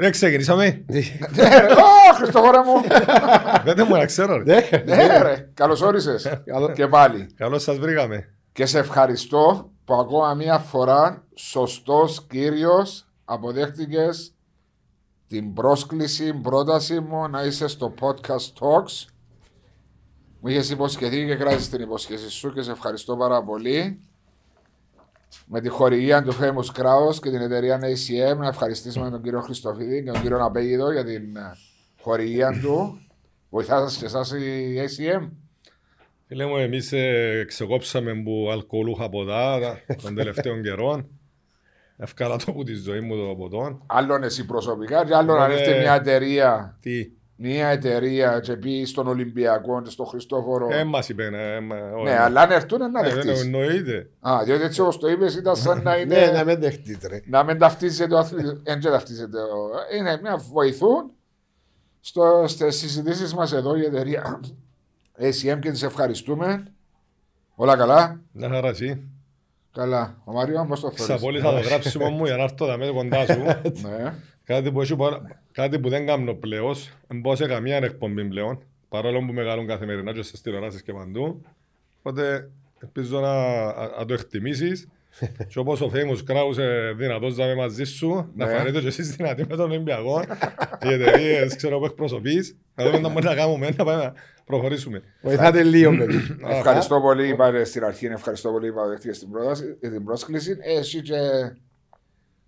Δεν ξεκινήσαμε. Ναι, ρε, Ω, Χριστόφορε μου. Δεν μου να ξέρω. ρε. Ναι, Ναι, ρε. Καλώς όρισες. Και πάλι. Καλώς σας βρήκαμε. Και σε ευχαριστώ που ακόμα μία φορά σωστός κύριος αποδέχτηκες την πρόσκληση, πρόταση μου να είσαι στο podcast Talks. Μου είχες υποσχεθεί και κράτησες την υποσχέση σου και σε ευχαριστώ πάρα πολύ. Με τη χορηγία του Famous Kraus και την εταιρεία ACM να ευχαριστήσουμε τον κύριο Χριστοφίδη και τον κύριο Απέγιδο για την ε, χορηγία του. Βοηθάς σας και εσάς η ACM. Φίλε μου, εμείς ε, ξεκόψαμε που αλκοολούχα ποτά τα- των τελευταίων καιρών. Ευκάλα το από τη ζωή μου το ποτό. Άλλον εσύ προσωπικά και άλλον αν Ναι. έρθει μια εταιρεία, Τι, μια εταιρεία και πει στον Ολυμπιακό και στον Χριστόφορο. ε, μας είπε, ναι, ε, μα- ναι, όχι. αλλά αν έρθουν να Ε, δεν δεχτείς. εννοείται. Α, διότι έτσι όπως το είπες ήταν σαν να Ναι, είναι... να μην δεχτείτε ρε. να μην ταυτίζεται ο αθλητής. Δεν και ταυτίζεται. ο- Είναι μια βοηθούν στο, στις συζητήσεις μας εδώ η εταιρεία ACM και τις ευχαριστούμε. Όλα καλά; Να χαρά εσύ. Καλά. Ο Μάριο, πώς το θέλεις. Ξαπόλυσα το γράψιμο μου για να έρθω δαμέ κοντά σου. Ναι. Κάτι που, έχει πολλά- κάτι που δεν κάνω πλέον, δεν πάω σε καμία εκπομπή πλέον, παρόλο που μεγαλούν καθημερινά και στις τηλεοράσεις και παντού. Οπότε ελπίζω να, να- να το εκτιμήσεις και όπως ο famous Kraus ε, δυνατός να είμαι μαζί σου, να Ναι. φανείτε και εσείς δυνατοί με τον Ολυμπιακό, οι εταιρείες ξέρω που εκπροσωπείς, να δούμε τι μπορούμε να κάνουμε, να πάμε να προχωρήσουμε. Βοηθάτε λίγο παιδί. Ευχαριστώ πολύ. Είπατε στην αρχή, ευχαριστώ πολύ που δεχτήκες την, πρόταση, ε, την πρόσκληση. Εσύ και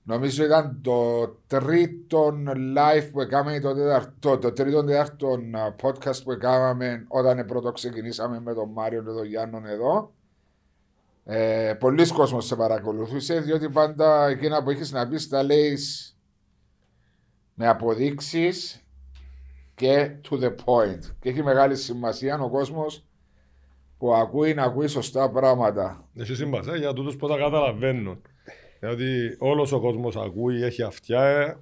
νομίζω ήταν το τρίτο live που έκαμε, το, τέταρτο, το τρίτο τέταρτο α, podcast που έκαναμε όταν πρώτο ξεκινήσαμε με τον Μάριο και τον Γιάννον εδώ. Ε, Πολλοί κόσμος σε παρακολουθούσε, διότι πάντα εκείνα που έχεις να πεις τα λέεις με αποδείξεις και to the point. Και έχει μεγάλη σημασία ο κόσμος που ακούει να ακούει σωστά πράγματα. Έχει σύμπαση για τούτους που τα καταλαβαίνουν. Δηλαδή όλος ο κόσμος ακούει, έχει αυτιά, ε,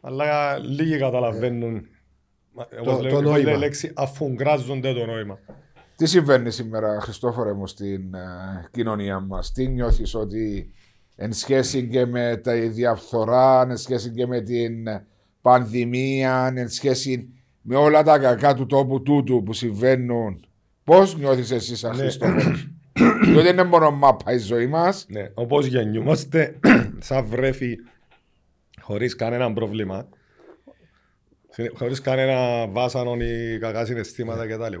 αλλά λίγοι καταλαβαίνουν. Όπως το λέει- όπως νόημα. λέει η λέξη, αφουγκράζονται το νόημα. Τι συμβαίνει σήμερα, Χριστόφορε μου, στην ε, κοινωνία μας; Τι νιώθεις ότι εν σχέση και με τα διαφθορά, εν σχέση και με την πανδημία, εν σχέση με όλα τα κακά του τόπου τούτου που συμβαίνουν. Πώς νιώθεις εσύ σαν Ναι. Χριστόφορος. Διότι δεν είναι μόνο μάπα η ζωή μας. Ναι, όπως γεννιούμαστε σαν βρέφη χωρίς κανένα πρόβλημα, συνε- χωρίς κανένα βάσανο ή κακά συναισθήματα κτλ.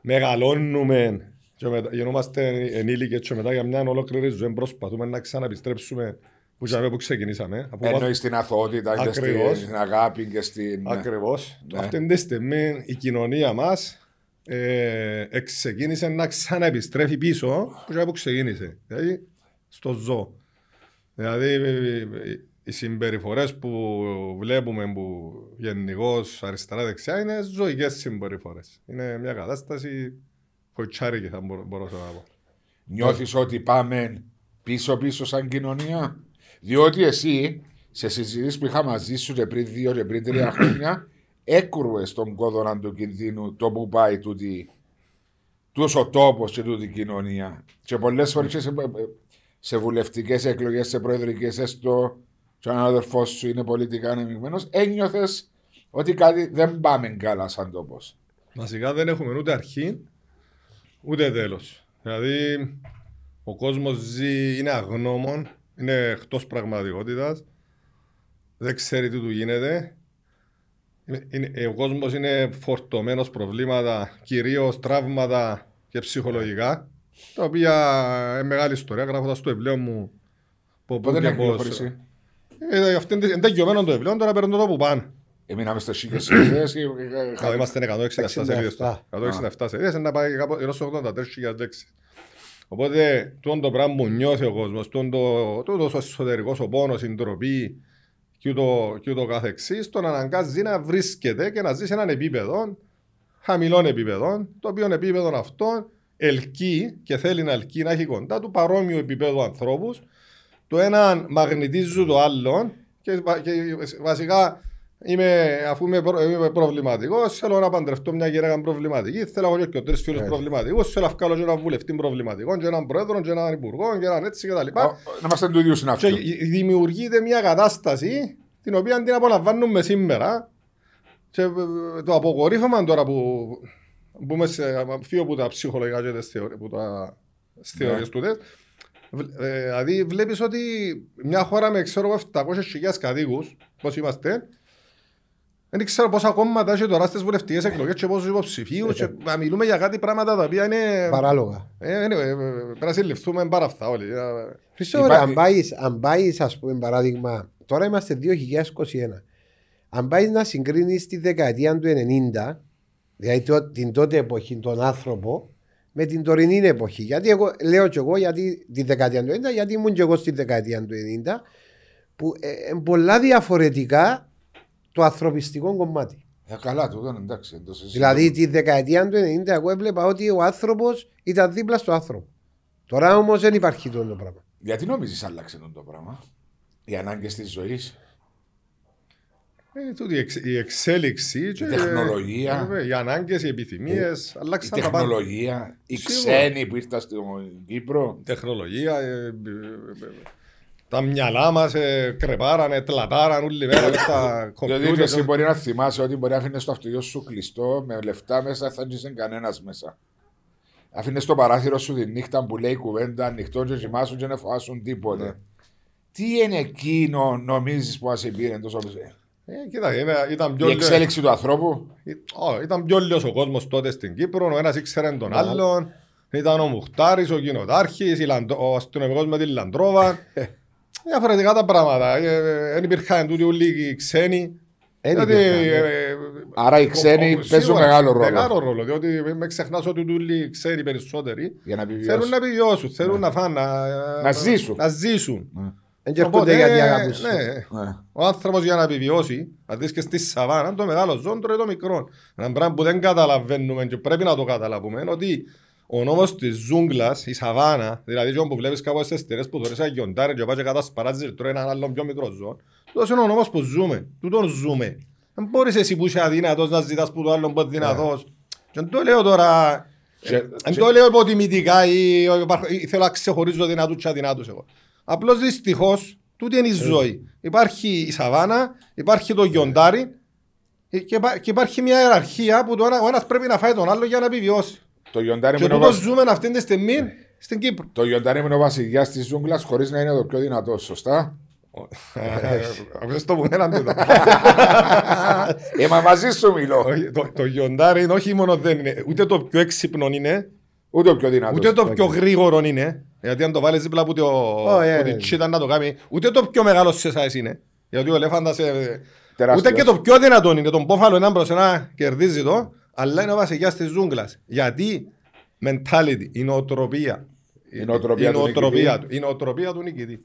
Μεγαλώνουμε και μετά, γινόμαστε ενήλικες και μετά για μια ολόκληρη ζωή προσπαθούμε να ξαναεπιστρέψουμε που, είχαμε που ξεκινήσαμε. Από Εννοείς την αθωότητα και Ακριβώς. στην αγάπη και στην... Ακριβώς. Ναι. Αυτή τη στιγμή η κοινωνία μας ε, ξεκίνησε να ξαναεπιστρέφει πίσω που που ξεκίνησε. Δηλαδή στο ζώο. Δηλαδή ε, οι συμπεριφορές που βλέπουμε που γενικώς αριστερά-δεξιά είναι ζωικές συμπεριφορές. Είναι μια κατάσταση κοτσάρικη θα μπορώ, μπορούσα να πω. Νιώθεις ότι πάμε πίσω-πίσω σαν κοινωνία; Διότι εσύ, σε συζητήσεις που είχα μαζί σου και πριν δύο και πριν τρία χρόνια, έκρουες τον κόδωνα του κινδύνου το που πάει τούτη, τούτος ο τόπος και τούτη η κοινωνία. Και πολλές φορές και σε, σε βουλευτικές εκλογές, σε προεδρικές, έστω και αν ο αδερφός σου είναι πολιτικά ανεμειγμένος, ένιωθες ότι κάτι δεν πάμε καλά σαν τόπος. Βασικά δεν έχουμε ούτε αρχή ούτε τέλος. Δηλαδή ο κόσμος ζει, είναι αγνώμων, είναι εκτός πραγματικότητας, δεν ξέρει τι του γίνεται. Είναι- είναι- ο κόσμος είναι φορτωμένος προβλήματα, κυρίως τραύματα και ψυχολογικά, τα οποία είναι μεγάλη ιστορία. Γράφοντας το βιβλίο μου. που- Πότε και να πώς- κυκλοφορήσει. Ε, αυτό είναι είναι τελειωμένο το βιβλίο, τώρα παίρνω το που πάνε. Εμείναμε στις χίλιες σελίδες και- Καλά, είμαστε 167 σελίδες. 67. 167 σελίδες, είναι να πάει κάπου γύρω στους 83.000 λέξεις. Οπότε, τούτο το πράγμα που νιώθει ο κόσμος, τούτο τούτο ο εσωτερικός ο πόνος, η ντροπή και ούτω, και ούτω καθεξής, τον αναγκάζει να βρίσκεται και να ζει σε έναν επίπεδο, χαμηλών επίπεδων, το οποίο επίπεδο αυτό ελκύει και θέλει να ελκύει να έχει κοντά του παρόμοιο επίπεδο ανθρώπους, το έναν μαγνητίζει το άλλον και, βα- και βασικά είμαι, αφού είμαι, προ, είμαι προβληματικός, θέλω να παντρευτώ μια γυναίκα προβληματική. Θέλω εγώ και τρεις φίλους Έτσι. προβληματικούς. Θέλω να βγάλω και έναν βουλευτή προβληματικό, και έναν πρόεδρο, και έναν υπουργό, και έναν έτσι κτλ. Ω, Να είμαστε του ίδιου Και συναυτού. δημιουργείται μια κατάσταση την οποία την απολαμβάνουμε σήμερα και ε, το αποκορύφωμα τώρα που μπούμε σε φύγω από τα ψυχολογικά και τις θεωρίες, που τα στις Ναι. θεωρίες του τεστ, βλ- ε, δηλαδή βλέπεις ότι μια χώρα με ξέρω εγώ 700.000 κατοίκους, πώς είμαστε, δεν ξέρω πόσα κόμματα έχει τώρα στις βουλευτικές εκλογές και πόσους υποψηφίους και να μιλούμε για κάτι πράγματα τα οποία είναι... Παράλογα. Ε, είναι, ε, ε, Πρέπει να συλληφθούμε πάρα αυτά όλοι. Ε, Χριστό, Υπάρχει- ωραία, αν πάεις, αν πάεις, ας πούμε, παράδειγμα, τώρα είμαστε 2021. Αν πάεις να συγκρίνεις τη δεκαετία του 90, δηλαδή το- την τότε εποχή, τον άνθρωπο, με την τωρινή εποχή. Γιατί εγώ, λέω και εγώ γιατί τη δεκαετία του 90, γιατί ήμουν και εγώ στη δεκαετία του 90, που ε, ε, πολλά διαφορετικά το ανθρωπιστικό κομμάτι. Ε, καλά, τούτο είναι εντάξει. δεν το συζητώ. Δηλαδή τη δεκαετία του 90 εγώ έβλεπα ότι ο άνθρωπο ήταν δίπλα στο άνθρωπο. Τώρα όμω δεν υπάρχει αυτό το πράγμα. Γιατί νομίζεις άλλαξε αυτό το πράγμα. Οι ανάγκες της ζωής. Ε, τούτη η εξ- η εξέλιξη, και- τεχνολογία. ε, βέβαια, οι ανάγκε, οι επιθυμίε, Η αλλάξαν τα πάντα. τεχνολογία. Οι Σίγουρα. ξένοι που ήρθαν στην Κύπρο. Η τεχνολογία, ε, ε, ε, τα μυαλά μας κρεπάρανε, τλατάραν όλη μέρα μες στα Δηλαδή κομπιούτερ. εσύ μπορεί να θυμάσαι ότι μπορεί να αφήνει το αυτοκίνητο σου κλειστό με λεφτά μέσα, θα δεν κανένας μέσα. Αφήνε το παράθυρο σου τη νύχτα που λέει κουβέντα, ανοιχτό και κοιμάσουν και να φοβάσουν τίποτε. Ναι. Τι είναι εκείνο νομίζεις που μας πήρε τόσο Ε, κοίτα, είναι- ήταν πιο Η λιο- εξέλιξη του ανθρώπου; Ε, ω, Ήταν πιο λίγος ο κόσμος τότε στην Κύπρο, ο ένας ήξερε τον άλλον, ήταν ο Μουχτάρης, ο Κοινοτάρχης, η Λαντ- ο αστυνομικός με τη Λαντρόβα. Διαφορετικά τα πράγματα. Ε, ε, Δεν υπήρχαν τούτοι όλοι οι ξένοι. Εν Διότι, υπήρχαν, ναι. ε, Άρα οι ο- ξένοι ο- παίζουν σίγουρα, μεγάλο ρόλο Μεγάλο ρόλο, διότι με ξεχνάς ότι τούτοι οι ξένοι περισσότεροι για να θέλουν επιβιώσουν. να επιβιώσουν, θέλουν να φάνε, να, Να ζήσουν. Να ζήσουν. Δεν έρχονται γιατί αγαπούν. ναι, Ναι. ο άνθρωπος για να επιβιώσει, αν δεις και στη σαβάνα, το μεγάλο ζώο τρώει το μικρό. Ένα πράγμα που δεν καταλαβαίνουμε και πρέπει να το καταλάβουμε είναι ότι ο νόμος της ζούγκλας, η σαβάνα, δηλαδή το που βλέπεις κάπου στις τερές που θωρείς αγιοντάρι και πάει και κατασπαράζει και τρώει έναν άλλον πιο μικρό ζώο, τούτος είναι ο νόμος που ζούμε, τούτον ζούμε. Δεν μπορείς εσύ που είσαι αδύνατος να ζητάς που το άλλον που είναι δυνατός. Και δεν το λέω τώρα, Και- δεν το λέω υποτιμητικά ή, ή θέλω να ξεχωρίζω δυνατούς και αδυνάτους εγώ. Απλώς δυστυχώς, τούτη είναι η ζωή. Υπάρχει η σαβάνα, υπάρχει το γιοντάρι ε, και, υπά- και υπάρχει μια ιεραρχία που το ένα, ο ένας πρέπει να φάει τον άλλο για να επιβιώσει. Το γιοντάρι μου Και είναι ο τούτο βασ- ζούμε αυτή τη στιγμή στην Κύπρο. το γιοντάρι μου είναι ο βασιλιάς της ζούγκλας χωρίς να είναι το πιο δυνατό, σωστά; Αφού το που έναν τούτο. Ε, μα μαζί σου μιλώ. Όχι, το- Το γιοντάρι είναι όχι μόνο δεν είναι, ούτε το πιο έξυπνο είναι, Ούτε ο πιο δυνατός. ούτε το πιο γρήγορο είναι. Γιατί αν το βάλεις δίπλα από το Ω, ε, από ε. την τσίτα να το κάνει, ούτε το πιο μεγάλο σε εσάς είναι. Γιατί ο ελέφαντας ε, Τεράστιος. Ούτε και το πιο δυνατό είναι. Τον πόφαλο έναν προς ένα κερδίζει το, αλλά είναι ο βασιλιάς της ζούγκλας. Γιατί; Mentality, η νοοτροπία. Η νοοτροπία η του νοοτροπία νικητή. του. Η νοοτροπία του νικητή.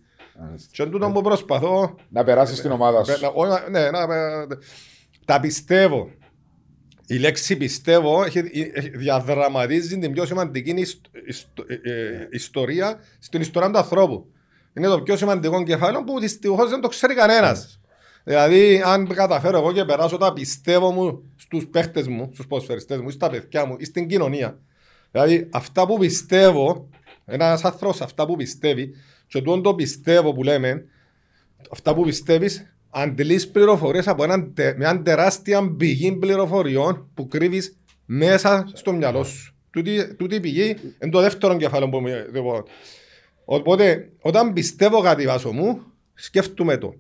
Και εν τούτο που προσπαθώ. Να περάσεις στην ομάδα να- σου. όχι να- Ναι, να- τα πιστεύω. Η λέξη πιστεύω έχει, έχει- διαδραματίζει την πιο σημαντική ιστο- ιστο- ε, ε, ιστορία στην ιστορία του ανθρώπου. Είναι το πιο σημαντικό κεφάλαιο που δυστυχώς δεν το ξέρει κανένας. Δηλαδή, αν καταφέρω εγώ και περάσω τα πιστεύω μου στους παίχτες μου, στους ποδοσφαιριστές μου, ή στα παιδιά μου, ή στην κοινωνία. Δηλαδή, αυτά που πιστεύω, ένας άνθρωπος αυτά που πιστεύει, και τούτο το πιστεύω που λέμε, αυτά που πιστεύεις, αντλείς πληροφορίες από έναν, τε- μια τεράστια πηγή πληροφοριών που κρύβεις μέσα στο μυαλό σου. Τούτη, τούτη η πηγή είναι το δεύτερο κεφάλαιο που μου λοιπόν. Οπότε, όταν πιστεύω κάτι βάσο μου, σκέφτομαι το.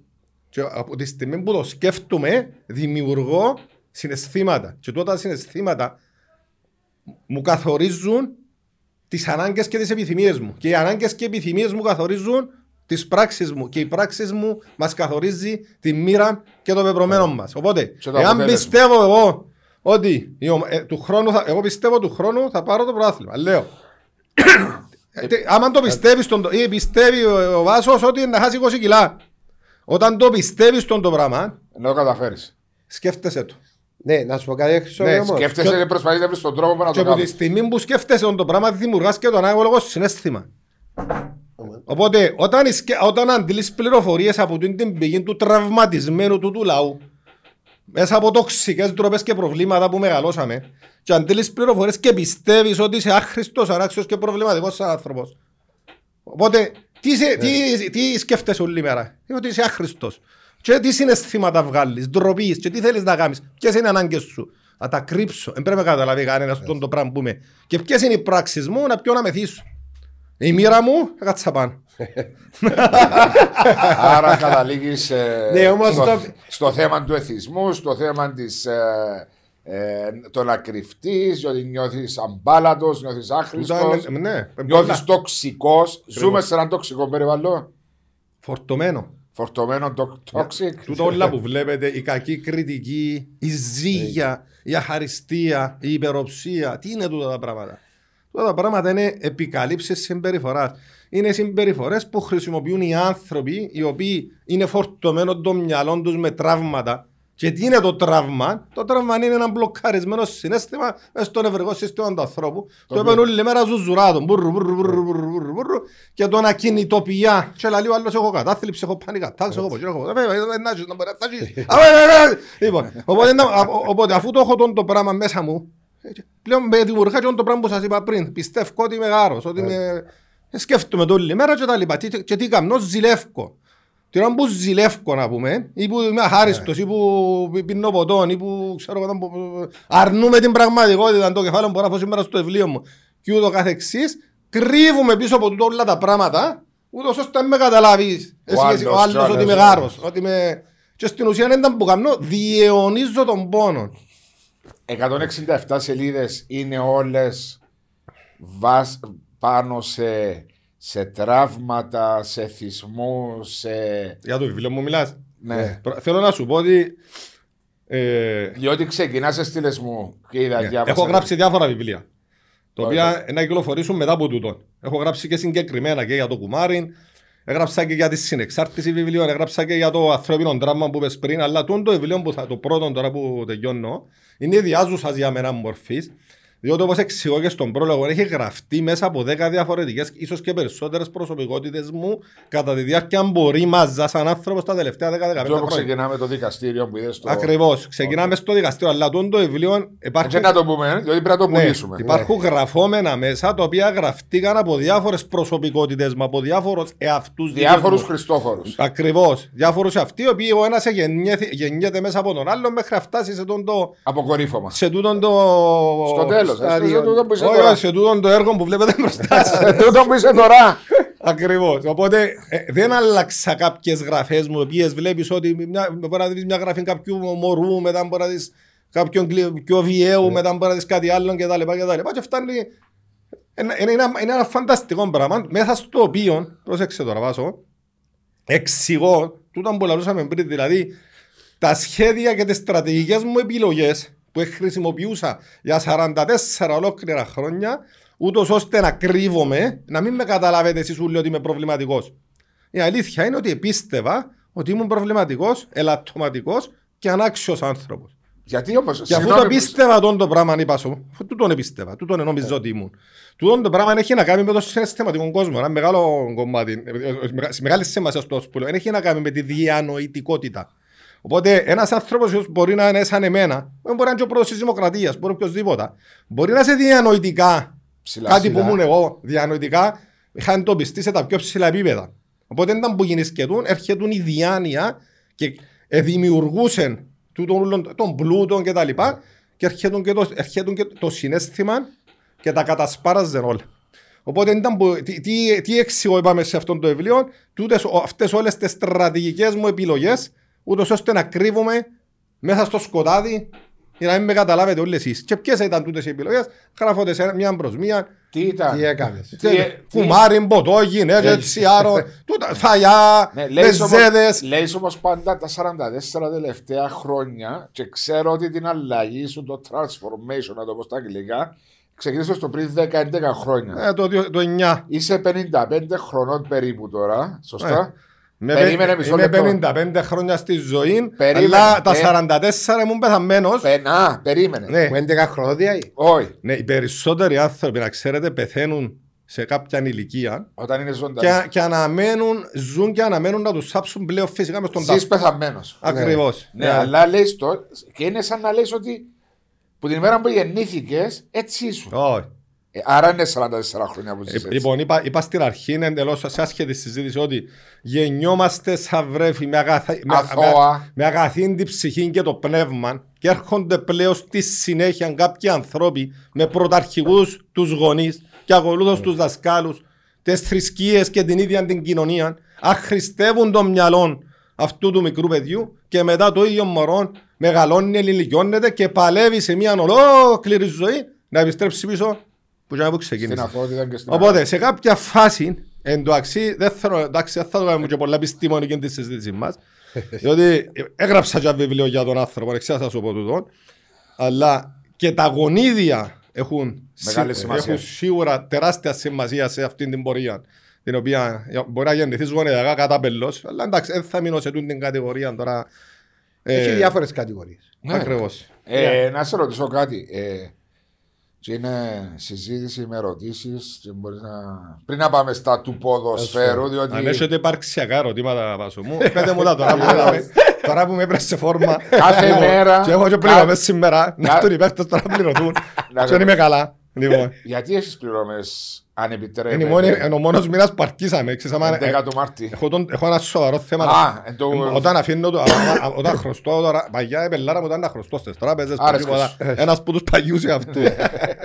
Και από τη στιγμή που το σκέφτομαι, δημιουργώ συναισθήματα. Και τότε τα συναισθήματα μου καθορίζουν τις ανάγκες και τις επιθυμίες μου. Και οι ανάγκες και οι επιθυμίες μου καθορίζουν τις πράξεις μου. Και οι πράξεις μου μας καθορίζει τη μοίρα και το πεπρωμένο μας. Οπότε, Και το εάν αποτέλεσμα. πιστεύω εγώ ότι η ομα- ε, του χρόνου θα, εγώ πιστεύω του χρόνου θα πάρω το πρωτάθλημα. Λέω. Ε, τε- άμα το πιστεύεις στον το- ή πιστεύει ο, ο Βάσος ότι να χάσει 20 κιλά. Όταν το πιστεύεις στον το πράγμα, Να το καταφέρεις. σκέφτεσαι το. Ναι, να σου πω κάτι έξω Ναι, όμως. Σκέφτεσαι Και- και προσπαθείς να βρεις τον τρόπο που να Και το από τη κάνεις. στιγμή που σκέφτεσαι τον το πράγμα, δημιουργάς και το ανάγωλο συνέστημα. Οπότε, όταν, ισκε- όταν αντιλείς πληροφορίες από την την πηγή του τραυματισμένου του του λαού, μέσα από τοξικές ντροπές και προβλήματα που μεγαλώσαμε, και αντιλείς πληροφορίες και πιστεύεις ότι είσαι άχρηστος, ανάξιος και προβληματικός σαν άνθρωπος. Οπότε, τι, σε- τι, τι σκέφτεσαι όλη μέρα, Ε, ότι είσαι άχρηστος. Και τι συναισθήματα βγάλεις, ντροπής και τι θέλεις να κάνεις. Ποιες είναι οι ανάγκες σου. Να τα κρύψω. Δεν πρέπει να καταλάβει κανένας αυτό το πράγμα που είμαι. Και ποιες είναι οι πράξεις μου να πιω να μεθύσω. Η μοίρα μου, κάτσα πάνω. Άρα καταλήγεις Ναι, όμως στο, το- στο θέμα του εθισμού, στο θέμα της, ε, ε, το να κρυφτεί, ότι νιώθεις αμπάλατος, νιώθεις άχρηστος, Τούτα είναι- Ναι, νιώθεις τοξικός. Ζούμε σε έναν τοξικό περιβάλλον. φορτωμένο. Φορτωμένο το toxic. Τούτα όλα που βλέπετε, η κακή κριτική, η ζύγια, η αχαριστία, η υπεροψία, τι είναι τούτα τα πράγματα; Τούτα τα πράγματα είναι επικαλύψεις συμπεριφοράς. Είναι συμπεριφορές που χρησιμοποιούν οι άνθρωποι οι οποίοι είναι φορτωμένοι το μυαλό τους με τραύματα. Και τι είναι το τραύμα, το τραύμα είναι ένα μπλοκαρισμένο συνέστημα μέσα στο νευρικό σύστημα του ανθρώπου. Το οποίο όλη μέρα ζουζουράτο. Μπουρρου, μπουρρου, μπουρρου, μπουρρου, μπουρρου, μπουρρου, Και τον ακινητοποιεί. Και λέει ο άλλος έχω κατάθλιψη, έχω πάνικα, τάξη, έχω ποτσί, έχω ποτσί. Ε, ε, ε, να ζεις, να μπορείς να φτάσεις. Α, ε, ε, ε. Λοιπόν, οπότε, να- α, ο- οπότε αφού το έχω τον το πράγμα μέσα μου, ε, πλέον με δημιουργά και το πράγμα που σας είπα πριν. Πιστεύω ότι είμαι γάρος, ότι είμαι... ε, Σκέφτομαι το όλη μέρα και τα λοιπά. Τι- Και τι κάνω, ζηλεύω. Την ώρα που ζηλεύω να πούμε, ή που είμαι αχάριστος, ή που πίνω ποτό, ή που ξέρω εγώ, που- αρνούμε την πραγματικότητα, το κεφάλαιο που γράφω σήμερα στο βιβλίο μου και ούτω καθεξής, κρύβουμε πίσω από τούτο όλα τα πράγματα, ούτως ώστε να με καταλάβεις εσύ, Ο εσύ, ο άλλος, άλλος ο ότι είμαι άλλος, γάρος, ότι είμαι... Και στην ουσία δεν ήταν που κάνω, διαιωνίζω τον πόνο. 167 σελίδες είναι όλες πάνω σε, σε τραύματα, σε θυσμούς, σε. Για το βιβλίο μου μιλάς. Ναι. Προ- Θέλω να σου πω ότι ε, Διότι ξεκινάς σε στήλε μου και είδα Ναι. διάβασα. Έχω γράψει διάφορα βιβλία. Τα Ωραία. οποία να κυκλοφορήσουν μετά από τούτο. Έχω γράψει και συγκεκριμένα και για το κουμάρι. Έγραψα και για τη συνεξάρτηση βιβλίων. Έγραψα και για το ανθρώπινο δράμα που είπες πριν. Αλλά τούτο το βιβλίο που θα, το πρώτο τώρα που τελειώνω είναι ιδιάζουσα για μένα μορφής. Διότι όπως εξηγώ και στον πρόλογο, έχει γραφτεί μέσα από 10 διαφορετικές, ίσως και περισσότερες προσωπικότητες μου κατά τη διάρκεια μπορεί μαζά σαν άνθρωπος τα τελευταία 10-15 Αυτό που χρόνια. ξεκινάμε το δικαστήριο που είδες στο. Ακριβώς. Ξεκινάμε στο δικαστήριο, αλλά τούτο το βιβλίο Δεν υπάρχουν να το πούμε, διότι πρέπει να το ναι, πουλήσουμε. υπάρχουν γραφόμενα μέσα τα οποία γραφτήκαν από διάφορες προσωπικότητες μα, από διάφορους εαυτούς. Διάφορους Χριστόφορους. Ακριβώς. Διάφορους αυτοί, οι οποίοι ο ένας γεννιέται μέσα από τον άλλο μέχρι να φτάσει σε, τον το, Αποκορύφωμα. σε τούτον το. Στο τέλος. Στάδιο. τούτο που είσαι Όχι, τώρα. όχι, σε τούτον το έργο που βλέπετε μπροστά σας. Σε τούτο που είσαι τώρα. Ακριβώς. Οπότε ε, δεν άλλαξα κάποιες γραφές μου, οι οποίες βλέπεις ότι μια, μπορεί να δεις μια γραφή κάποιου μωρού, μετά μπορεί να δεις κάποιον κλει- πιο βιαίου, μετά μπορεί να δεις κάτι άλλο κτλ. κτλ. Και φτάνει. Είναι, είναι, ένα, είναι ένα φανταστικό πράγμα μέσα στο οποίο, πρόσεξε τώρα βάσο, εξηγώ, τούτα που λαλούσαμε πριν, δηλαδή τα σχέδια και τις στρατηγικές μου επιλογές που χρησιμοποιούσα για 44 ολόκληρα χρόνια, ούτως ώστε να κρύβομαι, να μην με καταλάβετε εσείς όλοι ότι είμαι προβληματικός. Η αλήθεια είναι ότι πίστευα ότι ήμουν προβληματικός, ελαττωματικός και ανάξιος άνθρωπος. Γιατί όμως. Και αφού το πίστευα τον το πράγμα, είπα σου, αφού τούτον πίστευα, τούτον νόμιζα ότι ήμουν. Τούτον το πράγμα έχει να κάνει με το συναισθηματικό κόσμο, ένα μεγάλο κομμάτι, ε, ε, μεγα- σε μεγάλη σημασία στο που λέω, έχει να κάνει με τη διανοητικότητα. Οπότε ένας άνθρωπος μπορεί να είναι σαν εμένα, δεν μπορεί να είναι και ο πρόεδρος της Δημοκρατίας, μπορεί οποιοδήποτε. Μπορεί να είσαι διανοητικά Ψηλά, κάτι που ψηλά. ήμουν εγώ, διανοητικά, είχα εντοπιστεί σε τα πιο ψηλά επίπεδα. Οπότε ήταν που γεννησκετούν, έρχεται η διάνοια και ε, δημιουργούσαν τούτον όλον τον πλούτο και τα λοιπά και έρχεται και, το, έρχεται και το συνέστημα και τα κατασπάραζαν όλα. Οπότε ήταν που, τι, τι, τι εξηγώ είπαμε σε αυτό το βιβλίο, τούτες, ο- αυτές όλες τις στρατηγικές μου επιλογές, ούτως ώστε να κρύβουμε μέσα στο σκοτάδι για να μην με καταλάβετε όλοι εσείς. Και ποιες ήταν τούτες οι επιλογές, γράφονται σε μια προς μία, Τι ήταν; Τι έκανες. Τι- τι- κουμάρι, ποτό, γυναίκες, τσιάρο, τούτα, θαλιά, Ναι, λέεις όμως, μεζέδες. λέεις όμως πάντα τα 44 τελευταία χρόνια και ξέρω ότι την αλλαγή σου, το transformation, να το πω στα αγγλικά, ξεκίνησε το πριν 10-11 χρόνια. Ε, το, δύο- το 9. Είσαι 55 χρονών περίπου τώρα, σωστά; Με Περίμενε πε- μισό Είμαι λεπτό. 55 χρόνια στη ζωή, Περίμενε. αλλά τα Ε. 44 ήμουν πεθαμένος. Πε- Να, περίμενε. Ναι. Που 11 χρονόδια Όχι, ναι, οι περισσότεροι άνθρωποι, να ξέρετε, πεθαίνουν σε κάποια ηλικία όταν είναι ζωντανή. και, και αναμένουν, ζουν και αναμένουν να τους σάψουν πλέον φυσικά μες στον Ζεις τάφο. πεθαμένος. Ακριβώς. Ναι, αλλά λέει το και είναι σαν να λες ότι που την ημέρα που γεννήθηκες έτσι ήσουν. Όχι. Ε, άρα είναι 44 χρόνια που ζεις Ε, έτσι. Λοιπόν, είπα, είπα στην αρχή εντελώς σε άσχετη συζήτηση ότι γεννιόμαστε σαν βρέφη με, αγαθα... με, με, Αθώα. με αγαθήντη ψυχή και το πνεύμα και έρχονται πλέον στη συνέχεια κάποιοι άνθρωποι με πρωταρχικούς τους γονείς και ακολούθως τους δασκάλους, τις θρησκείες και την ίδια την κοινωνία, αχρηστεύουν το μυαλό αυτού του μικρού παιδιού και μετά το ίδιο μωρό μεγαλώνει, ενηλικιώνεται και παλεύει σε μια ολόκληρη ζωή να επιστρέψει πίσω που ήταν που ξεκίνησε. Στην αθωότητα και στην Οπότε σε κάποια φάση, εντάξει, δεν, θέλω, εντάξει, δεν θα το κάνουμε και πολλά επιστήμονικη τη συζήτηση μας. διότι έγραψα και ένα βιβλίο για τον άνθρωπο, εξιά θα σου πω τούτο. Αλλά και τα γονίδια έχουν, Μεγάλη σι- σημασία. έχουν σίγουρα τεράστια σημασία σε αυτή την πορεία. Την οποία μπορεί να γεννηθείς γονεδιακά κατά πελός, αλλά εντάξει, δεν θα μείνω σε τούτη την κατηγορία τώρα. Έχει διάφορες κατηγορίες. Ναι. Ακριβώς. Ε, Να σε ρωτήσω κάτι. Ε, και είναι συζήτηση με ερωτήσεις. Να... Πριν να πάμε στα του ποδοσφαίρου, διότι. Αν έχετε υπαρξιακά ερωτήματα βάσο μου, πέτε μου τα τώρα που, με- τώρα που με έπρεπε σε φόρμα. Κάθε έχω- μέρα- Και έχω και κα- πληρωμές σήμερα. Να κα- έρθουν οι παίχτες τώρα να πληρωθούν. Να- Και δεν είμαι καλά. Λοιπόν, Γιατί έχεις πληρώμε, αν επιτρέπετε. είναι η μόνη- είναι ο μόνος μήνας που αρκίσαμε. Ξέρεις, άμα- 11 του Μάρτη. Έχω τον- Έχω ένα σοβαρό θέμα. Α, εν το- Όταν αφήνω το, α- α- όταν χρωστώ τώρα, παγιά η πελάρα μου ήταν να χρωστώ στις τράπεζες, Άρα, τίποτα. σκες. ένας που τους παγιούς αυτού.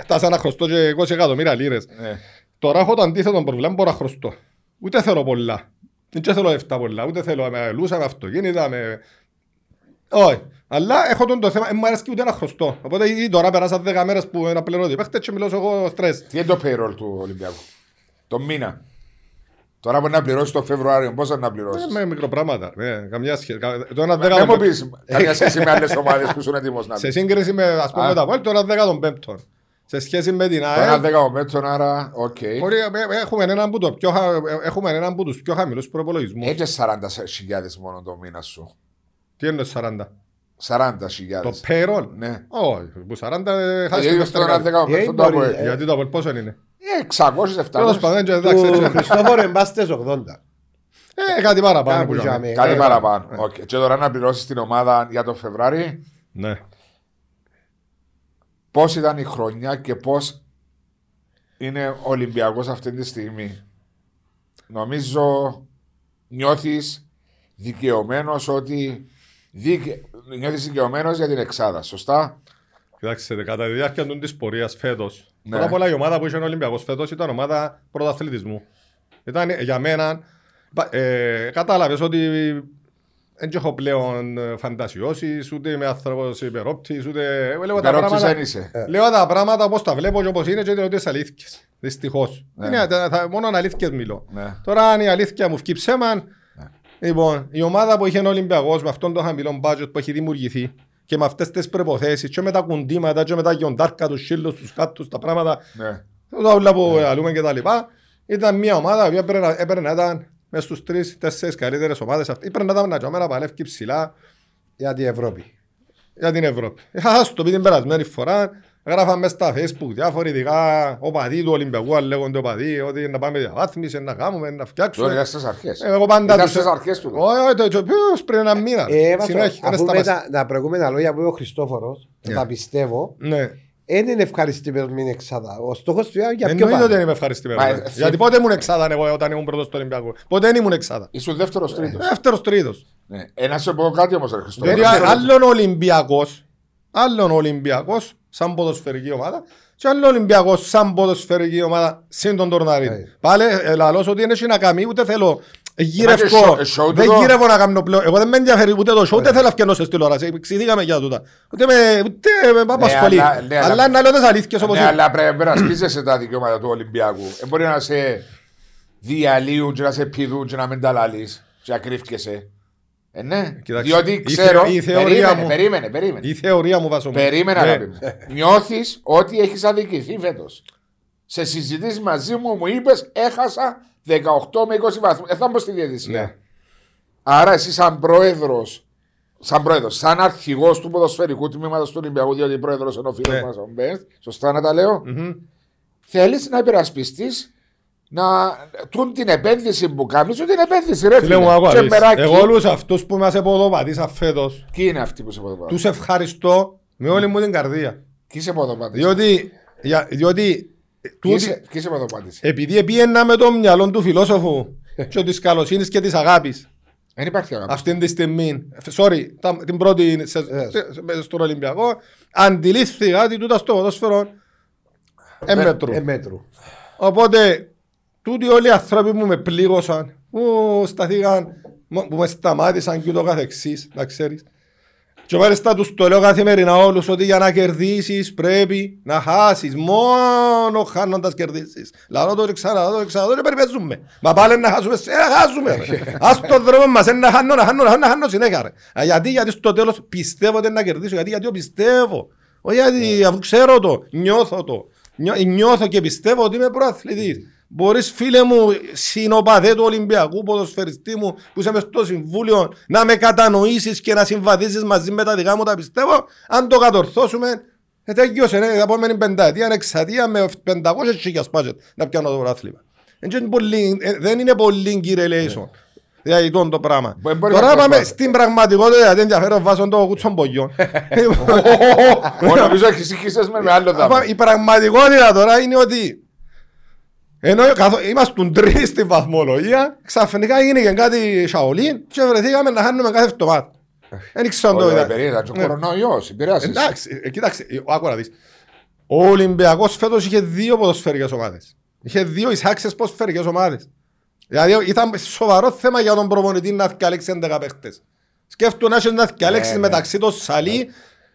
Φτάσα να χρωστώ και 20 εκατομμύρια λίρες. Ναι. Τώρα έχω το αντίθετο πρόβλημα, μπορώ να χρωστώ. Ούτε θέλω πολλά. Δεν θέλω λεφτά πολλά, ούτε θέλω με λούσα, με αυτοκίνητα, με... Όχι. Αλλά έχω τον το θέμα, δεν μου αρέσει ούτε να χρωστώ. Οπότε ήδη τώρα πέρασα 10 μέρες που να πληρώνω ότι παίχτε και μιλώ εγώ στρες. Τι είναι το payroll του Ολυμπιακού; Το μήνα. Τώρα μπορεί να πληρώσει το Φεβρουάριο, πόσο να πληρώσεις; Ε, Με μικροπράγματα. Ναι, καμιά σχέση. Κα- Το ένα Δεν δέκα μου των- πεις καμιά σχέση με άλλες ομάδες που είναι έτοιμος να Σε πεις. σύγκριση με, ας πούμε, Α. με τα Βόλ, το ένα δέκα των πέμπτων. Σε σχέση με την Το ένα ΑΕΛ, δέκα μέτρων, άρα οκ. μπορεί- ε, έχουμε έναν από, το πιο, χα- ε, έχουμε έναν από τους πιο χαμηλούς προπολογισμούς. Έτσι 40.000 μόνο το μήνα σου. Τι είναι το 40. 40.000. Το payroll; Ναι. Όχι, που 40 ε, Ε, χάσει γιατί το στο ένα στερεγκάλι. δέκα μέτρων το μπορεί, ΑΠΟΕΛ. ε. Γιατί το Απόελ πόσο είναι; Ε, 600-700. Τέλος πάντων, και εντάξει, Του έτσι. Χριστόφορο εμπάστε 80. Ε, κάτι παραπάνω Κάπου που για είχαμε. με. Κάτι Ε, παραπάνω. Οκ. Και τώρα να πληρώσεις την ομάδα για τον Φεβράρι. Ναι. Πώς ήταν η χρονιά και πώς είναι ο Ολυμπιακός αυτή τη στιγμή; Νομίζω νιώθεις δικαιωμένος ότι. Δικαι... Νιώθεις δικαιωμένος για την Εξάδα, σωστά; Κοιτάξτε, κατά τη διάρκεια του της πορείας φέτος, Ναι. πρώτα απ' όλα η ομάδα που είχε ο Ολυμπιακός φέτος ήταν ομάδα πρωταθλητισμού. Ήταν ε, για μένα, πα- ε, κατάλαβες ότι δεν έχω πλέον ε, φαντασιώσεις, ούτε είμαι άνθρωπος υπερόπτης, ούτε... ε, Λέω τα, Υπερόπτης πράγματα, δεν είσαι. λέω τα πράγματα όπως τα βλέπω και όπως είναι και λέω τις αλήθειες. Δυστυχώς. Ναι. Είναι, τα- θα- μόνο αλήθειες μιλώ. Ναι. Τώρα αν η αλήθεια μου βγει ψέμα, λοιπόν, η ομάδα που είχε ο Ολυμπιακός με αυτόν τον χαμηλό budget που έχει δημιουργηθεί και με αυτές τις προϋποθέσεις και με τα κουντήματα και με τα γιοντάρκα, τους σύλλους, τους κάτους, τα πράγματα, Ναι. τα όλα που αλούμε και τα λοιπά, ήταν μια ομάδα που έπρεπε να- έπρεπε να ήταν μέσα στους τρεις, τέσσερις καλύτερες ομάδες αυτές. Έπρεπε να ήταν να τζάμε να παλεύει ψηλά Για την Ευρώπη. για την Ευρώπη. Είχα στο πει την περασμένη φορά, γράφαμε μέσα στα facebook διάφοροι ειδικά οπαδοί του Ολυμπιακού, αν λέγονται οπαδοί, ότι να πάμε διαβάθμιση, να κάνουμε, να Τώρα φτιάξουμε. ήταν στις αρχές. Ε, Εγώ πάντα Ήταν τους- στις αρχές του. Όχι, όχι, το- το- ποιος πριν ένα μήνα. Ε, Βάσο, Συνέχεια, δεν αφού μες σταμάτησε. τα, τα προηγούμενα λόγια που είπε ο Χριστόφορος, Ναι. τα πιστεύω, Ναι. δεν είναι ευχαριστημένος με την εξάδα. Ο στόχος του ήταν για πιο Εννοείται ότι δεν πάνω. είμαι ευχαριστημένος. Μα, ναι. ε, Γιατί θυ- πότε ήμουν εξάδα εγώ όταν ήμουν πρώτος στο Ολυμπιακό; Ποτέ δεν ήμουν εξάδα. Ήσουν δεύτερος τρίτος. Δεύτερος τρίτος. Ναι. Ένα σου πω κάτι όμως, Χριστό. Γιατί άλλον Ολυμπιακός, άλλον Ολυμπιακός σαν ποδοσφαιρική ομάδα και άλλον Ολυμπιακός σαν ποδοσφαιρική ομάδα συν τον Τορναρίδη. Ε. Πάλι ε, λαλώς ότι είναι να κάνει ούτε θέλω γύρευκο, show- ε, show δεν τούτο. γύρευω να κάνω πλέον. Εγώ δεν με ενδιαφέρει ούτε το show, ούτε θέλω να φτιανώ σε τηλεόραση. Εξηγήκαμε για τούτα. Ούτε με, ούτε με απασχολεί. αλλά- ναι, αλλά- Αλλά να λέω τις αλήθειες όπως Ναι, είναι. αλλά πρέπει να σπίζεσαι τα δικαιώματα του Ολυμπιακού. Δεν μπορεί να σε διαλύουν και να σε πηδούν και να μην τα λαλείς και να κρύφκεσαι. Ε, ναι. Κοιτάξτε, Διότι η ξέρω. θεω- η θεωρία περίμενε, μου- περίμενε, περίμενε. Η θεωρία μου βάζω. Περίμενε, Ναι. αγάπη μου. Νιώθεις ότι έχεις αδικηθεί φέτος. Σε συζητήσεις μαζί μου, μου είπες έχασα 18 με 20 βαθμούς. Ε, θα μπω στη διαιτησία. Ναι. Άρα, εσύ, σαν πρόεδρο, σαν πρόεδρος, σαν αρχηγός του ποδοσφαιρικού τμήματος του Ολυμπιακού, διότι πρόεδρος είναι ο φίλος Ναι. μας ο Μπέρτ, σωστά να τα λέω, Μμμ. θέλεις να υπερασπιστείς τούτην την επένδυση που κάνεις, την επένδυση, ρε Φίλε φίλε. μου, άκου να Και δεις. μεράκι. Εγώ όλους αυτούς που μας εποδοπατήσαν φέτος, Ποιοι είναι αυτοί που σε ποδοπατούν. τους ευχαριστώ με όλη μου την καρδία. Ποιοι σε ποδοπατήσαν. Διότι, για, διότι τούτη- Ποιοι σε πρωτοπάτησε. επειδή επίαινα με το μυαλό του φιλόσοφου και της καλοσύνης και της αγάπης Δεν υπάρχει αγάπη. αυτή τη στιγμή, sorry, τα- την πρώτη σε, σε- στον Ολυμπιακό, αντιλήφθηκα ότι τούτα στο ποδόσφαιρο έμετρου. Ε, μέτρου. Οπότε, τούτοι όλοι οι άνθρωποι που με πλήγωσαν, που σταθήκαν, μ- που με σταμάτησαν και ούτω καθεξής, να ξέρεις. Και μάλιστα τους το λέω καθημερινά όλους ότι για να κερδίσεις πρέπει να χάσεις. Μόνο χάνοντας κερδίσεις. Λαρώ το και ξανά, το και ξανά, το και περιπέζουμε. Μα πάλι να χάσουμε, σε να χάσουμε. ρε. Ας τον δρόμο μας, ε, να χάνω, να χάνω, να χάνω, να χάνω συνέχεια. ρε. Α, Γιατί, γιατί στο τέλος πιστεύω ότι είναι να κερδίσω, γιατί, γιατί το πιστεύω. Όχι γιατί αφού ξέρω το, νιώθω το. Νιώ- Νιώθω και πιστεύω ότι είμαι προαθλητής. Μπορείς φίλε μου, συνοπαδέ του Ολυμπιακού ποδοσφαιριστή μου που είσαι μες στο συμβούλιο να με κατανοήσεις και να συμβαδίσεις μαζί με τα δικά μου τα πιστεύω. Αν το κατορθώσουμε, ε, τέλειωσε, ναι, την επόμενη πενταετία, εξατία με 500 χιλιάς πάτζετ να πιάνω το πρωτάθλημα. Ε, και είναι πολύ- ε, Δεν είναι πολύ κύριε Λέισον. Δηλαδή τόν το πράγμα. Μπορεί- μπορεί Τώρα να πάμε προσπάθει. στην πραγματικότητα γιατί ενδιαφέρον βάζω το κουτσον πογιόν. Εγώ νομίζω ότι συγχύσες με με άλλο Απα- δάμα. Η πραγματικότητα τώρα είναι ότι ενώ καθο... είμαστε τρεις στη βαθμολογία, ξαφνικά έγινε κάτι σαολίν και βρεθήκαμε να χάνουμε κάθε εβδομάδα. Δεν ξέρω αν το Όχι, είδα. περίεργα, και ο Ναι. κορονοϊός, επηρεάσεις. Εντάξει, ε, κοίταξε, ε, άκου να δεις. Ο Ολυμπιακός φέτος είχε δύο ποδοσφαιρικές ομάδες. Είχε δύο εισάξιες ποδοσφαιρικές ομάδες. Δηλαδή ήταν σοβαρό θέμα για τον προπονητή να διαλέξει 11 παίχτες. Σκέφτομαι να έχεις να διαλέξεις ναι. μεταξύ των Σαλί,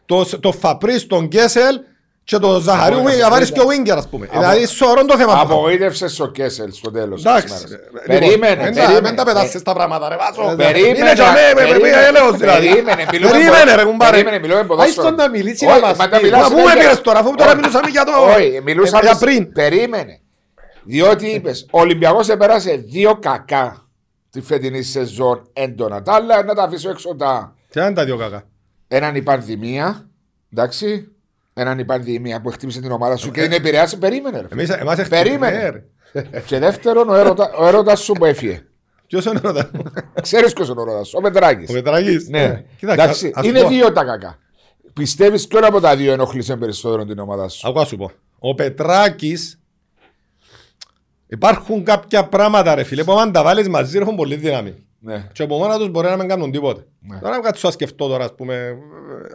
το, το Φαπρίς, τον Κέσελ και τον Ζαχαρίου Απογοήτευσε. να βάλεις και ο Βίγκερ ας πούμε. Δηλαδή σοβαρό το θέμα. Απογοήτευσες ο Κέσελ στο τέλος της Εντάξει. ημέρας. Λοιπόν, Περίμενε, μην τα- περίμενε. Μην τα πετάσεις τα πράγματα ρε Βάσο. Περίμενε, Είναι για μέ, με περίμενε, με έλεος δηλαδή. περίμενε, μιλούμε Περίμενε ποδο- ρε κουμπάρε. Περίμενε, μιλούμε Άιστον ποδόσφαιρο. να μιλήσεις Όχι, να μας μα τα πεις. μιλάς Μα πού με συνέχεια. πήρες τώρα, αφού τώρα Όχι. μιλούσαμε για το... Όχι, μιλούσαμε ε, για πριν. Περίμενε. Διότι είπες, ο Ολυμπιακός επέρασε δύο κακά τη φετινή σεζόν έντονα. Τα άλλα να τα αφήσω έξω τα. Τι είναι τα δύο κακά; Έναν η πανδημία, εντάξει. Έναν η πανδημία που χτύπησε την ομάδα σου και την επηρεάσει. Περίμενε. Ρε. Εμείς, εμάς έρθει- Περίμενε. Ναι, ρε. και δεύτερον, ο έρωτα, ο έρωτας σου που έφυγε. Ποιος είναι ο Ρωτά. Ξέρεις ποιος είναι ο έρωτας, ο Πετράκης. Ο Πετραγής. Ναι, Κοίταξε, εντάξει. ας σου Είναι πω. δύο τα κακά. Πιστεύεις ποιο από τα δύο ενοχλήσε περισσότερο την ομάδα σου; Ακούω να σου πω. Ο Πετράκης υπάρχουν κάποια πράγματα ρε φίλε που αν τα βάλεις μαζί έχουν πολύ δύναμη. Ναι. Και από μόνα τους μπορεί να μην κάνουν τίποτε. Ναι. Τώρα να κάτσω να σκεφτώ τώρα ας πούμε.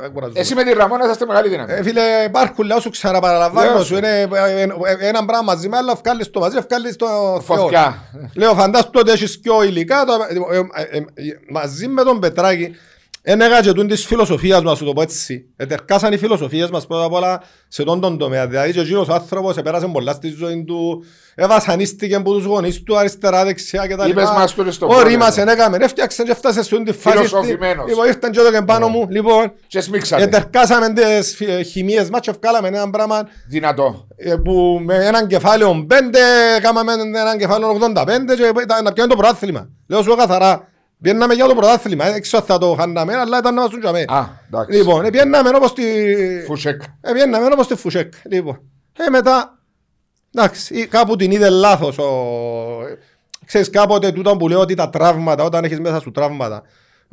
ε, ε, κουραζόμαι. Εσύ με τη Ραμόνα είσαστε μεγάλη δύναμη. Ε, φίλε, υπάρχουν λέω σου ξαναπαραλαμβάνω Λέω σου. σου. Είναι ε, ε, ε, ένα πράγμα μαζί με άλλο, βγάλεις το μαζί, βγάλεις το Θεό. Φωτιά. Λέω φαντάσου ότι έχεις πιο υλικά το, ε, ε, ε, ε, μαζί με τον Πετράκη ένεγα και τούν της φιλοσοφίας μας, σου το πω έτσι. Ετερκάσαν οι φιλοσοφίες μας πρώτα απ' όλα σε τον τον τομέα. Δηλαδή και εκείνος ο άνθρωπος επέρασε πολλά στη ζωή του, εβασανίστηκε από τους γονείς του αριστερά, δεξιά κτλ. Είπες μας το στο Ο πρώτο, Ρήμας ναι. ενέκαμε, έφτιαξε και έφτασε σε τη φάση. Φιλοσοφημένος. Λοιπόν, ήρθαν και εδώ και πάνω μου. Λοιπόν, Και σμίξατε. Ετερκάσαμε τις φι- χημίες μας και βγάλαμε ένα πράγμα Δυνατό. ε, που με έναν κεφάλαιο 5 κάναμε έναν κεφάλαιο 85 και ήταν να πιάνει το πρωτάθλημα. Λέω σου καθαρά. Πιέναμε για το πρωτάθλημα, δεν ξέρω θα το χάναμε, αλλά ήταν να μας για μέ. Α, εντάξει. Λοιπόν, ε, πιέναμε όπως τη... Φουσέκ. ε, πιέναμε όπως τη Φουσέκ. Λοιπόν, ε, μετά, εντάξει, ή κάπου την είδε λάθος. Ο... Ξέρεις κάποτε τούτα που λέω ότι τα τραύματα, όταν έχεις μέσα σου τραύματα,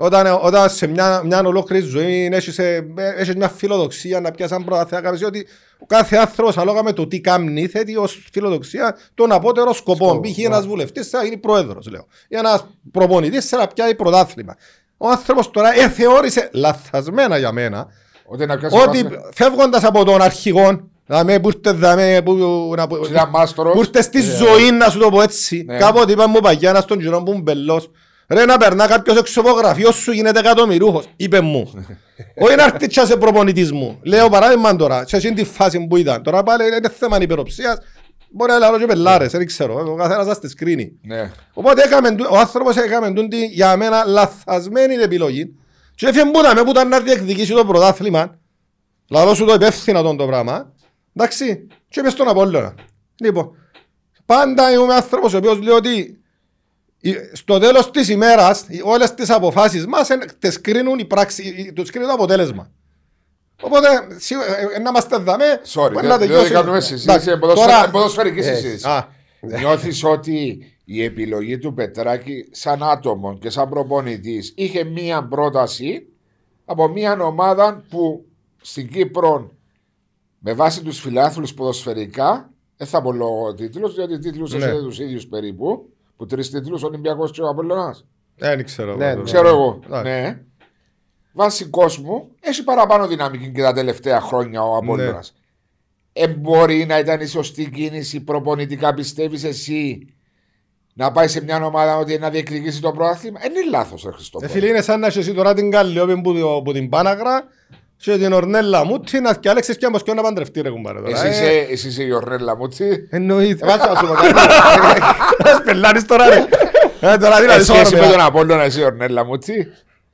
όταν, όταν σε μια, μια ολόκληρη ζωή έχεις, ε, έχεις μια φιλοδοξία να πιάσεις ένα πρωτάθλημα, κάποιος ότι ο κάθε άνθρωπος ανάλογα με το τι κάνει θέτει ως φιλοδοξία τον απότερο σκοπό. Σκοπό, Π.χ. ναι. ένας βουλευτής θα γίνει πρόεδρος, λέω. Ή ένας προπονητής θα να πιάει πρωτάθλημα. Ο άνθρωπος τώρα ε, θεώρησε λαθασμένα για μένα Ότι να πιάσει ότι φεύγοντας από τον αρχηγό, δηλαδή που ήρθε δαμε, που, να, που, Ήταν μάστορος. που ήρθε στη ζωή να σου το πω έτσι. Ναι. Κάποτε είπα μου παγιάνα στον γυρό που μπελός. Ρε να περνά κάποιος έξω από γραφείο σου γίνεται εκατομμυρούχος. Είπε μου. Όχι να έρθει και σε προπονητής μου. Λέω παράδειγμα τώρα, σε εκείνη τη φάση που ήταν. Τώρα πάλι είναι θέμα υπεροψίας. Μπορεί να λέω και πελάρες, δεν ξέρω. Ο καθένας θα στις κρίνει. Ναι. Οπότε έκαμε, τού- ο άνθρωπος έκαμε τούτη για μένα λαθασμένη επιλογή και έφυγε που ήταν, που ήταν να διεκδικήσει το πρωτάθλημα λαλό σου το υπεύθυνα τον το πράγμα εντάξει και είπες στον Απόλλωνα λοιπόν πάντα είμαι άνθρωπος ο οποίος λέει ότι η- στο τέλος της ημέρας οι- όλες τις αποφάσεις μας εν- τις κρίνουν η πράξη, η- η- τους κρίνει το αποτέλεσμα Οπότε, σίγουρα, ε, ε, να είμαστε δαμέ, Sorry, μπορεί δεν να δεν τελειώσει. κάνουμε Εντάξει, συζήτηση, τώρα- ποδοσφαιρ- ποδοσφαιρική συζήτηση. Α, Νιώθεις ότι η επιλογή του Πετράκη σαν άτομο και σαν προπονητής είχε μία πρόταση από μία ομάδα που στην Κύπρο με βάση τους φιλάθλους ποδοσφαιρικά Δεν θα πω λόγω τίτλου, διότι τίτλου Ναι. έχετε τους ίδιους περίπου. Που τρεις τίτλους Ολυμπιακός και ο Απόλλωνας. Δεν ξέρω. Ναι, εγώ, ναι. Ξέρω εγώ. Εντάξει. Ναι. Βάσει κόσμου έχει παραπάνω δυναμική και τα τελευταία χρόνια ο Απόλλωνας. Ναι. Ε, μπορεί να ήταν η σωστή κίνηση προπονητικά, πιστεύεις εσύ, να πάει σε μια ομάδα ότι να διεκδικήσει το πρόθυμα. Είναι λάθος, Ρε Ε, Χριστόφορο. φίλε, είναι σαν να έχει εσύ τώρα την Καλλιόπη που, το- που την Πάναγρα και την Ορνέλα Μούτσι να και Άλεξες και άμπος και να παντρευτεί ρε κουμπάρε τώρα. Εσύ Ε, είσαι, εσύ είσαι η Ορνέλα Μούτσι. Εννοείται. Βάζω να σου πω κάτι. Ας πελάνεις τώρα ρε. Ε, τώρα δηλαδή Σε σχέση σώμα, με ρε. τον Απόλλωνα, εσύ η Ορνέλα Μούτσι;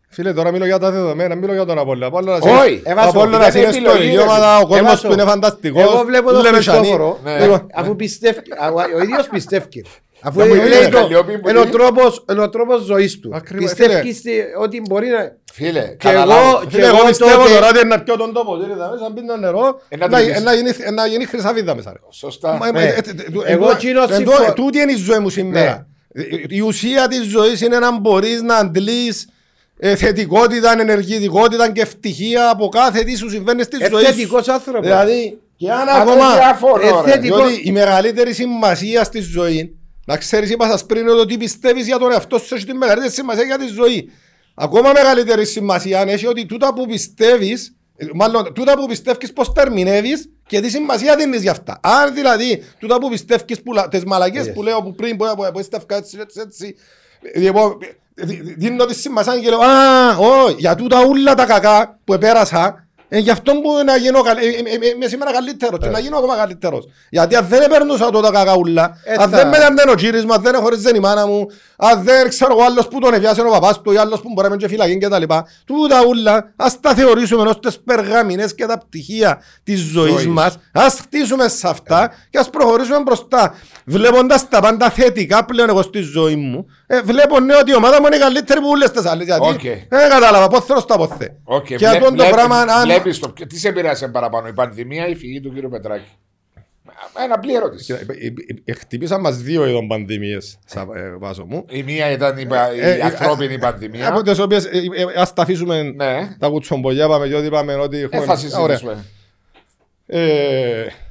Φίλε, τώρα μιλώ για τα δεδομένα, μιλώ για τον Απόλλωνα. Απόλλωνας Όχι, είναι- έβαζω, ο Απόλλωνας ήταν είναι επιλογή, ιστορική ρε. ομάδα, ο κόσμος Έβαζω. του είναι φανταστικός. Εγώ βλέπω τον Λέμε σανί. Χριστόφορο Ναι. Λοιπόν, αφού πιστεύει, α, ο ίδιος πιστεύει. Αφού Να μου λέει λέει, το, Καλλιόπη, που είναι ο λέει. τρόπος, είναι ο τρόπος ζωής του. Ακριβώς, Πιστεύει στη- ότι μπορεί να... Φίλε, Και καταλάβω. εγώ- Φίλε, και εγώ εγώ πιστεύω τότε- τώρα ότι είναι να πιω τον τόπο. Δεν είδαμε, σαν πίνει το νερό, Ε, να να- τρυπήσεις. να γίνει- ε, να γίνει χρυσαβίδα μέσα. ρε. Σωστά. Μα, Ναι. ε, ε, ε, του- Εγώ ε, εκείνο ε, συμφω- ε, Τούτη είναι η ζωή μου σήμερα. Ναι. Ε, Η ουσία της ζωής είναι να μπορείς να αντλείς ε, θετικότητα, ενεργητικότητα και ευτυχία από κάθε τι σου συμβαίνει στη Ε, ζωή σου. θετικός άνθρωπος. Δηλαδή, και αν Μα δεν ακόμα... διαφωνώ, ρε. ε, θετικό- Διότι η μεγαλύτερη σημασία στη ζωή, να ξέρεις, είπα σας πριν, ότι ό,τι πιστεύεις για τον εαυτό σου έχει τη μεγαλύτερη σημασία για τη ζωή. Ακόμα μεγαλύτερη σημασία έχει ότι τούτα που πιστεύεις, ε, μάλλον τούτα που πιστεύεις πως τα ερμηνεύεις και τι σημασία δίνεις για αυτά. Αν δηλαδή τούτα που πιστεύεις, που, λα- τις μαλακίες Yes. που λέω που πριν, που, που, που πιστεύω έτσι, έτσι, έτσι, ε, λοιπόν, ε, δι- δι- δίνω τη σημασία και λέω «Α, όχι, για τούτα ούλα τα κακά που επέρασα, ε, γι' αυτό που να γίνω καλ... ε, ε, ε, είμαι σήμερα καλύτερος και να γίνω ακόμα καλύτερος. Γιατί αν δεν επέρνουσα τότε τα κακαούλα, Ε, αν θα- δεν με ήταν ο κύρις μου, αν δεν χωρίς η μάνα μου, αν δεν ξέρω ο άλλος που τον εβιάσε ο παπάς του ή άλλος που μπορεί να είναι και φυλακή και τα λοιπά, τούτα ούλα, ας τα θεωρήσουμε ως τις περγαμηνές και τα πτυχία της ζωής Ζωής. μας, ας χτίσουμε σε αυτά και ας προχωρήσουμε μπροστά. Βλέποντας τα πάντα θετικά πλέον εγώ στη ζωή μου, ε, βλέπω ναι, ότι η ομάδα μου είναι καλύτερη που όλες τις άλλες. Γιατί Οκ. δεν κατάλαβα, πώς θέλω στα ποθέ. Οκ, Και βλέ- αυτό το βλέπει- πράγμα, αν- βλέπεις το- Τι σε επηρέασε παραπάνω, η πανδημία ή η φυγή του κύριου Πετράκη; Ένα απλή ερώτηση. Κοίτα, ε, ε, ε, Χτυπήσαν μας δύο ειδών πανδημίες, σα- ε, βάζω μου. Η μία ήταν η, πα- η Ε, ε, ανθρώπινη Από πανδημία. τις οποίες, ε, ε, ας τα αφήσουμε Ναι, τα κουτσομπολιά, πάμε και ότι είπαμε ότι... ε, έχουμε- θα Ωραία. συζητήσουμε.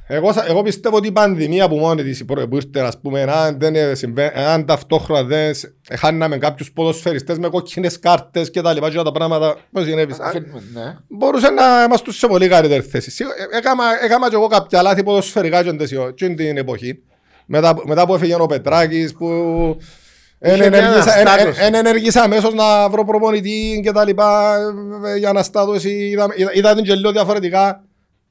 Ε, εγώ, σα- εγώ πιστεύω ότι η πανδημία που μόνη της που ήρθε, ας πούμε, αν, δεν, ε, συμβα- αν ταυτόχρονα δεν σ- χάναμε κάποιους ποδοσφαιριστές με κόκκινες κάρτες και τα λοιπά και τα πράγματα, πώς συνέβησαν. Αφήνουμε, Ναι. μπορούσε να είμαστε σε πολύ καλύτερη θέση. Σίγουρα, ε, Έκανα, έκανα και εγώ κάποια λάθη ποδοσφαιρικά και εντες- και την εποχή. Μετά, μετά που έφυγε ο Πετράκης που εν Είχε μια ενεργήσα, εν- αναστάτωση. εν- εν ενεργήσα αμέσως να βρω προπονητή και τα λοιπά ε, για αναστάτωση. Είδα, είδα, είδα την και λίγο διαφορετικά.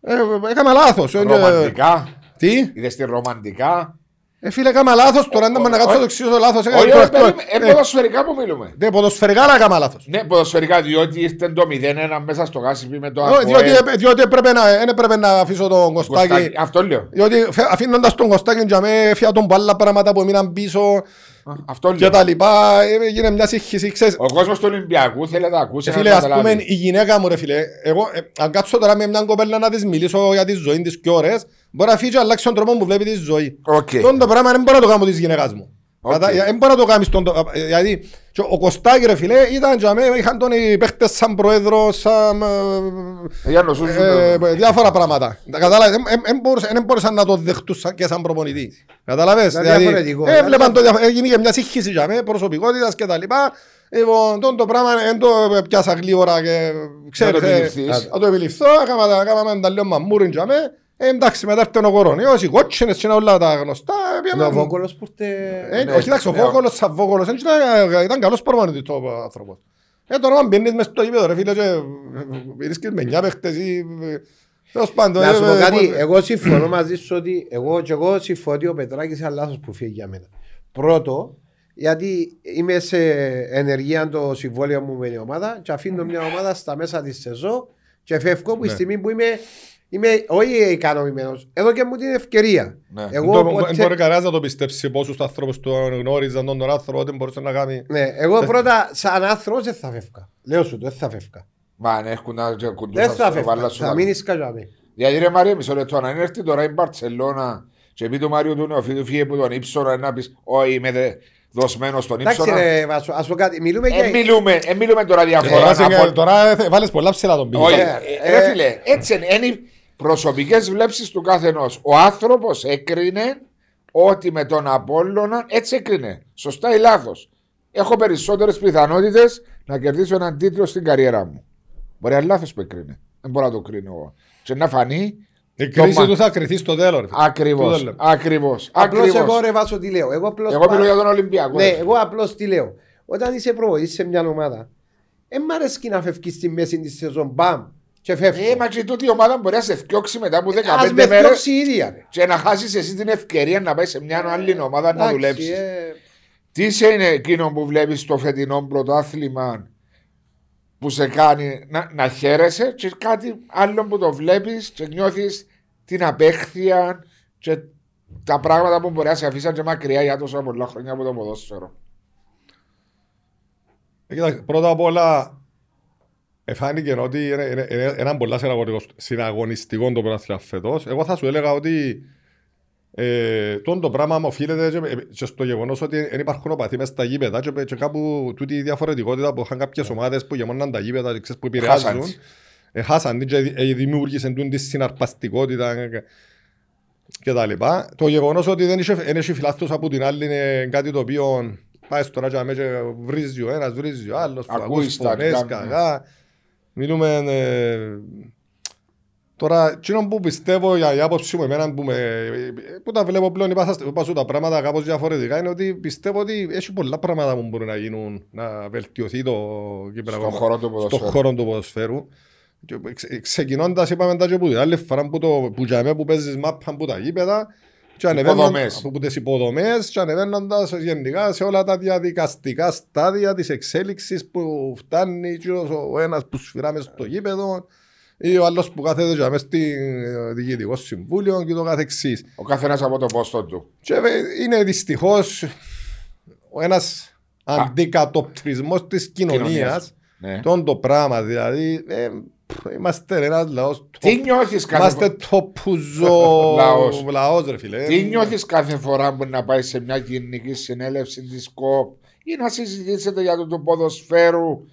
Ε, έκανα λάθος. ε, και- Ρομαντικά. Τι; Είδες τη ρομαντικά. Ε, φίλε, έκανα λάθος τώρα. Να να κάτσω όχι. το εξήσω λάθος. έκανα Όχι, το όχι, αυτό. περίμενε, Ε, ε, ποδοσφαιρικά που μιλούμε. Ναι, ποδοσφαιρικά αλλά έκανα λάθος. Ναι, ποδοσφαιρικά, διότι ήρθε το 0-1 μέσα στο Γάσιπι με το Όχι, ΑΠΟΕΛ. Διότι, έπε- διότι έπρεπε να, δεν έπρεπε να αφήσω τον Κωστάκη. Κωστάκη. Αυτό λέω. Διότι φε- αφήνοντας τον Κωστάκη για με έφυγα τον άλλα πράγματα που έμειναν πίσω Α, Αυτό και λέω. τα λοιπά. Ε, Έγινε μια σύγχυση, ξέρεις. Ο κόσμος του Ολυμπιακού θέλει να τα ακούσει. Ε, να Φίλε, τα ας πούμε, καταλάβει. η γυναίκα μου ρε φίλε, εγώ ε, αν κάτσω τώρα με μια κοπέλα να της μιλήσω για τη ζωή της και ώρες, μπορεί να φύγει και αλλάξει τον τρόπο που βλέπει τη ζωή. Οκ. Τον το πράγμα δεν μπορεί να το κάνω της γυναίκας μου. Οκ. Κατα- ε, Δεν μπορεί να το κάνεις τον... το- ε, Γιατί και ο Κωστάκη ρε φίλε ήταν για μέ, είχαν τον οι παίχτες σαν πρόεδρο, σαν... ε, Για να σου ε, ε, διάφορα πράγματα. Τα Κατάλαβες, δεν μπορούσαν να το δεχτούν σαν- και σαν προπονητής. Κατάλαβες, Ήταν δηλαδή, διαφορετικό. έβλεπαν το διαφο- έγινε και μια σύγχυση για μέ, προσωπικότητας και τα λοιπά. Λοιπόν, τον το πράγμα δεν το πιάσα γλύωρα και ξέρεις, το ε, επιληφθείς. να το επιληφθώ, έκανα τα- έκαναμε τα λίγο μαμούριν για μέ. Ε, εντάξει, μετά έρθει ο κορονοϊός, οι κότσινες και όλα τα γνωστά. Είναι πήγαμε- ο Βόκολος που ήρθε... ε, Ναι, όχι, εντάξει, ο ναι. Βόκολος, σαν Βόκολος, δεν ήταν, ήταν καλός προπονητής ο άνθρωπος. Ε, τώρα αν μπαίνεις μες στο γήπεδο, ρε φίλε, και ε, βρίσκεις με εννιά παίχτες ή... ε, Τέλος πάντων, Να ε, σου πω ε, κάτι, ε, εγώ συμφωνώ μαζί σου ότι εγώ και εγώ συμφωνώ ότι ο Πετράκης είναι λάθος που φύγει για μένα. Πρώτο, γιατί είμαι σε ενεργεία το συμβόλαιο μου με την ομάδα και αφήνω μια ομάδα στα μέσα τη σεζόν και φεύγω που τη Ναι. στιγμή που είμαι, είμαι όχι ικανοποιημένος. Εδώ και μου την ευκαιρία. Ναι. Εγώ δεν ποτέ- μπορεί κανένας να το πιστέψει πόσους ανθρώπους τον γνώριζαν τον άνθρωπο ότι μπορούσε να κάνει... Ναι, εγώ πρώτα σαν άνθρωπος δεν θα φεύγα. Λέω σου το, δεν θα φεύγα. Μα αν έχουν να Δεν κουντούσαν θα στο φεύγα. βάλα σου Θα να- μείνεις καζάμι. Γιατί ρε Μαρία, μισό λεπτό, αν έρθει τώρα η Μπαρτσελώνα και πει του Μάριου του Νεοφίδου φύγε που τον ύψονα να πεις όχι είμαι δε δοσμένος στον Εντάξει ύψονα. ρε Βάσο, ας πω κάτι. Μιλούμε Ε, για... μιλούμε, ε, μιλούμε τώρα διαφορά. Τώρα, σε- από- τώρα ε, θε- βάλες πολλά ψηλά τον πύχη. Όχι, Ε, ε, ε, ρε φίλε, έτσι είναι. Είναι- προσωπικές βλέψεις του καθενός. Ο άνθρωπος έκρινε ότι με τον Απόλλωνα έτσι έκρινε. Σωστά ή λάθος. Έχω περισσότερες πιθανότητες να κερδίσω έναν τίτλο στην καριέρα μου. Μπορεί να είναι λάθος που έκρινε. Δεν μπορώ να το κρίνω εγώ. Και να φανεί Η Το κρίση μα- του θα κρυθεί στο τέλος. ακριβώς. Τούτο λέμε. Ακριβώς. Απλώς εγώ ρε βάσω τι λέω. Εγώ, απλώς Εγώ πάω- μιλώ για τον Ολυμπιακό. Ναι, εγώ απλώς τι λέω. Όταν είσαι προβολή σε μια ομάδα, δεν μ' αρέσει να φεύγεις στη μέση της σεζόν. Μπαμ! Και φεύγει. Ε, μα και τούτη η ομάδα μπορεί να σε φτιάξει μετά από 15 Α με μέρες διώξει η ίδια. ρε. και να χάσεις εσύ την ευκαιρία να πάει σε μια άλλη ομάδα να Εντάξει, δουλέψεις. ε, Τι σε είναι εκείνο που βλέπεις στο φετινό πρωτάθλημα που σε κάνει να, να χαίρεσαι και κάτι άλλο που το βλέπεις και νιώθεις την απέχθεια και τα πράγματα που μπορεί να σε αφήσαν και μακριά για τόσα πολλά χρόνια από το ποδόσφαιρο. Ε, κοίτα, Πρώτα απ' όλα, εφάνηκε ότι είναι, είναι, είναι ένα πολλά συναγωνιστικό- συναγωνιστικό το πρωτάθλημα φέτος. Εγώ θα σου έλεγα ότι ε, τόν το πράγμα μου οφείλεται και, και στο γεγονός ότι δεν υπάρχουν οπαθοί μες στα γήπεδα και, και κάπου τούτη η διαφορετικότητα που είχαν κάποιες ομάδες που γεμόναν τα γήπεδα και ξέρεις, που επηρεάζουν. Χάσαν της. Ε, χάσαν την και ε, δημιούργησαν τούν τη συναρπαστικότητα και, και τα λοιπά. Το γεγονός ότι δεν είχε, δεν είχε φιλάθλους από την άλλη είναι κάτι το οποίο πάει στο ράτσα με και βρίζει ο ένας, βρίζει ο άλλος, Ακούεις ακούς στα φωνές, κάμερα. κακά. Μιλούμε... Ε, τώρα, εκείνο που πιστεύω για η άποψη μου εμένα που, με, που τα βλέπω πλέον είπα, σας- είπα σου τα πράγματα κάπως διαφορετικά είναι ότι πιστεύω ότι έχει πολλά πράγματα που μπορούν να γίνουν να βελτιωθεί το κύπελλο Στον χώρο του στον ποδοσφαίρου. χώρο του ποδοσφαίρου. Και ξε- Ξεκινώντας είπαμε τα και που την άλλη φορά που, το, που, για μέ που παίζεις μάπα που τα γήπεδα και ανεβαίνοντας Υποδομές. από τις υποδομές και ανεβαίνοντας γενικά σε όλα τα διαδικαστικά στάδια της εξέλιξης που φτάνει και ο ο ένας που σφυρά μες στο γήπεδο ή ο άλλος που κάθεται για μες στη ε, διοικητικό συμβούλιο και το καθεξής. Ο καθένας από το πόστο του. Και ε, είναι δυστυχώς ο ένας αντικατοπτρισμός της κοινωνίας Κοινωνίας. Ναι. τον το πράγμα δηλαδή ε, πφ, είμαστε ένας λαός Τι νιώθεις κάθε, είμαστε φο- το πουζό Λαός. λαός ρε φίλε τι νιώθεις κάθε φορά που να πάει σε μια γενική συνέλευση της ΚΟΠ ή να συζητήσετε για το, το ποδοσφαίρου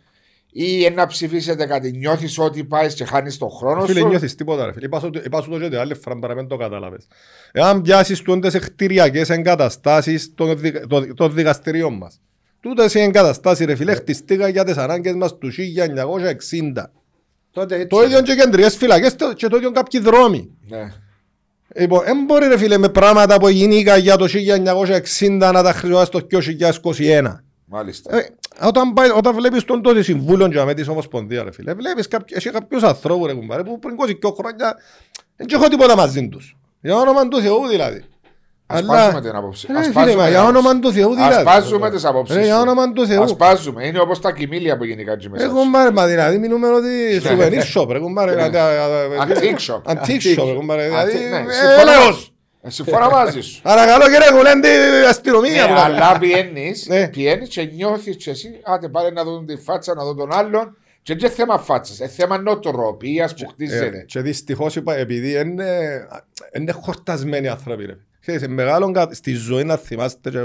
ή να ψηφίσετε κάτι; Νιώθεις ότι πάεις και χάνεις τον χρόνο Φίλε σου; νιώθεις τίποτα ρε φίλε είπα σου το- είπα σου το και την άλλη φορά παρά μην το κατάλαβες εάν πιάσεις τούντες κτηριακές εγκαταστάσεις των δι- των- των δικαστηριών μας τούτες οι εγκαταστάσεις ρε φίλε χτιστήκα για τις ανάγκες μας τους 1960 Τότε έτσι. το ίδιο και κεντρικές φυλακές το- και το ίδιο κάποιοι δρόμοι Ναι. Λοιπόν, δεν μπορεί ρε φίλε με πράγματα που γίνηκα για το 1960 να τα χρειάζεσαι το 2021. Μάλιστα. Ε, όταν, πάει, όταν βλέπεις τον τότε συμβούλιο για με της Ομοσπονδία ρε φίλε, βλέπεις κάποιο, έχει κάποιους ανθρώπους ρε κουμπάρε που πριν 22 χρόνια δεν έχω τίποτα μαζί τους. Για όνομα του Θεού δηλαδή. Ασπάζουμε την άποψη. Ρε Ασπάζουμε φίλε, μα, την για άποψη. όνομα του Θεού δηλαδή. Ασπάζουμε τις απόψεις Ρε, για σου. όνομα του Θεού. Ασπάζουμε. Είναι όπως τα κοιμήλια που γενικά έτσι μέσα. Ρε κουμπάρε, μα δηλαδή μιλούμε ότι souvenir shop ρε κουμπάρε. Ναι. δηλαδή, Antique shop. Antique shop ρε κουμπάρε. Δηλαδή, Antique, ναι. ε, Συμφωνώ. έλεος. Ε, Συμφωνώ μαζί σου. Παρακαλώ κύριε Κουλέντη, αστυνομία. Ναι, που αλλά πιένεις, Ναι. πιένεις και νιώθεις και εσύ, άντε πάρε να δουν τη φάτσα, να δουν τον άλλον. Και δεν είναι θέμα φάτσα, είναι θέμα νοοτροπίας που Ε, χτίζεται. Και δυστυχώς είπα, επειδή είναι, είναι χορτασμένοι άνθρωποι. Ρε. Ξέρεις, είναι μεγάλο κα- στη ζωή να θυμάστε και,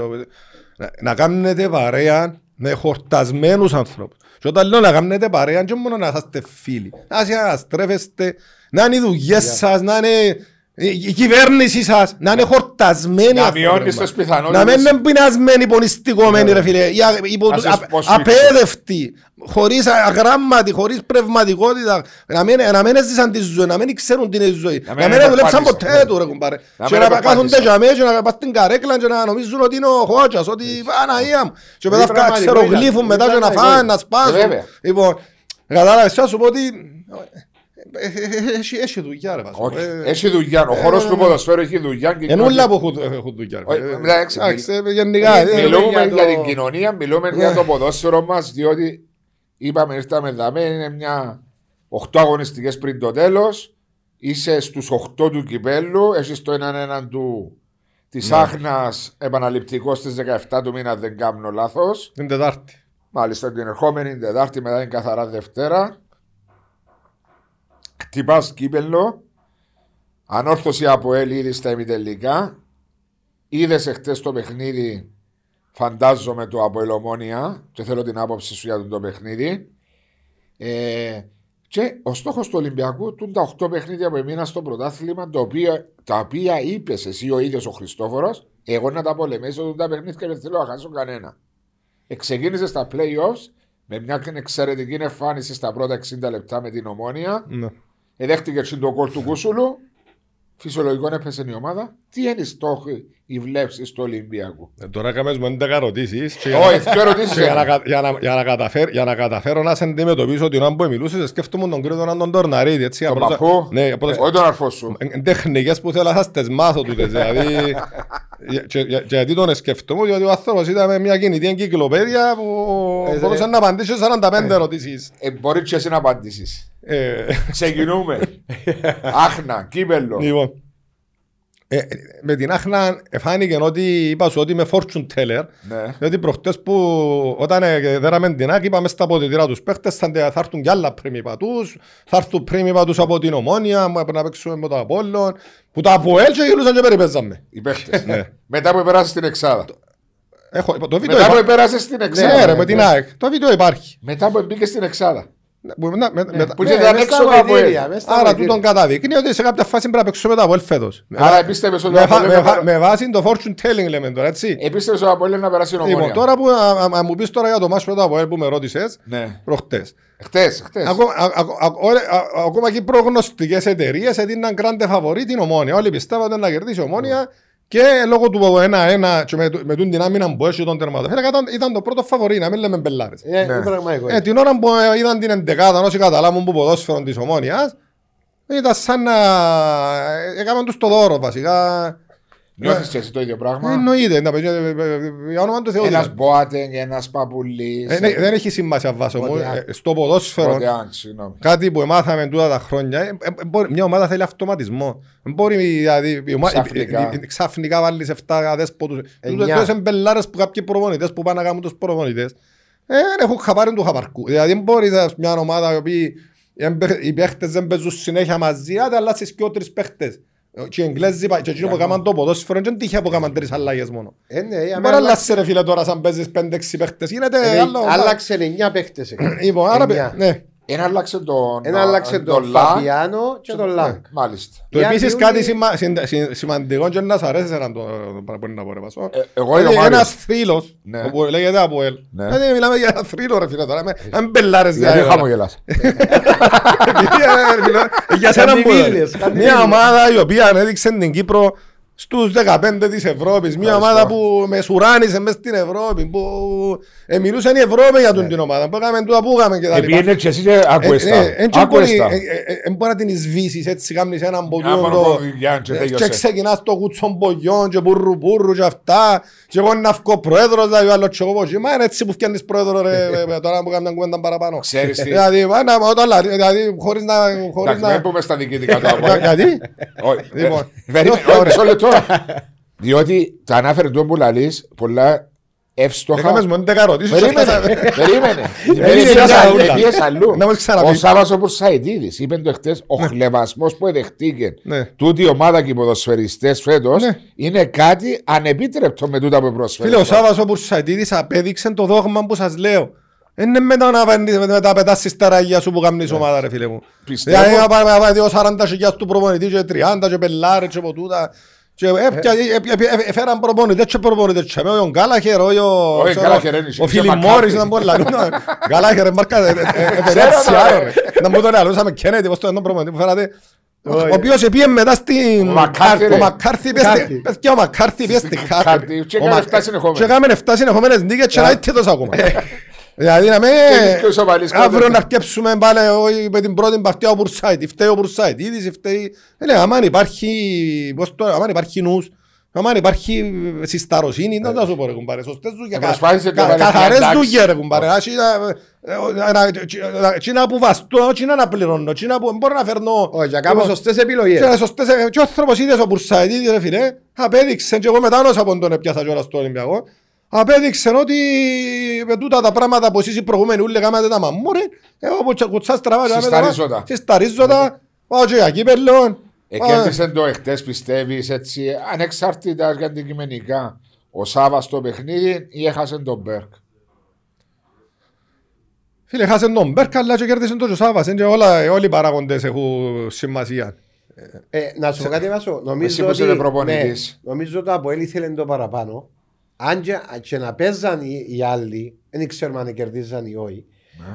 να, να κάνετε παρέα με χορτασμένους ανθρώπους. Και όταν λέω να κάνετε παρέα, και μόνο να είσαστε φίλοι. Να συναστρέφεστε, να είναι οι δουλειές σας, να είναι η η κυβέρνηση σας, να είναι χορτασμένοι Να άνθρωποι, μειώνεις ρε, τις μα. πιθανότητες. Να μην είναι πεινασμένοι, πονηστικωμένοι, ρε φίλε. ή α- υπο- Να σε α- σποσφίξουν. Απέδευτοι, χωρίς αγράμματοι, χωρίς πνευματικότητα. Να μην, να μην έζησαν τη ζωή, να μην ξέρουν τι είναι η ζωή. Να Να μην μην δουλέψαν επερπάτησαν. ποτέ του, ρε κουμπάρε. Να Και μην να επερπάτησαν. κάθονται για μέσα και να πας στην καρέκλα και να νομίζουν ότι είναι ο Χότσας, ότι Παναγία μου. Και μετά Είναι φκα- πραγματικό, ξερογλύφουν είναι μετά και να πραγματικό. φάνε, να σπάσουν. Βέβαια. Λοιπόν, κατάλαβες, θα σου πω ότι ε, ε, ε, έχει- έχει δουλειά ρε Βάσο. Όχι, Ε, έχει δουλειά. Ο χώρος του ποδοσφαίρου έχει δουλειά. και Εν όλα νιώθει- που έχουν- έχουν δουλειά. ρε. Όχι, Ε, εντάξει, εντάξει, ε, Γενικά. ε, Μιλούμε για για το- την κοινωνία, μιλούμε για το ποδόσφαιρο μας, διότι είπαμε ήρθαμε εδώ, είναι μια 8 αγωνιστικές πριν το τέλος. Είσαι στους 8 του κυπέλου, έχεις το έναν έναν του της Άχνας επαναληπτικός στις 17 του μήνα, δεν κάνω λάθος. Την Τετάρτη. Μάλιστα την ερχόμενη Τετάρτη μετά είναι καθαρά Δευτέρα. Χτυπάς κύπελο. Ανόρθωση από ελ ήδη στα ημιτελικά. Είδες εχθές το παιχνίδι, φαντάζομαι το από Ελομόνια και θέλω την άποψη σου για το παιχνίδι. Ε, Και ο στόχος του Ολυμπιακού, του τα 8 παιχνίδια που έμειναν στο πρωτάθλημα, το οποίο, τα οποία είπες εσύ ο ίδιος ο Χριστόφορος, εγώ να τα πολεμήσω του τα παιχνίδια και δεν θέλω να χάσω κανένα. Εξεκίνησε στα playoffs με μια εξαιρετική εμφάνιση στα πρώτα 60 λεπτά με την ομόνια. Ναι. Εδέχτηκε και το κόλ του Κούσουλου. Φυσιολογικό έπεσε η ομάδα. Τι είναι οι στόχοι, οι βλέψεις του Ολυμπιακού. Ε, Τώρα κάνεις μου 11 ερωτήσεις και Όχι, δύο ερωτήσεις. και για να, κα- για, να, για, να καταφέρω, για να καταφέρω να σε αντιμετωπίσω την ώρα που μιλούσες σκέφτομαι τον κύριο τον Αντων Τορναρίδη έτσι Τον απλώς- παππού; ναι, Ε, απλώς- Όχι τον αρφό σου. ε, τεχνικές που θέλω να σας τις μάθω τούτες δηλαδή για- και- για- και γιατί τον σκέφτομαι διότι ο άνθρωπος ήταν με μια κινητή εγκυκλοπαίδεια που Ε, μπορούσε ε, να απαντήσει σε 45 ερωτήσεις Ε, μπορεί και εσύ να απαντήσεις. Ε, Ξεκινούμε. Άχνα, κύπελο. Λοιπόν, ε, ε, με την Άχνα φάνηκε ότι είπα σου ότι είμαι fortune teller Ναι. διότι προχτές που όταν ε, δέραμε την άκη είπαμε στα αποδητήρα τους παίχτες θα, θα έρθουν κι άλλα πρίμοι πατούς θα έρθουν πρίμοι πατούς από την Ομόνια μου να παίξουμε με το Απόλλον που τα Αποέλ και γελούσαν και περιπέζαμε Οι παίχτες. Ναι. Μετά που πέρασε στην Εξάδα. Έχω, το βίντεο Μετά που υπάρχει πέρασε στην ναι, Εξάδα. ρε, με την ΑΕΚ το βίντεο υπάρχει Μετά που μπήκε στην Εξάδα. Ναι, που- να- με- μετά- Που Ναι, ήταν μες έξω στα από Αποέλ. βοηθήρια, μες στα Άρα βοηθήρια. τούτον καταδείκνει ότι σε κάποια φάση πρέπει να παίξουμε με το Αποέλ φέτος Άρα επίστευες ότι με, ο βα- Αποέλ με, να βα- περάσει- με βάση το fortune telling λέμε τώρα έτσι επίστευες ότι ο Αποέλ να περάσει η Λοιπόν, ομόνια. τώρα που α, α, α, μου πεις τώρα για το μάτς με το Αποέλ που με ρώτησες Ναι. προχτές Χτες, χτες. Ακόμα, α- α- α- όλε- α- ακόμα και οι προγνωστικές εταιρείες έδιναν grande φαβορή την Ομόνια. Όλοι πιστεύατε να κερδίσει η Ομόνια και λόγω του 1-1 και με, με την άμυνα που έχει τον τερματοφύλακα ήταν, ήταν το πρώτο φαβορή, να μην λέμε μπελάρες. Ε, Ναι. είναι πραγματικό. Ε, την ώρα που ε, είδαν την εντεκάδα όσοι καταλάβουν που ποδόσφαιρο της Ομόνιας ήταν σαν να ε, έκαναν τους το δώρο βασικά. Νιώθεις και εσύ το ίδιο Ε, πράγμα; Εννοείται, να παιδιά, ε, ε, ε, για όνομα του Θεού. Ένας δηλαδή. Μπόατεν, ένας Παπουλής. Ε, ναι, δεν έχει σημασία βάσο μου. Πρωτεά. Ε, Στο ποδόσφαιρο Πρωτεάν, συγγνώμη. Κάτι που μάθαμε τούτα τα χρόνια, ε, ε, μπορεί- μια ομάδα θέλει αυτοματισμό. Δεν Μπορεί δηλαδή, η ομα- Ξαφνικά. η- η- η- ξαφνικά βάλεις 7 αδέσποτους. Εννιά. Τούτες είναι μπελάρες που κάποιοι προπονητές που πάνε να κάνουν τους προπονητές. Ε, δεν έχουν χαπάρει του χαπαρκού. Δηλαδή δεν μπορείς ας, μια ομάδα η οποία οι παίχτες δεν παίζουν συνέχεια μαζί, άντε αλλάσεις και ο τρεις παίχτες. Και οι Εγγλέζοι πα- και εκείνοι που έκαναν το ποδόσφαιρο δεν τύχε που έκαναν τρεις αλλαγές μόνο. Ε, ναι, Δεν για μπορεί να μένα αλλάσεις ρε φίλε τώρα σαν παίζεις 5-6 παίχτες. Γίνεται Ε, άλλο. Άλλαξε 9 παίχτες. Λοιπόν, άρα, Εννιά. ναι. Ένα άλλαξε τον... Ένα άλλαξε τον Λα. Φαπιάνο και τον Λάγκ. Μάλιστα. Το Για επίσης διούλη- κάτι σημα, συν- συν- σημαντικό και να σ' αρέσει έναν το το πράγμα που είναι να πω ρε Πασό. Ε, εγώ είμαι ο Είναι Μάριος. ένας θρύλος Ναι. που λέγεται από ελ. Ναι. Δηλαδή μιλάμε για ένα θρύλο ρε φίλε τώρα. με- Αν μπελάρες Γιατί διάφορα. χαμογελάς. Επειδή, ε, φίλε, Για σένα Κάνει που βίλες, κάνει Μια βίλες. ομάδα η οποία ανέδειξε την Κύπρο στους 15 της Ευρώπης. Μια Ευχαριστώ. ομάδα που με σουράνισε μες στην Ευρώπη. Που ε, μιλούσαν οι Ευρώπη για τον την ομάδα. Που έκαμε τούτα που έκαμε και τα λοιπά. Επήγαινε και εσύ και άκουες τα. Δεν Άκουες τα. μπορεί να την εισβήσεις έτσι κάνεις έναν Α, ποτούρο μόνο το- κωδικιά και ε, τέλειωσε. και ξεκινάς το κουτσομπογιόν και μπουρρου μπουρρου και αυτά και εγώ να βγω πρόεδρος δηλαδή ο άλλος και εγώ πω «Μα είναι έτσι που φτιάχνεις πρόεδρο ρε ρε, ρε, τώρα που κάνουμε κουβέντα παραπάνω Ξέρεις τι. Δηλαδή πάνε όταν λα- δηλαδή χωρίς να χωρίς Εντάξει, μην να πούμε στα διοικητικά του Για- Αποέλ. Γιατί; Όχι, Λοιπόν. ε, περίμενε, Ωραία. όχι, μισό λεπτό. Διότι τα ανάφερε τον που λαλείς πολλά εύστοχα. Έκαμες μου 11 ερωτήσεις Περίμενε, έφτασα- περίμενε. Πήγες Πήγες αλλού, αλλού. πήγες αλλού. Να μας ξαναπείς. Ο Σάββας ο Πουρσαϊτίδης είπε το χτες, ο χλεβασμός που εδεχτήκε Ναι. τούτη η ομάδα και οι ποδοσφαιριστές φέτος Ναι. είναι κάτι ανεπίτρεπτο με τούτα που προσφέρεις. Φίλε ο Σάββας ο Πουρσαϊτίδης απέδειξε το δόγμα που σας λέω είναι μετά να πέντε- μετά πετάσεις τα ραγιά σου που κάνεις ομάδα ρε φίλε μου Πιστεύω. Δηλαδή να πάμε να πάει δύο 40 χιλιάς του προπονητή και 30 και πελάρες και ποτούτα και έπια- ε- ε- ε- ε- έφεραν προπονητές και προπονητές και με ο Γκάλαχερ, όχι ο- Όχι, ξέρω, Γκάλαχερ δεν είσαι, ο είσαι Φίλιπ Μακάρθι. Μόρις ήταν πολλά Γκάλαχερ μάρκα ε, ε, ε, ε, Ξέρω, έτσι ρε. άλλο, ρε. να μου τον αλούσαμε Κέννετι πως το είναι προπονητή που φέρατε ο Όχι. οποίος επίε μετά στην Ο Μακάρθι, ρε. ο Μακάρθι πήγε Μακάρθι. στη- πες και ο Μακάρθι πήγε στην Μακάρθι. Κάρτη Και έκανε 7 συνεχόμενες. και έκαμε 7 συνεχόμενες νίκες και να είτε τόσο ακόμα Δηλαδή να με... Και και ο Σοβαλής Αύριο κάτω. να αρκέψουμε πάλι όχι, με την πρώτη παυτιά ο Μπουρσάιτ. Φταίει ο Μπουρσάιτ. Ήδη φταίει. Ε, λέει, άμα υπάρχει, πώς το, άμα υπάρχει νους, άμα υπάρχει συσταροσύνη, δεν θα σου πω ρε κουμπάρε. Σωστές δουλειές. Ε, προσπάθησε και κα- βάλε μια Καθαρές εντάξει. δουλειές ρε κουμπάρε. Άσυ, ε, ε, να- ε, Τσίνα που βαστώ, τσίνα να πληρώνω, τσίνα που μπορώ να φέρνω. Όχι, για κάνουμε σωστές Και επιλογές. είναι σωστές, ε, και ο άνθρωπος είδες ο Μπουρσάιτ, ρε φίλε, απέδειξε και εγώ μετά όσα από τον έπιασα κιόλας στο Ολυμπιακό, απέδειξε ότι με τούτα τα πράγματα που εσείς οι προηγούμενοι ούλοι κάνατε τα μαμούρε, εγώ που τσα- κουτσάς τραβά, Συσταρίζοντα. συσταρίζοντα, πάω και για κύπελλον. Εκέρδισε το εχθές πιστεύεις έτσι ανεξάρτητα για αντικειμενικά ο Σάββας το παιχνίδι ή έχασε τον Μπέρκ; Φίλε, χάσε τον Μπέρκα, αλλά και κέρδισε τον Τζοσάβας. Είναι και όλα, όλοι οι παράγοντες έχουν σημασία. Ε, να σου πω κάτι Βάσο. Εσύ Νομίζω που ότι, είσαι προπονητής. ναι, νομίζω το Αποέλ ήθελε το παραπάνω. Αν και, και να παίζαν οι, οι άλλοι, δεν ξέρουμε αν κερδίζαν ή όχι.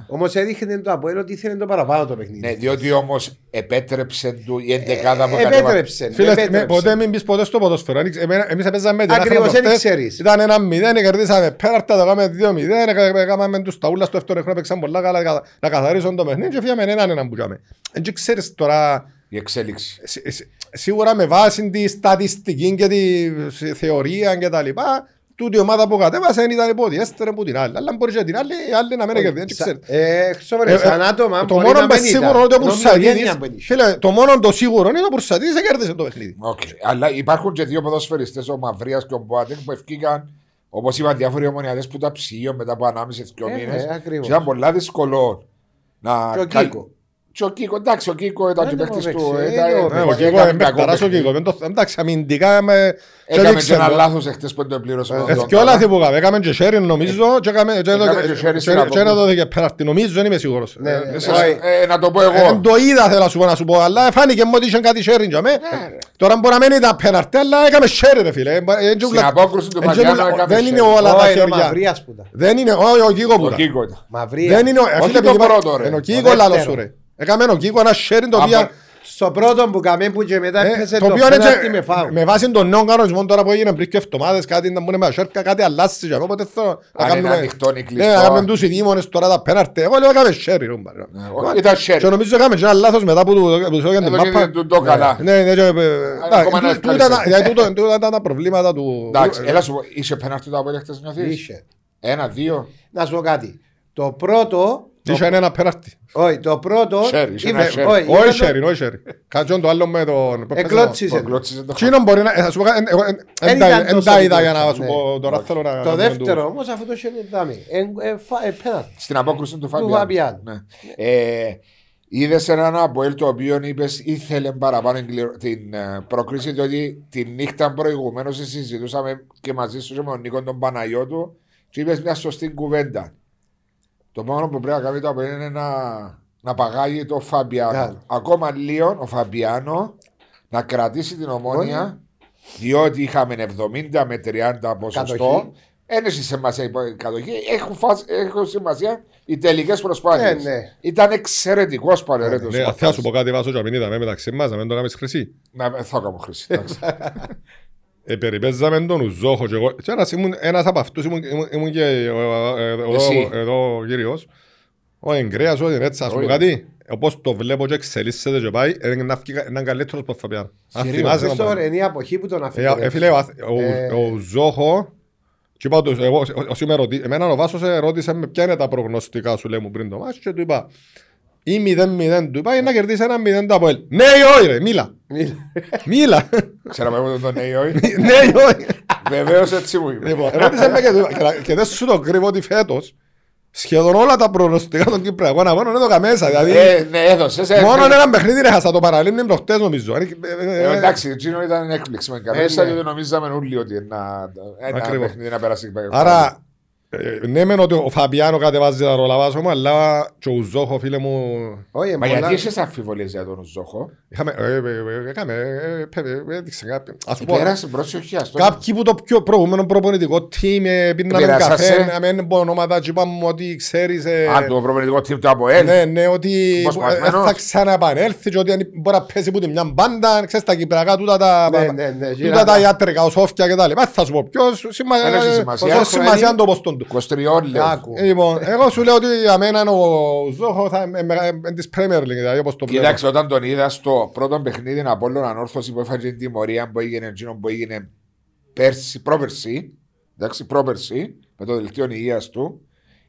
Όμως έδειχνε το Αποέλ ότι ήθελε το παραπάνω το παιχνίδι. Ναι, διότι όμως επέτρεψε του η εντεκάδα που Ε, επέτρεψε. Φίλες, επέτρεψε. με- ποτέ μην πεις ποτέ στο ποδόσφαιρο. Εμείς- εμένα- Εμείς έπαιζαμε με την Ακριβώς, Άχνα δεν προχτές. ξέρεις. Ήταν ένα μηδέν, κερδίσαμε πέναρτα, το κάναμε δύο μηδέν, έκαναμε τους ταούλας στο δεύτερο χρόνο, παίξαν πολλά καλά να- να καθαρίσουν το παιχνίδι και φύγαμε έναν έναν που κάναμε. Εν και ξέρεις τώρα, Η εξέλιξη. σι- σι- σίγουρα με βάση τη στατιστική και τη θεωρία και τα λοιπά, τούτη η ομάδα που κατέβασε ήταν υποδιέστερη από την άλλη. Αλλά μπορείς και την άλλη, η άλλη να μην κερδίσει, δεν ξέρεις. Ε, ξέρω, ρε, Ε, σαν ε, άτομα Το μπορεί μόνο να που μην ήταν. σίγουρο είναι ότι ο Νομίζω Πουρσατίδης, γένεια που είναι. φίλε, το μόνο το σίγουρο είναι ότι ο Πουρσατίδης κέρδισε το παιχνίδι. Οκ. Αλλά υπάρχουν και δύο ποδοσφαιριστές, ο Μαυρίας και ο Μποάτεκ, που ευκήκαν, όπως είπαν διάφοροι ομονιατές που ήταν ψυγείο μετά από ανάμιση δύο Ε, μήνες. ναι, ακριβώς. Και ήταν πολλά δύσκολο να... Και ο καλ- Κίκο. Και ο Κίκο, εντάξει, ο Κίκο ήταν Δεν και το παίκτης παίξει, του. ε, ήταν- το Ναι, ο παίξει. Κίκο έκανε είναι κακό παιχταράς ο παιχνίδι. Κίκο. Δεν το- Εντάξει, αμυντικά με... και Έκαμε και έδειξε ένα το. λάθος εχθές που δεν το πλήρωσε. ο Ε, Ντόντα. δυο λάθη που έκαμε. Έκαμε και sharing νομίζω και έκαμε- και Έκαμε έδωκε- και sharing στην και- απόκριση. και ένα δόθηκε πέναρτη. Νομίζω, δεν είμαι σίγουρος. Ναι, Ε, ναι, ε, Σε- όχι. ε, Να το πω ε, εγώ. Το είδα θέλω να σου πω να σου πω, αλλά φάνηκε μου ότι είχε κάτι sharing για με. Ναι, Τώρα μπορεί να μην ήταν πέναρτη, αλλά έκαμε share ρε φίλε. Ε, ε, Στην ούλα- απόκριση του ε, Παγιάννου ούλα- έκαμε Δεν είναι sharing. όλα τα Όχι, ο χέρια. Μαυρίας που ήταν. Δεν είναι, όχι ο Κίκο που Ο ήταν. Κίκο ήταν. Μαυρίας. Δεν είναι, ο- ε, Όχι φίλε, το επειδή πρώτο, ρε. Είναι ο Το Κίκο λάλο δεύτερο. σου ρε. Έκαμε ο Κίκο ένα sharing το οποίο... Από- Στο πρώτο που καμε που και μετά Ε, έπαιζε το το οποίο είναι πέναρτι και- με φάουλ. με βάση τον νέο κανονισμό τώρα που έγινε πριν και εβδομάδες κάτι να μπουν με ασέρκα, κάτι αλλάσει και οπότε θέλω να Αν είναι κάνουμε- ανοιχτό ή Ναι, κλειστό. να κάνουμε τους οι δήμονες τώρα τα πέναρτη. Εγώ λέω έκαμε sharing. ρε, μπαρε. Ναι, όχι, Ήταν Και sharing. νομίζω έκαμε και ένα λάθος μετά που του που τους έδωκαν την Εδώ και μάπα. του το καλά. Ναι, ναι, και, ε, ακόμα εντάξει, ένα τούτα τα- ευχαριστώ. γιατί τούτο- τούτα ήταν τα προβλήματα του... Εντάξει, έλα σου πω, είσαι πέναρτη το Αποέλ χτες νιώθεις; Είχε. Ένα, δύο. Να σου πω κάτι. Το πρώτο. Το- Είχε ένα πέναρτη. Όχι, το πρώτο. Share, είχε είπε- ένα share. όχι, Όχι ήταν το- sharing, όχι sharing. Κάτσον το άλλο με τον... Εκλώτσισε. Ο Κλώτσης το Τσίνο μπορεί να... ε, θα σου πω κάτι, ε, εγώ, ε, Εν εν ήταν τα- εν τόσο τα είδα για δικό να σου, σου ναι. πω τώρα θέλω να... Το να δεύτερο όμως αφού το χέρι δάμε. Πέναρτι. Στην απόκριση του Φαβιάν. Φαβιάν. Ναι. Ε, Είδες έναν Αποέλ το οποίο είπες ήθελε παραπάνω εγκληρω- την ε, πρόκριση, διότι τη νύχτα προηγουμένως συζητούσαμε και μαζί σου και με τον Νίκο τον Παναγιώτου και είπες μια σωστή κουβέντα. Το μόνο που πρέπει να κάνει το Αποέλ είναι να, να παγάγει το Φαμπιάνο. Ναι. Ακόμα λίγο ο Φαμπιάνο να κρατήσει την ομόνια, διότι είχαμε 70 με 30 ποσοστό. Κατοχή. Δεν έχει σημασία η κατοχή. Έχουν, φας- έχουν σημασία οι τελικές προσπάθειες. Ε, ναι. Ήταν εξαιρετικός παλαιρέτο. Ναι, θα σου πω κάτι βάσο και να μην είδαμε μεταξύ μας, να μην το κάνεις χρυσή. Να θα κάνω χρήση. εντάξει. Ε, περιπέζαμε τον Ουζόχο και εγώ. Και ένας, ήμουν, ένας από αυτούς ήμουν, ήμουν, ήμουν και ε, ε, εδώ, Εσύ. εδώ ο κύριος. Ο Εγκρέας, ο έτσι, ας πούμε Όχι. κάτι. Όπως το βλέπω και εξελίσσεται και πάει, είναι να φύγει- έναν καλύτερος που θα πιάνει. Αν Κυρίως, θυμάσαι τον Χριστό, πάει. είναι η αποχή που τον Ε, αφήνει. ε, φίλε, ο αθ- ο- Ε. ο Ουζόχο, και είπα τους, εγώ, όσοι με ρωτή, εμένα ο Βάσος ρώτησε με ποια είναι τα προγνωστικά σου λέει μου πριν το μάτς και του είπα ή 0-0 του είπα ή να κερδίσει ένα 0 το Αποέλ. Ναι ή όχι ρε, μίλα. Μίλα. Ξέραμε εγώ τον ναι ή όχι. Ναι ή όχι. Βεβαίως έτσι μου είπε. Λοιπόν, ρώτησε με και του είπα, και να- και δεν σου το κρύβω ότι φέτος σχεδόν όλα τα προγνωστικά των Κυπριακών αγώνων έδωκα μέσα. Δηλαδή, Ε, ναι, έδωσες. μόνο ένα παιχνίδι έχασα το παραλίμνη προχτές νομίζω. Ε, ε, ε, Εντάξει, εκείνο ήταν έκπληξη με κανένα, ναι. γιατί νομίζαμε όλοι ότι ένα ένα Ακριβώς. παιχνίδι να περάσει. Άρα, ε, ναι μεν ότι ο Φαμπιάνο κατεβάζει τα ρόλα βάζω μου, αλλά και ο Ζόχο φίλε μου... Όχι, Μα πολλά- γιατί είσαι αμφιβολίες για τον Ζόχο; Είχαμε, ε, ε, ε, έκαμε, ε, πε- ε, έδειξε κάτι. Ας σου πω, Πέρασε πρόσεχε αυτό. κάποιοι που το πιο προηγούμενο προπονητικό team ε, πίναμε Επηρεάσασε. καφέ, να μην πω ονόματα και είπαμε μου ότι ξέρεις... ε, Α, το προπονητικό team του Αποέλ. Ναι, ναι, ότι Όπως ε, σπασμένος. θα ξαναεπανέλθει και ότι αν μπορεί να πέσει που την μια μπάντα, ξέρεις τα κυπριακά τούτα τα, Ναι, ναι, ναι, τούτα γύρω- τα ιατρικά, ο Σόφια και τα λοιπά. Θα σου πω ποιος Δεν σημασία, έχει σημασία. πόσο σημασία είναι το ποστόν του. 23 λέω. Άκου. Λοιπόν, εγώ σου λέω ότι για μένα ο Ζόχο θα είναι της Premier League, δηλαδή όπως το βλέπω. Κοίταξε, όταν τον είδα στο πρώτο παιχνίδι από όλον ανόρθωση που έφαγε την τιμωρία που έγινε εκείνο που έγινε πέρσι, πρόπερσι, εντάξει, πρόπερσι, με το δελτίο υγείας του,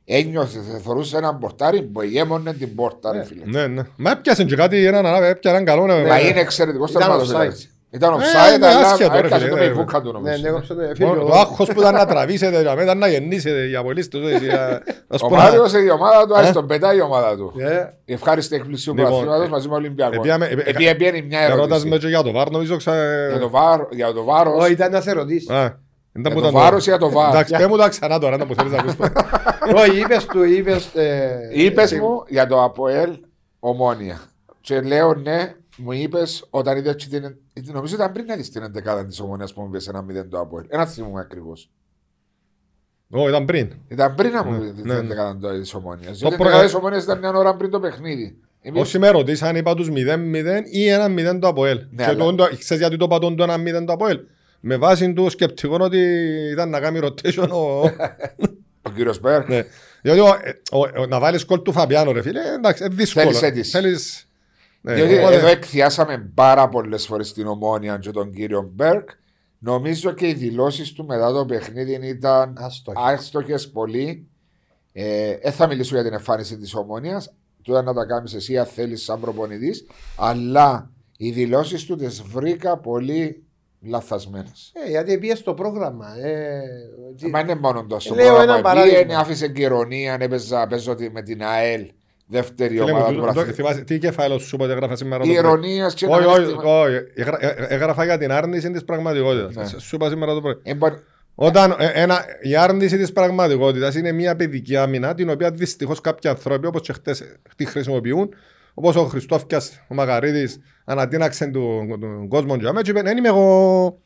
ένιωθε, θεωρούσε έναν πορτάρι που εγέμονε την πόρτα, ρε φίλε. Ναι, ναι. Μα έπιασε και κάτι, έναν ανάβε, έπιανε έναν καλό. ναι, Μα ναι. είναι εξαιρετικός Ήταν τερματοφύλακας. offside. Ήταν Ε, offside, είναι αλλά άσχετο, ρε έπιασε φίλε, το ναι, πεϊβούκα του Ναι, νομίζω. ναι, έκοψε το Μόνο φίλο. Το άγχος που ήταν να τραβήσετε, για μένα ήταν να γεννήσετε οι απολύστες. Ο Μάριος η ομάδα του, άρχισε τον πετάει η ομάδα του. Ε, Η ευχάριστη έκπληξη του Λοιπόν, πρωταθλήματος ε, μαζί με Ολυμπιακό. επιάμε- επί- Επειδή έπιανε μια Ερώτας με ερώτηση. και για το βάρ, νομίζω ξα... Για το βάρο- Για το βάρος. Όχι, ήταν να σε ρωτήσει. Α, ήταν Για που το ήταν βάρος ή για το βάρ. Εντάξει, πέ μου τα ξανά τώρα, να μου θέλεις να ακούσεις. Όχι, είπες του, είπες... ε, Είπες ε, μου για το ΑΠΟΕΛ ομόνια. Και λέω ναι, μου είπες όταν είδες την. Νομίζω ήταν πριν να δεις την 11η της ομόνια που μου είπες ένα 0 το ΑΠΟΕΛ. Ένα θυμούμαι ακριβώς. Ω, ήταν πριν. Ήταν πριν να μου Ναι, πεις την ναι, ναι. 11η της ομόνια. Διότι προ- την 11η της ομόνια ήταν μια ώρα πριν το παιχνίδι. Εμείς- Όσοι με ρωτήσαν είπα τους 0-0 ή ένα 0 το ΑΠΟΕΛ. Ναι, Και αλλά- το- το- Ξέρεις γιατί το είπα τον το ένα 0 το ΑΠΟΕΛ. Με βάση του σκεπτικό ότι ήταν να κάνει rotation ο... Ο κύριος Μπέρκ. Ναι. Διότι ο- ο- ο- να βάλεις κόλ του Φαβιάνο ρε φίλε, εντάξει, είναι δύσκολο. Θέλεις αίτηση. Θέλεις... Ναι, Διότι οπότε- εδώ εκθιάσαμε πάρα πολλές φορές την ομόνια και τον κύριο Μπέρκ. Νομίζω και οι δηλώσεις του μετά το παιχνίδι ήταν Άστοχες. άστοχες πολύ. Ε, δεν θα μιλήσω για την εμφάνιση της ομόνιας. Τούτα να τα κάνεις εσύ αν θέλεις σαν προπονητής. Αλλά οι δηλώσεις του τις βρήκα πολύ λαθασμένες. Ε, γιατί πήγες στο πρόγραμμα. Ε, τι- Μα είναι μόνο τόσο. Λέω ένα παράδειγμα. Πήγαινε, άφησε και ηρωνία, έπαιζα, παίζω τη- με την ΑΕΛ. Δεύτερη Φίλε μου, ομάδα τούτο- του το- Πρωταθλητή. θυμάσαι- Τι κεφάλαιο σου είπα ότι έγραφα σήμερα Η το πρωί; ηρωνία και Όχι, να όχι, αίσθημα- όχι. Έγρα- ε- Έγραφα για την άρνηση της πραγματικότητας. Ναι. Σου είπα σήμερα το πρωί. Ε, μπορεί- Όταν ε, ένα, η άρνηση της πραγματικότητας είναι μια παιδική άμυνα την οποία δυστυχώς κάποιοι άνθρωποι όπως και χτες τη χρησιμοποιούν. Όπως ο Χριστόφια, ο Μαγαρίδης, ανατείναξε τον, τον κόσμο για μένα και είπε: Δεν είμαι εγώ.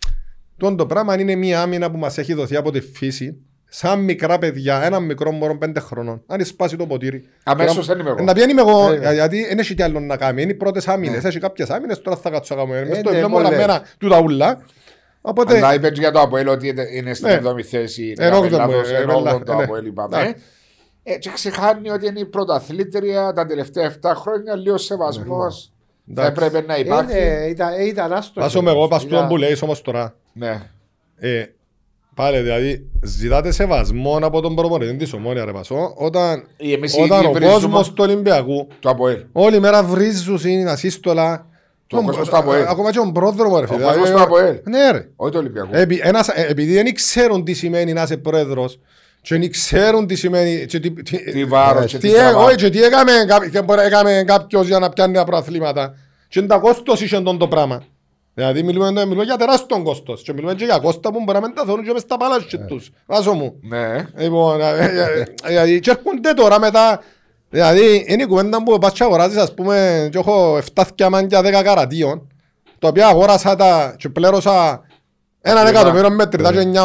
Τον το πράγμα είναι μια άμυνα που μας έχει δοθεί από τη φύση. Σαν μικρά παιδιά, ένα μικρό μωρό πέντε χρονών. Αν σπάσει το ποτήρι. Αμέσως Τώρα- δεν είμαι εγώ. Να πιάνει είμαι εγώ, Βέβαια. γιατί δεν έχει τι άλλο να κάνει. Είναι οι πρώτες άμυνες. Έχει κάποιες άμυνες, τώρα θα κάτσω να κάνω. Μες στο ναι, βλέμμα όλα πολλές. μέρα του τα ούλα. Οπότε. Αλλά είπε και για το Αποέλ ότι είναι στην Ναι. 7η θέση. Εν Έκαμε όγδομο, λάθος, ε, εν βέβαια, όγδομο το ναι. Αποέλ είπαμε. Ναι. Ε, και ξεχάνει ότι είναι η πρωταθλήτρια τα τελευταία 7 χρόνια. Λίγος σεβασμός θα Εντάξει. έπρεπε να υπάρχει. είναι- ήταν, ε, ήταν άστοχο. Βάζω με εγώ πας Ήταν- τούτο που λέει όμως τώρα. Ναι. Ε, πάλι δηλαδή ζητάτε σεβασμό από τον προπονητή της Ομόνια ρε Πασό όταν, Ή εμείς οι όταν ίδιοι ο βρίζουμε κόσμος του Ολυμπιακού Το Αποέλ. όλη μέρα βρίζουν είναι ασύστολα Το κόσμος του ΑΠΟΕΛ. Ακόμα και τον πρόδρομο ρε Ο φίλε κόσμος Ε, του ΑΠΟΕΛ. Ναι ρε Όχι το Ολυμπιακό. Επει, ένας, ε, επειδή δεν ξέρουν τι σημαίνει να είσαι πρόεδρος και δεν ξέρουν τι σημαίνει και τι, τι, Τι βάρος και τι τι, έ- τραβά. όχι, και τι έκαμε, κά- και μπορεί- έκαμε κάποιος για να πιάνει τα προαθλήματα και είναι τα κόστος είχε τον το πράγμα δηλαδή μιλούμε, μιλούμε για τεράστιο κόστος. Και μιλούμε και για κόστα που μπορεί να μην τα θέλουν και μες στα παλάσια τους. Βάζω μου. Ναι. Λοιπόν, ε, ε, ε, δηλαδή και έρχονται τώρα μετά. Δηλαδή είναι η κουβέντα που πας και αγοράζεις ας πούμε και έχω 7 θκιάμαν 10 καρατίων τα οποία αγόρασα τα και πλέρωσα έναν Ακριβά. εκατομμύριο μέτρητα και εννιά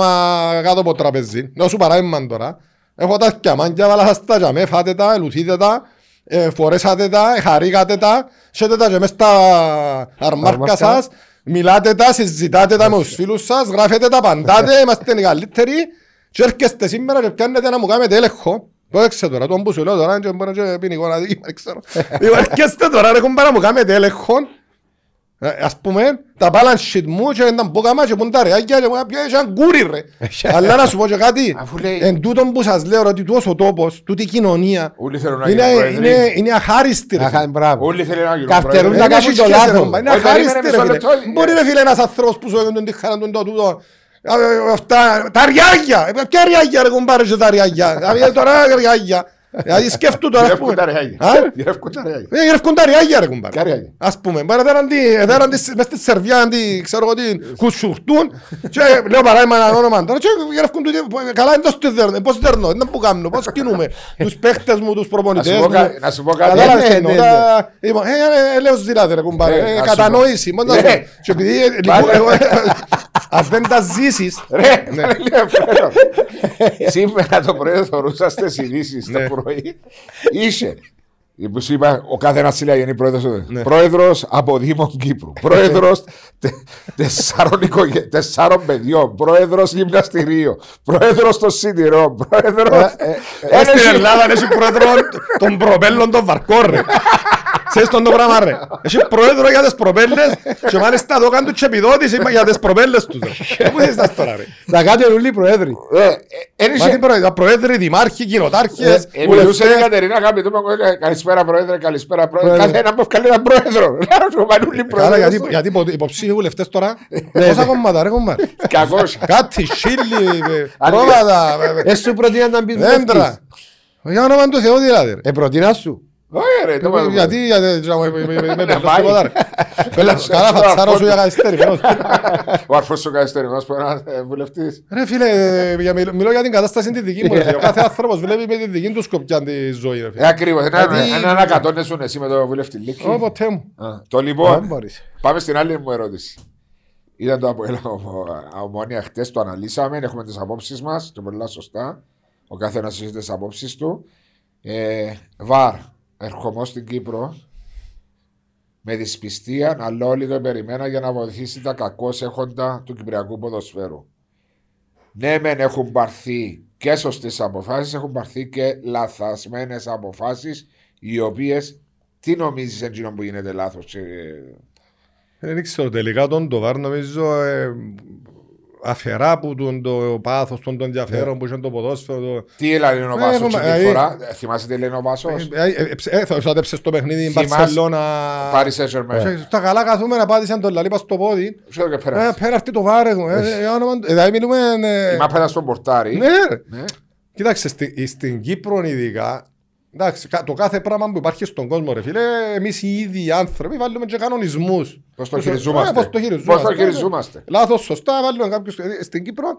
κάτω από το τραπεζί Να σου παράδειγμα τώρα. Έχω τα θκιάμαν βάλα σας τα για με φάτε τα, ελουθείτε τα ε, φορέσατε τα, χαρήκατε τα. Σέτε τα και μες στα αρμάρκα Αρμάρκα. σας Μιλάτε τα, συζητάτε τα με τους φίλους σας, γράφετε τα, απαντάτε, είμαστε οι καλύτεροι και έρχεστε σήμερα και πιάνετε να μου κάνετε έλεγχο. Το έξε τώρα, τον που σου λέω τώρα, και μπορεί να πει εικόνα δική, δεν ξέρω. Λοιπόν, Έρχεστε τώρα, ρε κουμπάρα, να μου κάνετε έλεγχο. Ε, Ας πούμε, τα balance sheet μου και τα μπούκαμα και πούν τα ρεάκια και μου πιέζει σαν κούρι ρε. Αλλά να σου πω και κάτι, Αφού λέει- εν τούτον που σας λέω ότι τούτος ο τόπος, τούτη η κοινωνία, Όλοι θέλουν να είναι, γίνουν πρόεδροι. είναι, είναι αχάριστη ρε. Αχα, μπράβο. Όλοι θέλουν να γίνουν Καυτερούν πρόεδροι. τα Δεν κάνουν έχει το σχέση, λάθος. ρε, μα, Είναι Όχι, αχάριστη περίμενε ρε μισό φίλε. λεπτό. Μπορεί ρε φίλε ένας άνθρωπος που σου έκανε τον τυχάνα τον το τούτο. Α, ε, Αυτά, τα ριάγια. Ε, Ποια ριάγια ρε κουμπάρε και τα ριάγια. Δηλαδή τώρα ριάγια. Δηλαδή σκέφτου τώρα ας πούμε. Γυρεύκουν τα ρεάγια. Α; Γυρεύκουν τα ρεάγια. Ε, γυρεύκουν τα ριάγια ρε κουμπάρε. Ποια ριάγια; Ας πούμε, μπορεί να τι, έδεραν τις- μες στη Σερβιά, αντί, ξέρω εγώ τι, κουσουρτούν και λέω παράδειγμα ένα όνομα τώρα και γυρεύκουν τούτοι, καλά είναι τόσο δέρνω, πώς δέρνω, δεν που κάνω, πώς κινούμε, τους παίχτες μου, τους Να προπονητές σου πω μου. κα- Να σου πω κάτι. Κατάλαβες ναι, τι εννοώ, ναι, τα- Λοιπόν, ε, ε, λέω ζηλάτε ρε κουμπάρε, Ναι, ε, να σου κατανόηση, μόνο να Ναι. σου- και επειδή ε, Πάλι. λυπού- εγώ- αν δεν τα ζήσεις, Ρε, Ναι. πάλι λέω, φέρω. Σήμερα το πρωί θεωρούσα στις ειδήσεις Ναι. το πρωί. Είσαι. Που σου είπα, ο κάθε ένας λέει είναι πρόεδρος, Ναι. πρόεδρος από Δήμο Κύπρου, πρόεδρος τε- τεσσάρων, οικογε- τεσσάρων παιδιών, πρόεδρος γυμναστηρίου, πρόεδρος των σιτηρών, πρόεδρος... Ε, Ε, στην εσύ- Ελλάδα έχει πρόεδρος των προπέλων των βαρκών ρε. Ξέρεις τον το πράγμα ρε. Έχει πρόεδρο για τις προπέλες και μάλιστα εδώ κάνουν και επιδότηση για τις προπέλες τους ρε. Πού είσαι τώρα ρε. Θα κάνουν όλοι οι προέδροι. Ε, ε, εν Μα είσαι- τι πρόεδροι, πρόεδροι, δημάρχοι, κοινοτάρχες, Ε, Μιλούσε η βουλευτές. Κατερίνα Γαμπητού, μου έλεγε, καλησπέρα πρόεδρε, καλησπέρα πρόεδρε. Πρόεδρε. Κάθε ένας που ευκαλεί έναν πρόεδρο. Να σου πανούλοι Καλά, γιατί, πρόεδρος. γιατί υπο- υποψήφοι βουλευτές τώρα, πόσα κόμματα ρε κομμάτι. Κακός. Κάτι, σίλι, ε, πρόβατα, ε, ε, Ε, σου προτείναν να μπεις δέντρα. βουλευτής. Για όνομα του Θεού δηλαδή ρε. Ε, προτείνα σου. Όχι ρε, το πάμε. Γιατί, γιατί, με πέλος πάει. τίποτα ρε. Πέλος, Καλά στο φατσάρο αρφό σου για καθυστερημένος. Ο αρφός σου καθυστερημένος που είναι ένας βουλευτής. Ρε φίλε, ε, για- μιλώ μιλώ για την κατάσταση τη δική μου. ρε φίλε. Ο κάθε άνθρωπος βλέπει με τη δική του σκοπιά τη ζωή. ρε φίλε. Ε, ακριβώς. Ένα- Γιατί- Ένα ανακατώνεσουν εσύ με το βουλευτή Λίκη. Ω, ποτέ μου. Α, Το Δεν λοιπόν, μπορείς. πάμε στην άλλη μου ερώτηση. Ήταν το από ομόνια χτες, το αναλύσαμε, έχουμε τις απόψεις μας και πολλά σωστά. Ο καθένας έχει τις απόψεις του. Ε, βαρ, ερχομό στην Κύπρο με δυσπιστία, αλλά όλοι το περιμέναν για να βοηθήσει τα κακώς έχοντα του Κυπριακού ποδοσφαίρου. Ναι, μεν έχουν πάρθει και σωστές αποφάσεις, έχουν πάρθει και λαθασμένες αποφάσεις, οι οποίες τι νομίζεις εκείνο που γίνεται λάθος. Δεν ξέρω, τελικά τον το βάρ νομίζω ε, αφαιρά από τον το πάθος, τον το ενδιαφέρον που είχε το ποδόσφαιρο. το- Τι έλεγε ο Ε, Βάσος έχουμε- τη ε, φορά, Ε, θυμάσαι τι λένε ο Βάσος; Ε, ε, ε, ε, θα ουσιαστέψε στο παιχνίδι η Θυμάσαι- Μπαρσελώνα. Πάρει Σέζερμεν. Και Στα καλά καθούμενα πάτησαν τον λαλίπα στο πόδι. Ξέρω και Ε, πέρα. πέρα αυτή το βάρε μου. ε, ε, όνομα του- ε, Δηλαδή μιλούμε... ε, Η μάπα ήταν στον πορτάρι. Ναι, ρε. Ναι. Κοίταξε, στη- στην Κύπρο ειδικά, εντάξει, κα- το κάθε πράγμα που υπάρχει στον κόσμο, ρε φίλε, εμείς οι ίδιοι οι άνθρωποι βάλουμε και κανονισμούς. Πώς το Ε, χειριζόμαστε. Πώς το χειριζόμαστε. Πώς το χειριζόμαστε. Λάθος, σωστά, βάλουμε κάποιους ε, στην Κύπρο.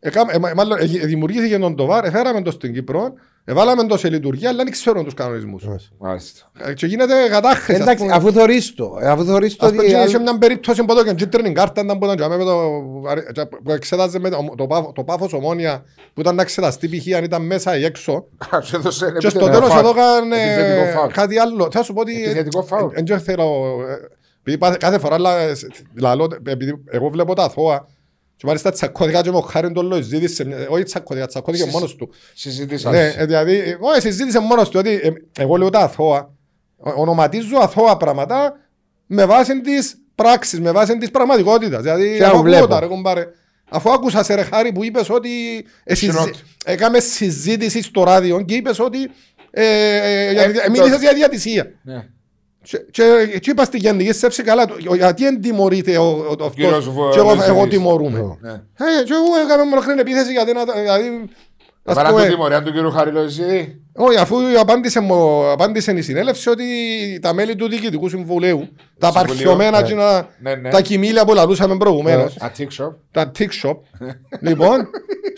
Εκάμε- ε, μάλλον, ε, δημιουργήθηκε τον τοβάρ, εφέραμε το στην Κύπρο, εβάλαμε το σε λειτουργία, αλλά δεν ξέρουν τους κανονισμούς. Μάλιστα. Ε, Και γίνεται κατάχρηση. ας Εντάξει, πούμε. αφού θωρείς το. ε, Αφού θωρείς το. Ας πούμε, ότι- και σε μια περίπτωση που έδωκαν κίτρινη κάρτα ήταν που ήταν και με το, που εξέταζε με το, το, πάφο- το πάφος ομόνια που ήταν να εξεταστεί π.χ. αν ήταν μέσα ή έξω Σου έδωσε ένα και στο επιθετικό τέλος φάουλ. έδωκαν Επιθετικό ε, φάουλ. κάτι άλλο. Θα σου πω ότι Επιθετικό φάουλ. ε, δεν θέλω ε, επειδή πα- κάθε φορά λα- σ- λαλώ, επειδή εγώ βλέπω τα αθώα και μάλιστα τσακώθηκα και με ο Χάριν τον Λοϊς ζήτησε, μια- όχι τσακώθηκα, τσακώθηκε Συ- μόνος του. Συζητήσαμε. Ναι, ε, δηλαδή, ε, όχι, συζήτησε μόνος του ότι ε, εγώ λέω τα αθώα, Ο- ονοματίζω αθώα πράγματα με βάση τις πράξεις, με βάση τις πραγματικότητας. Δηλαδή, Και αφού να ακούω βλέπω. τα, ρε κομπάρε, αφού άκουσα σε ρε Χάρη που είπες ότι ε, συζη- Συνότι. έκαμε συζήτηση στο ράδιο και είπες ότι ε, ε, για- Ε, ε, μίλησες για διατησία. Ναι. Και, και, και είπα στη γενική σκέψη καλά, το- γιατί εν τιμωρείται ο, ο, ο κύριος αυτός Βο- και εγώ, Βελζίδης. εγώ τιμωρούμε. Ναι. Ε, και εγώ έκαμε μονοχρόνια επίθεση γιατί να, δηλαδή, ας Παρά πούμε, την τιμωρία του κύριου Χαριλοζίδη. Όχι, αφού απάντησε, μου- απάντησε η συνέλευση ότι τα μέλη του Διοικητικού Συμβουλίου, τα Συμβουλίου, παρχιωμένα, ναι. εκείνα, Ναι, ναι. τα κοιμήλια που λαλούσαμε προηγουμένως, Ατίξο. τα tick shop, λοιπόν,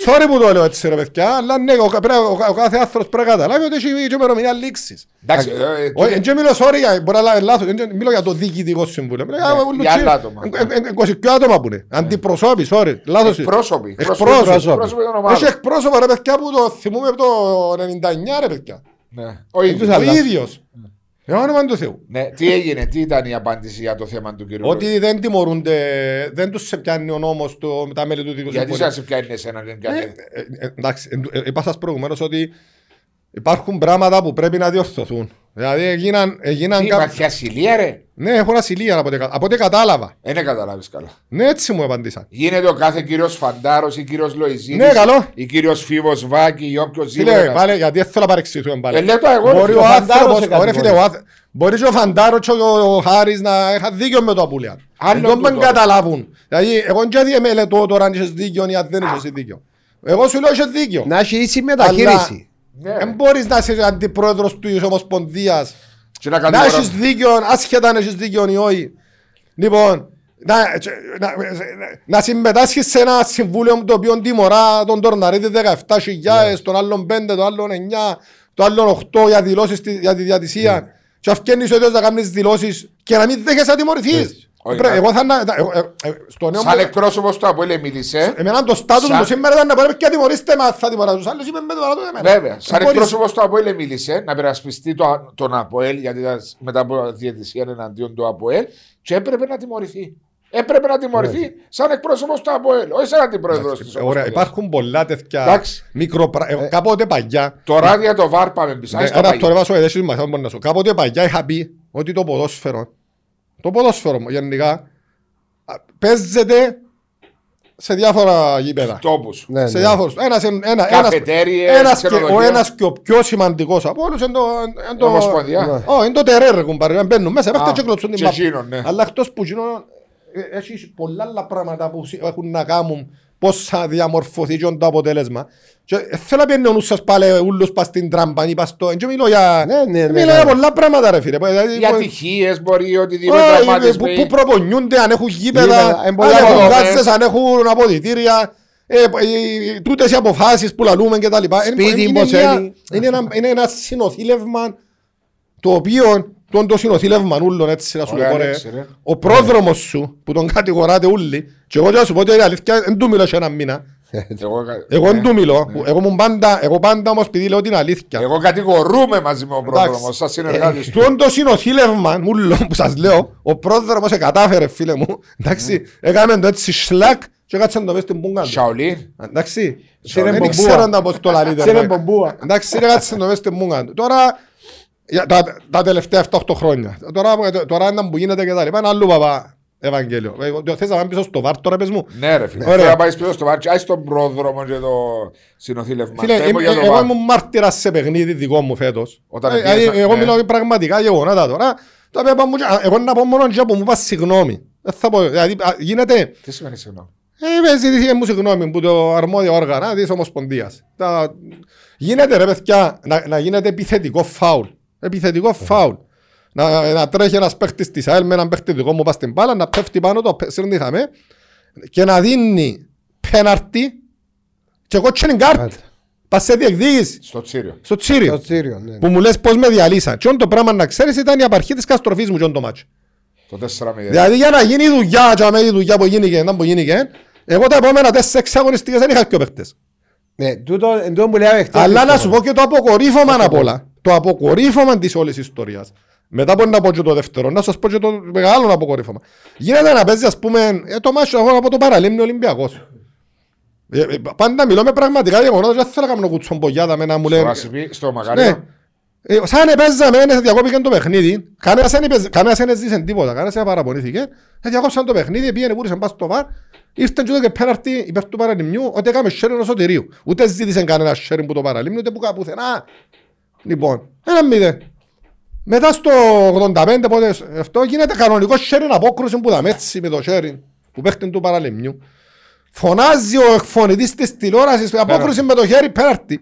sorry που το λέω έτσι ρε παιδιά, αλλά ναι, ο, πρέπει- ο, ο κάθε άνθρωπος πρέπει να καταλάβει ότι έχει και ημερομηνία λήξης. Εντάξει, ε, ε, Όχι, δεν μιλώ sorry, για- μπορεί να είναι λάθος, δεν μιλώ για το διοικητικό συμβούλιο. Μιλώ για Ναι, όλους για τους- άλλα άτομα. ε, ε, ε, 22 άτομα που είναι. Αντιπροσώποι, sorry, λάθος. είναι. Εκπρόσωποι. Εκπρόσωποι. Εκπρόσωποι των ομάδων. Έχει εκπρόσωπα ρε παιδιά που το θυμούμε από το 99 ρε παιδιά. Ναι. Ο ίδιος. τους Ο άλλα. ίδιος. Για όνομα του Θεού. Ναι, τι έγινε, τι ήταν η απάντηση για το θέμα του κύριου Ότι δεν τιμωρούνται, δεν τους σε πιάνει ο νόμος του, τα μέλη του Διοικητικού Γιατί Συμβουλίου. σας πιάνει εσένα δεν Ε, κάνει. ε, ε, Εντάξει, ε, ε, είπα σας προηγουμένως ότι υπάρχουν πράγματα που πρέπει να διορθωθούν. Δηλαδή έγιναν, έγιναν Τι κάποιοι... υπάρχει ασυλία ρε; Ναι, έχουν ασυλία από ό,τι κα- από ό,τι κατάλαβα. Δεν Ε, καταλάβεις καλά. Ναι, έτσι μου απαντήσαν. Γίνεται ο κάθε κύριος Φαντάρος ή κύριος Λοϊζίδης. Ναι, καλό. Ή κύριος Φίβος Βάκη ή όποιος Φίλε, πάλι, γιατί δεν θέλω να παρεξηγηθούμε πάλι. Ε, λέω το εγώ, ρε Μπορεί φίλε, ο ο Φαντάρος άνθρωπος, έκανε ωραία φίλε, μόνος. ο άθ- μπορεί και ο Φαντάρος και ο, ο Χάρης να είχαν δίκιο με το Απούλια. Άλλο Δεν τον τούτο. καταλάβουν. Δηλαδή, εγώ δεν διεμελετώ τώρα αν είχες δίκιο ή αν δεν είχες δίκιο. Εγώ σου λέω είχες δίκιο. Να έχει ίση μεταχείριση. Ναι, Δεν μπορείς να είσαι αντιπρόεδρος του Ομοσπονδίας. Και να Να κατηγορώ- έχεις δίκιο, άσχετα αν έχεις δίκιο ή όχι. Λοιπόν, να, να, να συμμετάσχεις σε ένα συμβούλιο το οποίο τιμωρά τον Τορναρίδη 17.000, τον άλλον 5, τον άλλον 9, τον άλλον 8 για δηλώσεις στη- για τη διατησία. Και αυκένεις ο ίδιος να κάνεις δηλώσεις και να μην δέχεσαι να τιμωρηθείς. Όχι, Πρέπει- να- Εγώ θα... να- εγώ- ε, ε, Στο νέο Σαν μου... εκπρόσωπος του Αποέλ μίλησε. Εμένα το στάτους Σαν- μου σήμερα ήταν να πω και τιμωρήστε με, θα τιμωρά τους άλλους, είπε με το παράδειγμα εμένα. Βέβαια. Σαν Δεν μπορείς- εκπρόσωπο του Αποέλ μίλησε να περασπιστεί το, τον Αποέλ γιατί ήταν μετά από διαιτησία εναντίον του Αποέλ και έπρεπε να τιμωρηθεί. Έπρεπε να τιμωρηθεί σαν εκπρόσωπος του Αποέλ, όχι σαν αντιπρόεδρος της Ναι. Ωραία, υπάρχουν πολλά τέτοια Εντάξει. μικροπρα... ε, Κάποτε παγιά Τώρα για το βάρ πάμε πίσω. Ναι, Ας το Άρα παγί. τώρα βάζω εδέσεις μας, θα μπορώ να σου. Κάποτε παγιά είχα πει ότι το ποδόσφαιρο, το ποδόσφαιρο γενικά, α, παίζεται σε διάφορα γήπεδα. Τόπους. Ναι, Σε ναι. διάφορους. Ένας, ένα, ένας, Καφετέριες, ένας και, ο ξενοδοχεία. ένας και ο πιο σημαντικός από όλους είναι το... είναι το- Ομοσπονδία. Ναι. Ω, είναι το τερέρ, κουμπάρε, να μπαίνουν μέσα, παίχτε Α, και κλωτσούν την και μάπα. εκείνον, ναι. Αλλά εκτός που εκείνο, ε, έχεις πολλά άλλα πράγματα που σι- έχουν να κάνουν πώς θα διαμορφωθεί και το αποτέλεσμα. Και ε, θέλω να πιένει ο νους σας πάλι ούλους πας στην τράμπα ή πας στο... Και μιλώ για... Ναι, ναι, ναι, Μιλώ για ναι. πολλά πράγματα ρε φίλε. Δηλαδή, Για που- ατυχίες μπορεί οτιδήποτε Όχι, που, τραυματισμοί. που προπονιούνται, αν έχουν γήπεδα, Γήπεδα, αν πολλά έχουν δομές. γάζες, αν έχουν αποδητήρια, ε, ε, ε, τούτες οι αποφάσεις που λαλούμε και τα λοιπά. Σπίτι, είναι, είναι, πώς μια- είναι. είναι, ένα, είναι ένα συνοθήλευμα το οποίο τον το συνοθήλευμα ούλων έτσι να σου το Ωραία πω ρε. λέξη, ρε. Ο πρόδρομος σου που τον κατηγοράτε ούλοι και εγώ να σου πω ότι είναι αλήθεια δεν του μιλώ σε ένα μήνα. Εγώ, Εγώ ναι. δεν του μιλώ. Εγώ, μου πάντα, εγώ πάντα όμως επειδή λέω την αλήθεια. Εγώ κατηγορούμε μαζί με τον Εντάξει. πρόδρομο, σαν συνεργάτης του. Τούτο το συνοθήλευμα μούλο που σας λέω, ο πρόδρομος κατάφερε φίλε μου, εντάξει, έκαμε το έτσι σλακ και έκατσε το μέσα στην πούγκα του. Σαολίν. Εντάξει, Σέρε δεν μπομπούα. ξέρω να πώς το λαλείτε. Σέρε ρε. μπομπούα. Εντάξει, έκατσε το μέσα στην πούγκα του. Τώρα, για τα, τα τελευταία 7-8 χρόνια, τώρα, τώρα είναι που γίνεται και τα λοιπά, είναι άλλο παπά Ευαγγέλιο. Ε, το Θες να πάμε πίσω στο βάρ τώρα πες μου; Ναι ρε φίλε. Ωραία. Θέλω να πάεις πίσω στο βάτσο, άι στον πρόδρομο και το συνοθήλευμα. Φίλε, Πες μου είμαι- για το εγώ βάρ. ήμουν μάρτυρας σε παιχνίδι δικό μου φέτος. Όταν Ε, πήγες, δηλαδή, Εγώ ναι. μιλάω πραγματικά γεγονότα τώρα. Τα οποία πάμε- Εγώ να πω μόνο για που μου πας συγγνώμη. Δεν θα πω, δηλαδή α, γίνεται... Τι σημαίνει συγγνώμη; Ε, με ζητήθηκε μου συγγνώμη που το αρμόδιο όργανα της Ομοσπονδίας. Τα... Γίνεται ρε παιδιά να, να γίνεται επιθετικό φάουλ. Επιθετικό φάουλ. Να, να τρέχει ένας παίχτης της ΑΕΛ με έναν παίχτη δικό μου πας στην μπάλα, να πέφτει πάνω το, σύρνει θαμέ και να δίνει πέναρτη και κότσινη κάρτα. Άντε. Πας σε διεκδίκηση Στο Τσίριο. στο Τσίριο. Το Τσίριο, ναι. Που μου λες πώς με διαλύσαν. Και το πράγμα να ξέρεις ήταν η απαρχή της καστροφής μου και το μάτσο. Το 4-0. Δηλαδή για να γίνει η δουλειά και αμέ η δουλειά που γίνηκε, ήταν που γίνηκε, εγώ τα επόμενα τέσσερις αγωνιστικές δεν είχα και παίχτες. Ναι, τούτο εν τούτο που λέω εχθές. Αλλά να πιστεύω. σου πω και το αποκορύφωμα απ' όλα. Το αποκορύφωμα της όλης ιστορίας. Μετά από να πω και το δεύτερο, να σας πω και το μεγάλο αποκορύφωμα. Γίνεται να παίζει ας πούμε, ε, το μάτσο εγώ από το παραλίμνη Ολυμπιακός. Ε, ε, πάντα μιλώ με πραγματικά γεγονότα και δεν θέλω να κάνω κουτσομπογιάδα με να μου Στο λένε Ρασιπί, στο ναι. Μακάριο. Ε, σαν επέζαμε, ε, διακόπηκε το παιχνίδι. Κανένας δεν έπαιζε- Κανένας δεν έζησε τίποτα. Κανένας δεν παραπονήθηκε. Ε, διακόψαν το παιχνίδι, πήγαινε πούρισαν πας στο βαρ. Ήρθαν και ούτε και πέναρτη υπέρ του παραλιμνιού, ότι έκαμε sharing ενός σωτηρίου. Ούτε ζήτησε κανένας sharing που το παραλίμνιο, ούτε που κάπου πουθενά. Λοιπόν, ένα μηδέν. Μετά στο 85 πότε αυτό γίνεται κανονικό sharing απόκρουση που δαμε έτσι με το sharing που παίχτην του παραλιμνιού. Φωνάζει ο εκφωνητής της τηλεόρασης απόκρουση με το χέρι πέναρτη.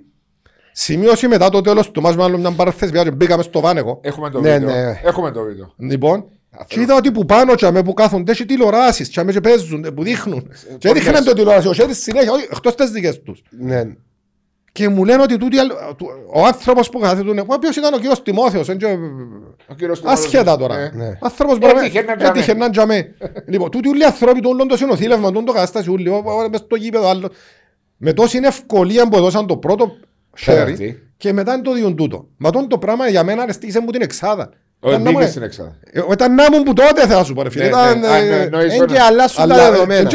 Σημείωση μετά το τέλος του μάτς με άλλο μια παραθέση και μπήκαμε στο βάνεκο. Έχουμε το Ναι, βίντεο. ναι. Έχουμε το βίντεο. Λοιπόν, και είδα ότι που πάνω και αμέ που κάθονται έχει τηλεοράσεις και αμέ και παίζουν, που δείχνουν. Και δείχναν το τηλεόραση, ο Σέρις συνέχεια, όχι, εκτός τις δικές τους. Ναι. Και μου λένε ότι τούτοι, άλλοι- του- ο άνθρωπος που κάθεται, ο οποίος ήταν ο κύριος Τιμόθεος, εν και- Ο κύριος του ασχέτα Μαρος- τώρα. Ναι. Ναι. Άνθρωπος μπορεί να- Έτυχε να τζαμέ. έτυχε να τζαμέ. Λοιπόν, τούτοι όλοι οι άνθρωποι, το όλο το συνοθήλευμα, το κατάσταση όλοι, ο- ο- μες στο γήπεδο άλλο. Με τόση ευκολία που έδωσαν το πρώτο Πέναρτι. χέρι και μετά είναι το διον τούτο. Μα τον το πράγμα για μένα αριστήσε μου την εξάδα. Ο Ήταν να μου- Μπήκε στην Εξάδα. ε, Ήταν να μου που τότε θα σου πω ρε φίλε. Ναι, Ήταν, ναι. Α, ναι, ε, εννοείς Εν ότι- και αλλάσουν τα Αλλά δεδομένα.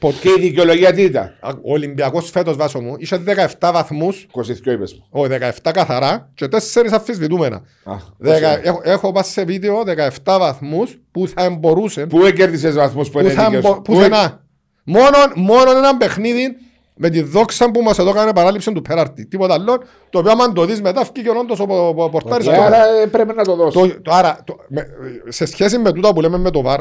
Έτσι τούτον. ε, Ναι, έγινα- ναι. ποτέ- Και η δικαιολογία τι ήταν; Ο Ολυμπιακός φέτος βάσο μου είχε 17 βαθμούς, 22 είπες μου. όχι 17 καθαρά και 4 αμφισβητούμενα. Α, Δεκα- πώς είναι. έχω- Έχω πάει σε βίντεο 17 βαθμούς που θα μπορούσε Πού κέρδισες βαθμούς που που είναι θα δίκαιος; μπο- σου. πουθενά. Μόνο, μόνο ένα παιχνίδι με τη δόξα που μας εδώ έκανε παράληψη του πέραρτη. Τίποτα άλλο, το οποίο άμα το δεις μετά βγήκε όντως ο πο- πο- πορτάρης. Ε, και- Άρα ε, πρέπει να το δώσω. Το, το, άρα, το, με, σε σχέση με τούτα που λέμε με το ΒΑΡ,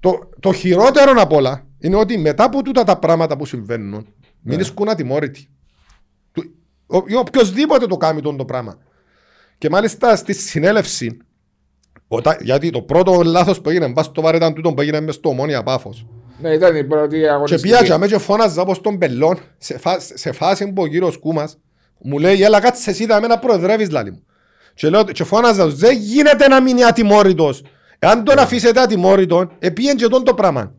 το, το χειρότερο απ' όλα είναι ότι μετά από τούτα τα πράγματα που συμβαίνουν, μην Ναι. ισκούν ατιμόρυτοι. Του- ο- Ή οποιοδήποτε το κάνει τον το πράγμα. Και μάλιστα στη συνέλευση, όταν, γιατί το πρώτο λάθος που έγινε μπας στο ΒΑΡ ήταν τούτο που έγινε μες στο ομόνια πάφος. Ναι, ήταν η πρώτη Και αγωνιστική. πήγα και και φώναζα όπως τον πελόν σε, φά, σε φάση που ο κύριος Κούμας μου λέει έλα κάτσε εσύ δάμε να προεδρεύεις λάλη μου. Και, λέω, και φώναζα τους δεν γίνεται να μείνει ατιμόρυτος. Εάν τον αφήσετε ατιμόρυτον επίεν και τον το πράγμα.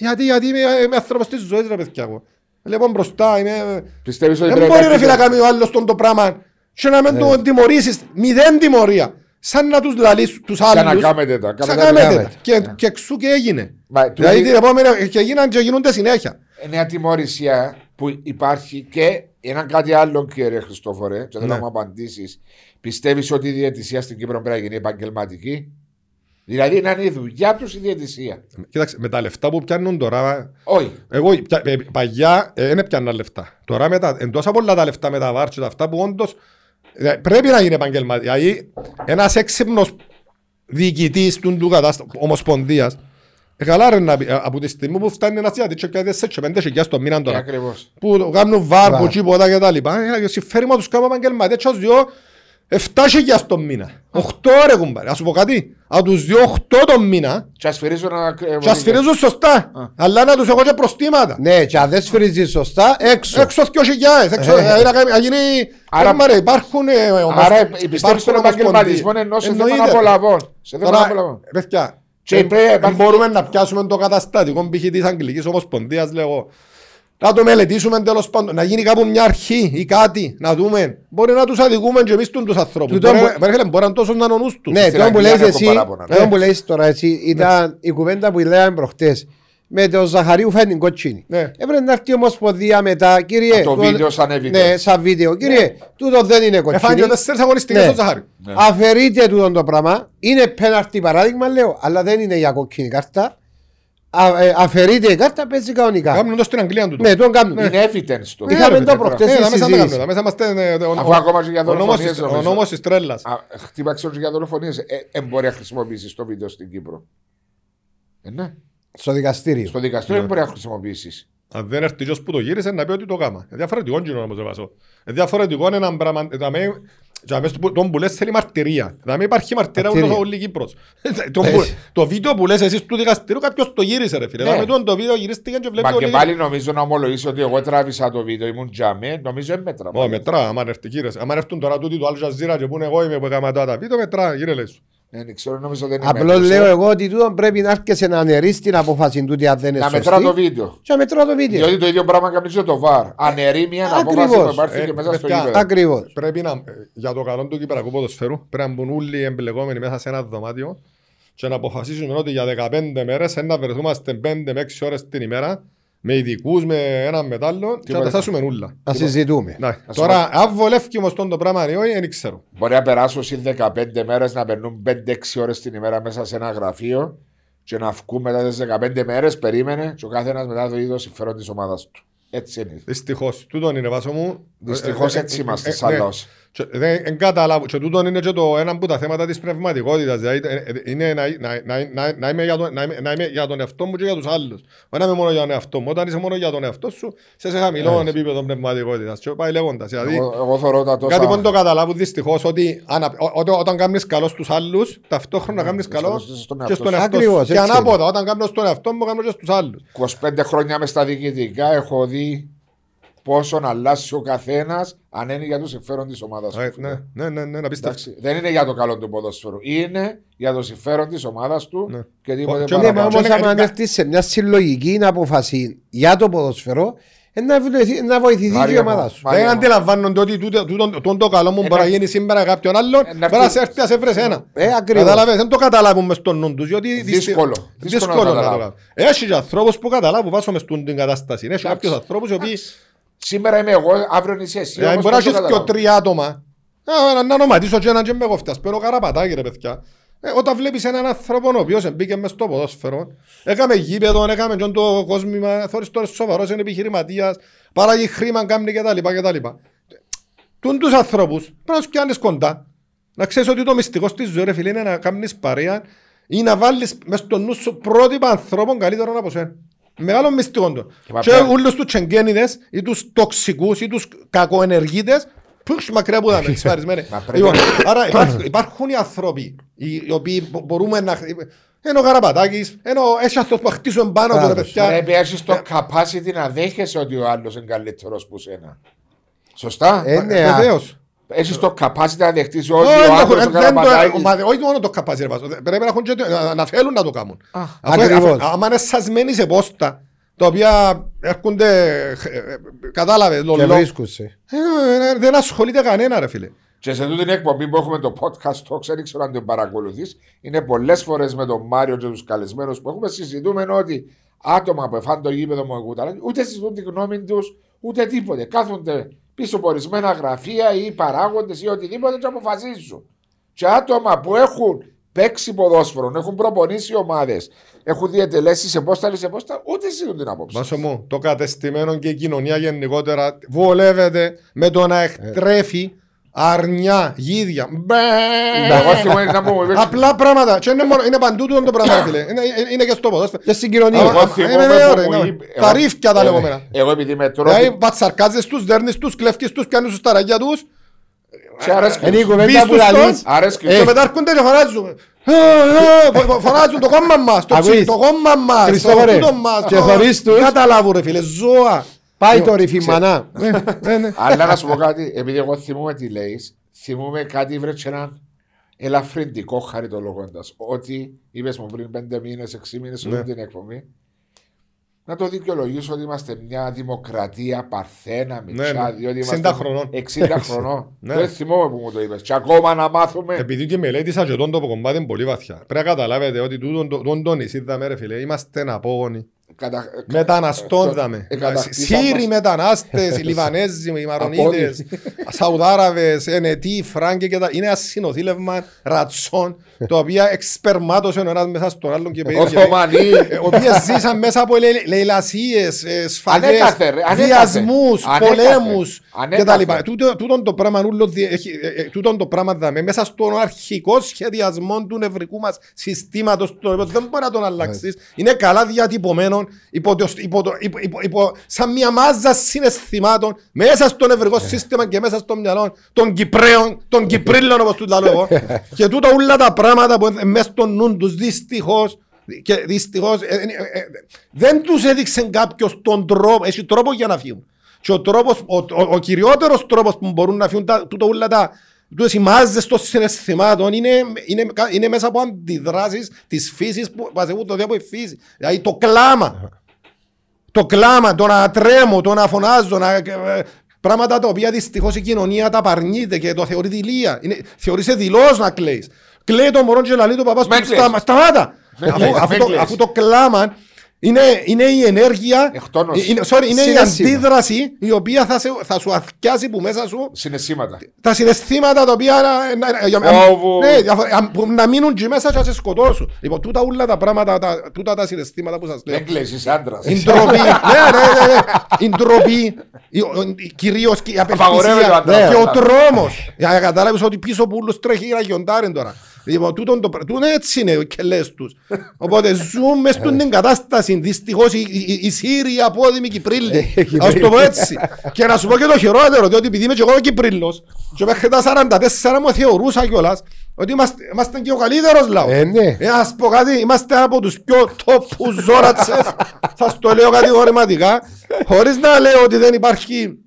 Γιατί, γιατί είμαι, είμαι άνθρωπος της ζωής ρε παιδιά εγώ. Λοιπόν μπροστά είμαι... Πιστεύεις ότι Δεν πρέπει μπορεί να ρε φίλε να κάνει ο άλλος τον το πράγμα και να μην τον τιμωρήσεις. Μηδέν τιμωρία. Σαν να τους λαλείς τους Σαν να άλλους. κάνετε τα. Σαν κάνετε τα. κάνετε τα. Και, και εξού και έγινε. Μα, τούτη- Δηλαδή την επόμενη και γίναν και γίνονται συνέχεια. Είναι ατιμωρησία που υπάρχει και ένα κάτι άλλο, κύριε Χριστόφορε, και θέλω Ναι. να μου απαντήσεις. Πιστεύεις ότι η διαιτησία στην Κύπρο πρέπει να γίνει επαγγελματική; Δηλαδή να είναι η δουλειά τους η διαιτησία. Κοίταξε, με τα λεφτά που πιάνουν τώρα, Όχι. εγώ πια- ε, παγιά ε, δεν πιάνουν λεφτά. Τώρα με τα, εν τόσα πολλά τα λεφτά με τα βάρ και τα αυτά που όντως ε, πρέπει να γίνει επαγγελματία. Δηλαδή, ένας έξυπνος διοικητής του, του κατάστα, ομοσπονδίας Ε, καλά ρε να πει, ε, από τη στιγμή που φτάνει ένας γιατί και πιάτε σε και πέντε χιλιάς το μήνα Ε, τώρα. Ακριβώς. Που το κάνουν βάρ, Βάρ. που τσίποτα και τα λοιπά. Ε, συμφέρει μου να τους κάνουμε επαγγελματίες και να τους διώ 7 χιλιάς το μήνα. 8 ρε κουμπάρε. Ας σου πω κάτι. Να τους διώ 8 το μήνα Και ασφυρίζουν να... και ας φυρίζουν σωστά. Αλλά να τους έχω και προστήματα. Ναι, και αν δεν σφυρίζεις σωστά, έξω. Έξω 2.000. Έξω, ε, να κάνει- να γίνει... Άρα- Άρα, ρε, υπάρχουν... ε, ομοσ- Άρα η πιστέψη στον υπάρχουν επαγγελματισμό ομοσπονδίες. ενώ σε θέμα Εννοείται. απολαβών. Σε θέμα Τώρα, απολαβών. παιδιά, Και δεν- πρέπει- δεν υπάρχει- μπορούμε να πιάσουμε το καταστατικό π.χ. της Αγγλικής Ομοσπονδίας, λέγω. Να το μελετήσουμε τέλος πάντων, να γίνει κάπου μια αρχή ή κάτι, να δούμε. Μπορεί να τους αδικούμε και εμείς τους ανθρώπους. Τούτο Μπορεί- που- μπορεί να- Μπορεί να είναι τόσο να είναι ο νους τους. Ναι, Στην το που Αγγλία λες έχω εσύ, παράπονα, το ναι. που λες τώρα εσύ, ήταν η κουβέντα που λέγαμε προχτές. Με το Ζαχαρίου φάει την κοτσίνη. Ναι. Έπρεπε να έρθει η Ομοσπονδία μετά, κύριε. Α, το τούτο- βίντεο σαν evidence. Ναι, σαν βίντεο. Κύριε, τούτο δεν είναι κοτσίνη. Εφάνηκε τέσσερις αγωνιστικές Ναι. στο Ζαχάρι. Ναι. Αφαιρείται τούτο το πράγμα. Είναι πέναρτη παράδειγμα, λέω, αλλά δεν είναι για κόκκινη κάρτα. Α, ε, αφαιρείται η κάρτα, παίζει κανονικά. Κάνουν το στην Αγγλία τούτο. Ναι, τον κάνουν. Είναι evidence το. Είχαμε ρε, το παιδιά. προχτές Ε, στη τα μέσα τα συζήτηση. κάνουν, τα μέσα είμαστε, ε, ο- Αφού ο- ακόμα και για ο νόμος δολοφονίες της- Ο νομίζω. νόμος της τρέλας. Α, Χτύπαξε όλους για δολοφονίες. Ε, ε, μπορεί να χρησιμοποιήσεις το βίντεο στην Κύπρο. Ε, ναι. Στο δικαστήριο. Στο δικαστήριο δεν μπορεί να χρησιμοποιήσεις. Αν δεν έρθει ποιος που το γύρισε να πει ότι το κάμα. Ε, Διαφορετικό είναι όμως το βάσο. Ε, Διαφορετικό είναι ένα πράγμα. ε, δαμέ- για μες του- Τον που λες θέλει μαρτυρία. Δηλαδή υπάρχει μαρτυρία Μαρτυρία. ούτως όλη η Κύπρος. Τον που- Το βίντεο που λες εσείς του δικαστηρίου κάποιος το γύρισε ρε φίλε. Ναι. Δηλαδή τον το βίντεο γυρίστηκε και βλέπεις Μα όλη και η πάλι νομίζω να ομολογήσω ότι εγώ τράβησα το βίντεο, ήμουν τζαμέ, νομίζω έμετρα. Ω, μετρά, άμα έρθει κύριε. Άμα έρθουν τώρα τούτοι του Al Jazeera και πούνε εγώ είμαι που έκανα τώρα τα βίντεο, μετρά, κύριε λες σου. Δεν ξέρω, νομίζω δεν Απλώς μέτρησε. λέω εγώ ότι τούτο πρέπει να έρχεσαι να αναιρείς την απόφαση του αν δεν είναι Να σωστή. μετρά το βίντεο. Και να μετρά το βίντεο. Διότι το ίδιο πράγμα κάνει και το βαρ. Αναιρεί μια απόφαση Ακριβώς. που υπάρχει Ε, και μέσα στο παιδιά, γήπεδο. Ακριβώς. Πρέπει να, για το καλό του Κυπριακού ποδοσφαίρου, πρέπει να μπουν όλοι οι εμπλεκόμενοι μέσα σε ένα δωμάτιο και να αποφασίσουμε ότι για 15 μέρες να βρεθούμαστε 5 με 6 ώρες την ημέρα με ειδικούς, με έναν μετάλλο και να μπορεί. τα θέσουμε όλα. Να συζητούμε. Ναι. Τώρα, αν βολεύει όμως τον το πράγμα ή όχι, δεν ξέρω. Μπορεί να περάσουν συν 15 μέρες να περνούν 5-6 ώρες την ημέρα μέσα σε ένα γραφείο και να βγουν μετά τις 15 μέρες. Περίμενε και ο καθένας μετά το ίδιο συμφέρον της ομάδας του. Έτσι είναι. Δυστυχώς. Τούτον είναι βάσο μου. Δυστυχώς Ε, ε, έτσι ε, είμαστε ε, σαν ναι. Λαός. Και Δεν εν καταλάβω. Και τούτον είναι και το ένα από τα θέματα της πνευματικότητας. Δηλαδή, ε, ε, είναι να, να, να, να, να, είμαι για τον, να, είμαι, να είμαι για τον εαυτό μου και για τους άλλους. Δεν είμαι μόνο για τον εαυτό μου. Όταν είσαι μόνο για τον εαυτό σου, είσαι σε χαμηλό επίπεδο πνευματικότητας. Και πάει λέγοντας. Δηλαδή, Εγώ, εγώ θεωρώ τα τόσα. Κάτι που δεν το καταλάβουν δυστυχώς ότι ανα- ό- ό- όταν κάνεις καλό στους άλλους, ταυτόχρονα κάνεις καλό καλός και στον και εαυτό στον σου. εαυτό Ακριβώς, σου. Και έτσι ανάποδα, όταν κάνω στον εαυτό μου, κάνω και στους άλλους. 25 χρόνια με στα διοικητικά έχω δει πόσο αλλάζει ο καθένας αν είναι για το συμφέρον της ομάδας του. Ε, Ναι, ναι, ναι, ναι, να πιστεύω. Εντάξει, δεν είναι για το καλό του ποδόσφαιρου. Είναι για το συμφέρον της ομάδας του Ναι. και τίποτε Και Ναι, να μα παραπάνω. πάω. όμως, και άμα να- έρθει σε μια συλλογική απόφαση για το ποδοσφαιρό, ε, να βοηθηθεί, να βοηθηθεί Μάρια η ομάδα μου, σου. Μάρια Δεν μου. αντιλαμβάνονται ότι τούτο- τούτο- τούτο το καλό μου μπορεί να να- γίνει σήμερα κάποιον άλλον, Ε, να μπορεί να έρθει- σε έρθει να σε βρεις ένα. Ε, ακριβώς. Κατάλαβες, δεν το καταλάβουν μες στον νου τους, διότι Δύσκολο. δυσ- Δύσκολο να δύσκολο να το καταλάβουν. καταλάβουν. Έχεις και ανθρώπους που καταλάβουν βάσο μες στην κατάσταση. Έχεις κάποιους ανθρώπους οι οποίοι Σήμερα είμαι εγώ, αύριο είσαι εσύ. Ε, όμως Μπορεί να πώς το έχεις και καταλάβω; τρία άτομα. Ε, Να ονοματίσω και έναν και με κοφτάς. Παίρνω καραπατάκι ρε παιδιά. Ε, Όταν βλέπεις έναν άνθρωπο ο οποίος μπήκε μες στο ποδόσφαιρο, έκαμε γήπεδο, έκαμε και το κόσμημα, θωρείς τώρα σοβαρός, είναι επιχειρηματίας, παράγει χρήμα, κάνει κτλ. κτλ. Τούν τους ανθρώπους πρέπει να τους πιάνεις κοντά. Να ξέρεις ότι το μυστικό στη ζωή ρε φίλε είναι να κάνεις παρέα ή να βάλεις μες στο νου σου πρότυπα ανθρώπων καλύτερων από σένα. Μεγάλο μυστικό το. μα Και πέρα- όλους τους τσεγγένιδες ή τους τοξικούς ή τους κακοενεργίτες πούς μακριά από τα με εξαρισμένοι. Μα πρέπει- Λοιπόν, Άρα υπάρχουν, υπάρχουν οι άνθρωποι οι, οι οποίοι μπο- μπορούμε να... Ενώ ο Καραπατάκης, ενώ έχει άνθρωπος που χτίσουν πάνω του ρε Μπράβο, παιδιά. Πρέπει να έχεις το capacity να δέχεσαι ότι ο άλλος είναι καλύτερος που σένα. Σωστά; Ε, ναι, α- Βεβαίως. Έχεις το capacity να δεχτείς ότι Όχι, ο δεν άλλος έχουν- ο δεν το- Καραπατάκης. μα, Όχι μόνο το καπάζι, ρε Βάσο. Πρέπει να, έχουν και το- να- να θέλουν να το κάνουν. Αφού- Ακριβώς. αφού- Άμα είναι σασμένοι σε πόστα, τα οποία έρχονται, ε, ε, κατάλαβες, Και λολό. βρίσκουσαι. Ε, ε, Δεν ασχολείται κανένα ρε φίλε. Και σε τούτη την εκπομπή που έχουμε το podcast talks, δεν ξέρω αν την παρακολουθείς, είναι πολλές φορές με τον Μάριο και τους καλεσμένους που έχουμε συζητούμε ότι άτομα που εφάνε το γήπεδο μου εγώ, ούτε συζητούν τη γνώμη τους, ούτε τίποτε. Κάθονται πίσω από ορισμένα γραφεία ή παράγοντες ή οτιδήποτε και αποφασίζουν. Και άτομα που έχουν παίξει ποδόσφαιρο, έχουν προπονήσει ομάδες, έχουν διατελέσει σε πόστα ή σε πόστα, ούτε συζητούν την άποψη. Βάσο μου, το κατεστημένο και η κοινωνία γενικότερα βολεύεται με το να εκτρέφει αρνιά, γίδια. Μπε. Εγώ θυμούμαι να μου είπες- Απλά πράγματα. Και είναι, μόνο, είναι παντού τούτο το πράγμα, φίλε. Είναι, είναι και στο ποδόσφαιρο. Και στην κοινωνία. Εγώ Εγώ θυμούμαι είναι που ωραίο, μου είναι είπε- Τα εγώ- ρίφκια τα εγώ- λεγόμενα. Εγώ επειδή με τρώω Δηλαδή πατσαρκάζεις τους, δέρνεις τους, κλέφτεις τους, κάνεις τους τα ραγιά τους και αρέσκει Είναι η τους. κουβέντα μπεις που στους λαλείς. τος Αρέσκει και τους. μετά έρχονται και φωνάζουν. Ε, ε, φω- φω- Φωνάζουν το κόμμα μας, το Ακούεις; τσι- το κόμμα μας, το Χριστόφορε, τούτο μας. και το- θωρείς τους. Καταλάβου ρε φίλε, ζώα. Πάει το ρηφί μανά. Ε, ε, ναι. Αλλά να σου πω κάτι, επειδή εγώ θυμούμαι τι λέει, θυμούμαι κάτι βρες και έναν ελαφρυντικό χαριτολογώντας. Ότι είπες μου πριν πέντε μήνες, έξι μήνες σε Ναι. αυτή την εκπομπή. Να το δικαιολογήσω ότι είμαστε μια δημοκρατία παρθένα, μητσά, ναι. διότι 60 είμαστε χρονών. 60 χρονών. Ναι. Δεν θυμόμαι που μου το είπες. Και ακόμα να μάθουμε. Επειδή και μελέτησα και τον το κομμάτι είναι πολύ βαθιά. Πρέπει να καταλάβετε ότι τούτον το- τούτον το νησί δαμε ρε φίλε, είμαστε απόγονοι. Κατα... Μεταναστών το- δαμε. εκατακτήσαν Σύριοι μας. μετανάστες, οι Λιβανέζοι, οι Μαρονίτες, Σαουδάραβες, Ενετοί, Φράγκοι και τα... Είναι ένα συνοθήλευμα ρατσών, τα οποία εξπερμάτωσαν ο ένας μέσα στον άλλον και παιδί- Οθωμανοί. ε, οι οποίες ζήσαν μέσα από λε- λαιλασίες, ε, σφαγές, Ανέκαθεν, ρε, ανέκαθεν. βιασμούς, Ανέκαθεν. πολέμους Ανέκαθεν. και τα λοιπά. Τούτο- Τούτον το πράγμα ούλο δι- έχει- ε, ε, τούτον το πράγμα δάμε μέσα στον αρχικό σχεδιασμό του νευρικού μας συστήματος το οποίο δεν μπορεί να τον αλλάξεις. Είναι καλά διατυπωμένο υπό το, υπό το, υπό, υπό, υπό, σαν μια μάζα συναισθημάτων μέσα στο νευρικό σύστημα και μέσα στο μυαλό των Κυπρέων, των Κυπρίλων όπως του τα λέω εγώ. και τούτα όλα τα πράγματα που είναι μέσα στο νου τους δυστυχώς και δυστυχώς ε, ε, ε, δεν τους έδειξε κάποιος τον τρόπο, έχει τρόπο για να φύγουν. Και ο, τρόπος, ο, ο, ο κυριότερος τρόπος που μπορούν να φύγουν τα, τούτα όλα τα τούτες οι μάζες των συναισθημάτων είναι, είναι, είναι μέσα από αντιδράσεις της φύσης που μαζεύουν το διάπο η φύση. Δηλαδή το κλάμα. Το κλάμα, το να τρέμω, το να φωνάζω, να, ε, πράγματα τα οποία δυστυχώς η κοινωνία τα παρνείται και το θεωρεί δειλία. Είναι, θεωρείσαι δηλός να κλαίεις. Κλαίει το μωρό και λαλεί το παπάς Με του κλαις. «Σταμα- σταμάτα. Με Αφού, κλαις, αφού με το, κλαις. αφού το κλάμα είναι, είναι η ενέργεια, Εκτόνωση. είναι, sorry, είναι η Συναίσθημα. αντίδραση η οποία θα, σε, θα σου αθιάσει που μέσα σου Συναισθήματα. τα συναισθήματα τα οποία να, να, για- Φόβου. ναι, για- α- που να μείνουν και μέσα και να σε σκοτώσουν. Λοιπόν, τούτα όλα τα πράγματα, τα, τούτα τα συναισθήματα που σας λέω. Δεν κλαις, είσαι άντρας. Η ντροπή, ναι, ναι, ναι, ναι. η ντροπή, η- ο- η- κυρίως και η Απαγορεύεται ο απελπισία άντρας. και ο τρόμος. Για να καταλάβεις ότι πίσω από όλους τρέχει ένα γιοντάρι τώρα. Λοιπόν, τούτον το πρα- τούτον έτσι είναι και λες τους. Οπότε ζούμε μες στην κατάσταση. Δυστυχώς οι, οι, οι Σύριοι απόδημοι Κυπρίλοι. Ας το πω έτσι. Και να σου πω και το χειρότερο, διότι επειδή είμαι και εγώ Κυπρίλος και μέχρι τα 44 μου θεωρούσα κιόλας ότι είμαστε, είμαστε και ο καλύτερος λαός. Ε, ναι. Ε, ας πω κάτι, είμαστε από τους πιο τόπους ζώρατσες. Θα το λέω κατηγορηματικά. Χωρίς να λέω ότι δεν υπάρχει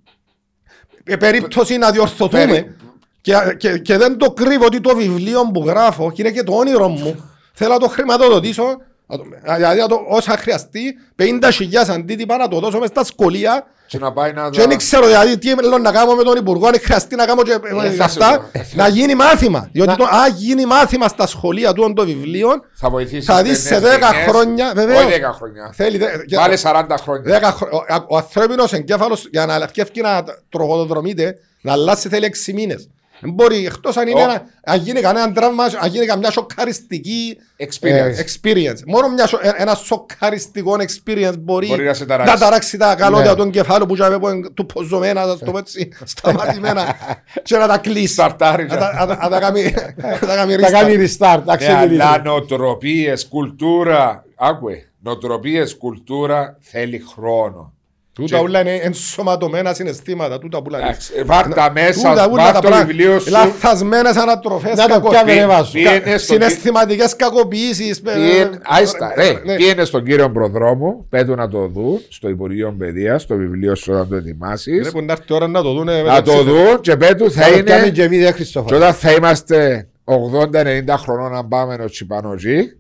ε, περίπτωση να διορθωθούμε. Περί- Και, και, και δεν το κρύβω ότι το βιβλίο που γράφω, και είναι και το όνειρο μου, θέλω να το χρηματοδοτήσω, να το- δηλαδή να το, όσα χρειαστεί, 50.000 αντίτυπα να το δώσω μες στα σχολεία Και να πάει να και δεν ξέρω δηλαδή τι θέλω να κάνω με τον Υπουργό, αν χρειαστεί να κάνω και Ε, ε, θα σου αυτά, πω. να γίνει μάθημα. Διότι το, α, γίνει μάθημα στα σχολεία του των βιβλίων, Θα βοηθήσεις. θα δεις σε 10 χρόνια, βεβαίως. Όχι 10 χρόνια. θέλει, δε- και- Βάλε 40 χρόνια. Δέκα χρο- ο, ο ανθρώπινος εγκέφαλος για να αρκεύει να τροχοδρομείται, να αλλάξει θέλει 6 μήνες. Δεν μπορεί, εκτός αν, είναι Ο- ένα, αν γίνει κανένα τραύμα, αν γίνει καμιά σοκαριστική Experience. experience. Μόνο μια, σο- ε- ένα σοκαριστικό experience μπορεί, Μπορεί να σε ταράξει. να ταράξει τα καλώδια Ναι. του εγκεφάλου που είχαμε, που είναι του ποζωμένα, να το πω έτσι, σταματημένα και να τα κλείσει. Σταρτάρει. Να τα- να τα- να τα κάνει- να τα κάνει Θα restart. κάνει restart, να Ναι, ξεκινήσει. αλλά νοοτροπίες, κουλτούρα. Άκουε. Νοοτροπίες, κουλτούρα θέλει χρόνο. Τούτα όλα είναι ενσωματωμένα συναισθήματα, τούτα που λαλείς. Εντάξει, Βάρ' τα μέσα, Τούτα όλα βάρ' τα το πράγματα. βιβλίο σου. Λαθασμένες ανατροφές, Να το κακο- πιάμε, Πή- ρε, βάσου. πήγαινε στο- συναισθηματικές κακοποιήσεις. ε, Πήγαινε- Άιστα, ρε, ναι. πήγαινε στον κύριο Προδρόμο, πέτου να το δουν στο Υπουργείο Παιδείας, στο βιβλίο σου να το ετοιμάσεις. Ρε, που να έρθει η ώρα να το δούνε. Να το δουν και πέτου θα Θα το κάνουμε είναι. και εμείς, ρε Και Χριστόφορο. όταν θα είμαστε 80-90 χρονών να πάμε ο Τσιπάνο εκεί,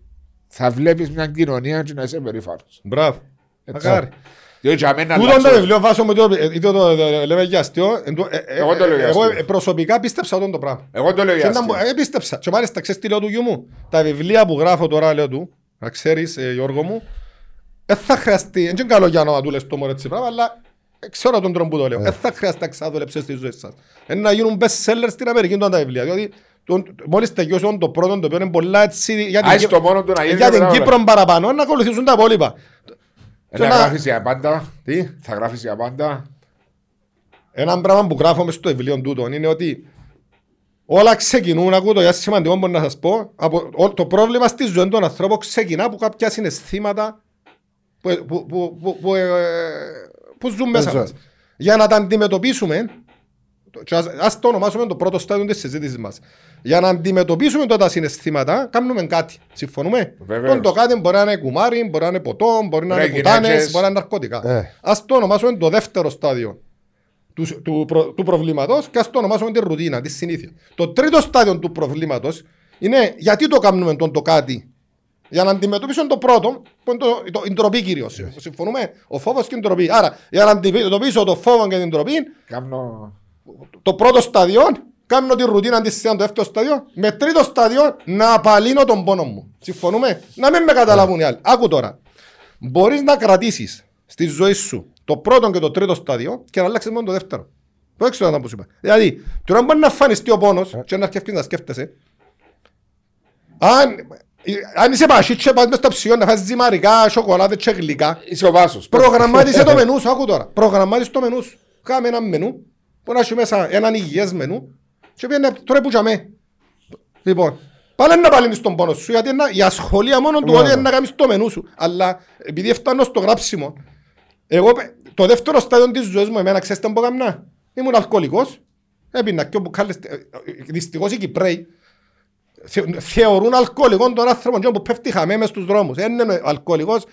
θα βλέπεις μια κοινωνία και να είσαι περήφανος. Μπράβο. Μακάρι. Διότι για μένα Τούτον το αλλάξω- βιβλίο βάσο με το ε, είτε το ε, λέμε για αστείο. ε, το- ε, ε, Εγώ το λέω για Εγώ αστείο. ε, προσωπικά πίστεψα τον το πράγμα. Εγώ το λέω για Και να μου- αστείο. ε, πίστεψα. Και μάλιστα ξέρεις τι λέω του γιού μου; Τα βιβλία που γράφω τώρα λέω του, να ξέρεις ε, Γιώργο μου, δεν θα χρειαστεί, δεν είναι καλό για να του λες το μόνο έτσι πράγμα, αλλά ε, ξέρω τον τρόπο που το λέω. Δεν θα χρειαστεί να ξαδουλέψεις στη ζωή σας. Είναι να γίνουν best sellers στην Αμερική τώρα τα βιβλία. Διότι τον- μόλις τελειώσουν το πρώτο, το οποίο είναι πολλά έτσι για την, Άις Κύ- το μόνος του να γίνει για την μετά όλα. Κύπρο παραπάνω, να ακολουθήσουν τα υπόλοιπα. Ε, Και Να να- γράφεις για πάντα. Τι; Θα γράφεις για πάντα. Ένα πράγμα που γράφω μες στο βιβλίο τούτο είναι ότι Όλα ξεκινούν, ακούω το για σημαντικό μπορώ να σας πω. Από, ο- το πρόβλημα στη ζωή των ανθρώπων ξεκινά από κάποια συναισθήματα που, που, που, που, που, ε, που ζουν μέσα Μέσα. μας. Για να τα αντιμετωπίσουμε, το- και ας, ας το ονομάσουμε το πρώτο στάδιο της συζήτησης μας. Για να αντιμετωπίσουμε τότε τα συναισθήματα, κάνουμε κάτι. Συμφωνούμε; Βεβαίως. Τον το κάτι μπορεί να είναι κουμάρι, μπορεί να είναι ποτό, μπορεί να Ρε, είναι πουτάνες, γυναίκες. μπορεί να είναι ναρκωτικά. Ε. Ας το ονομάσουμε το δεύτερο στάδιο του, του, προ, του προβλήματος και ας το ονομάσουμε τη ρουτίνα, τη συνήθεια. Το τρίτο στάδιο του προβλήματος είναι γιατί το κάνουμε τον το κάτι. Για να αντιμετωπίσουμε το πρώτο, που είναι το, το, η ντροπή κυρίως. Συμφωνούμε; Ο φόβος και η ντροπή. Άρα, για να αντιμετωπίσω το φόβο και την ντροπή, Κάμνω... το πρώτο στάδιο, κάνω τη ρουτίνα τη σε το δεύτερο στάδιο, με τρίτο στάδιο να απαλύνω τον πόνο μου. Συμφωνούμε; Να μην με καταλάβουν οι άλλοι. Άκου τώρα. Μπορείς να κρατήσεις στη ζωή σου το πρώτο και το τρίτο στάδιο και να αλλάξεις μόνο το δεύτερο. Το έξω να που σου είπα. Δηλαδή, τώρα μπορεί να φανιστεί ο πόνος και να αρχίσει να σκέφτεσαι. Αν, αν είσαι πασί και πας μες στο ψιό να φας ζυμαρικά, σοκολάδες και γλυκά, Είσαι ο Βάσος. Προγραμμάτισε το μενού σου, άκου τώρα. Προγραμμάτισε το μενού σου. Κάμε ένα μενού που να έχει μέσα έναν υγιές μενού και πήγαινε τώρα που τσαμέ. Λοιπόν, πάλι να πάλι στον πόνο σου γιατί είναι η ασχολία μόνο του Ναι. ότι είναι να κάνεις το μενού σου. Αλλά επειδή φτάνω στο γράψιμο, εγώ πε- το δεύτερο στάδιο της ζωής μου εμένα ξέρετε που έκανα. Ήμουν αλκοολικός. Έπινα και όπου κάλεσε, δυστυχώς οι Κυπρέοι θε- θεωρούν αλκοολικό τον άνθρωπο και που πέφτει χαμέ μες στους δρόμους. Δεν είναι ο αλκοολικός,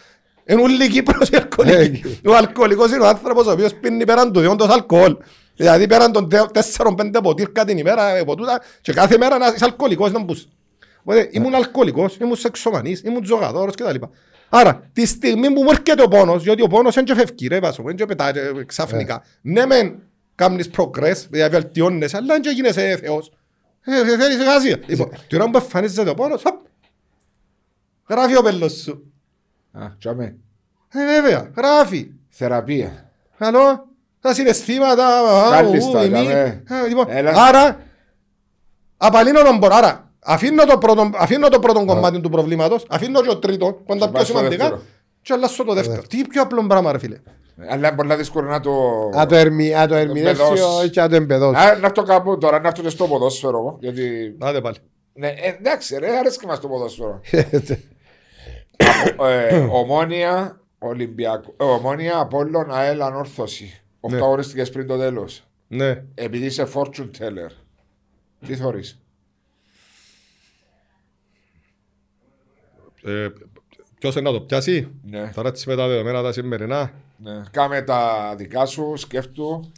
είναι όλη η Κύπρος η αλκοολική. Ο αλκοολικός είναι ο άνθρωπος ο οποίος πίνει πέραν του διόντος αλκοόλ. Δηλαδή πέραν των 4-5 ποτήρκα την ημέρα ε, ποτούτα και κάθε μέρα να είσαι αλκοολικός να μπούς. Οπότε ήμουν αλκοολικός, ήμουν σεξομανής, ήμουν τζογαδόρος κτλ. Άρα, τη στιγμή που μου έρχεται ο πόνος, διότι ο πόνος δεν και φεύγει ρε Βάσο, δεν και πετάει ε, ξαφνικά. Ναι μεν κάνεις progress, δηλαδή βελτιώνεσαι, αλλά δεν και γίνεσαι θεός. Ε, θε- θέλεις εργασία. Λοιπόν, τώρα που εμφανίζεται ο πόνος, χαπ, γράφει ο πέλος σου. Α, τσάμε. Ε, βέβαια, γράφει. Θεραπεία. Άλλο, τα συναισθήματα, α, Κάλλιστα, ου, η μη. λέμε. Ε, λοιπόν, Έλα. Άρα, απαλύνω τον πόνο. Άρα, αφήνω το πρώτο, αφήνω το πρώτο κομμάτι του προβλήματος, αφήνω και το τρίτο, που είναι τα Και πιο πας στο σημαντικά, δεύτερο. και αλλάσω το δεύτερο. Τι πιο απλό πράγμα, ρε φίλε. Αλλά είναι πολύ δύσκολο να το... Να το, ερμη, να το ερμηνεύσει εμπεδώσει. ο- και να το εμπεδώσει. Α, Να έρθω κάπου τώρα, να έρθω και στο ποδόσφαιρο. Γιατί. Άντε πάλι. Ναι, ε, εντάξει, ρε, αρέσκει μας το ποδόσφαιρο. ε, ομόνια, Ολυμπιακό. Ε, ομόνια, Απόλλων, ΑΕΛ, Ανόρθωση. Οχτώ Ναι. αγωνιστικές πριν το τέλος. Ναι. Επειδή είσαι fortune teller. Τι θωρείς. Ε, ποιος είναι να το πιάσει; Ναι, Τώρα έτσι με τα δεδομένα τα σημερινά. ναι. Κάμε τα δικά σου, σκέφτου.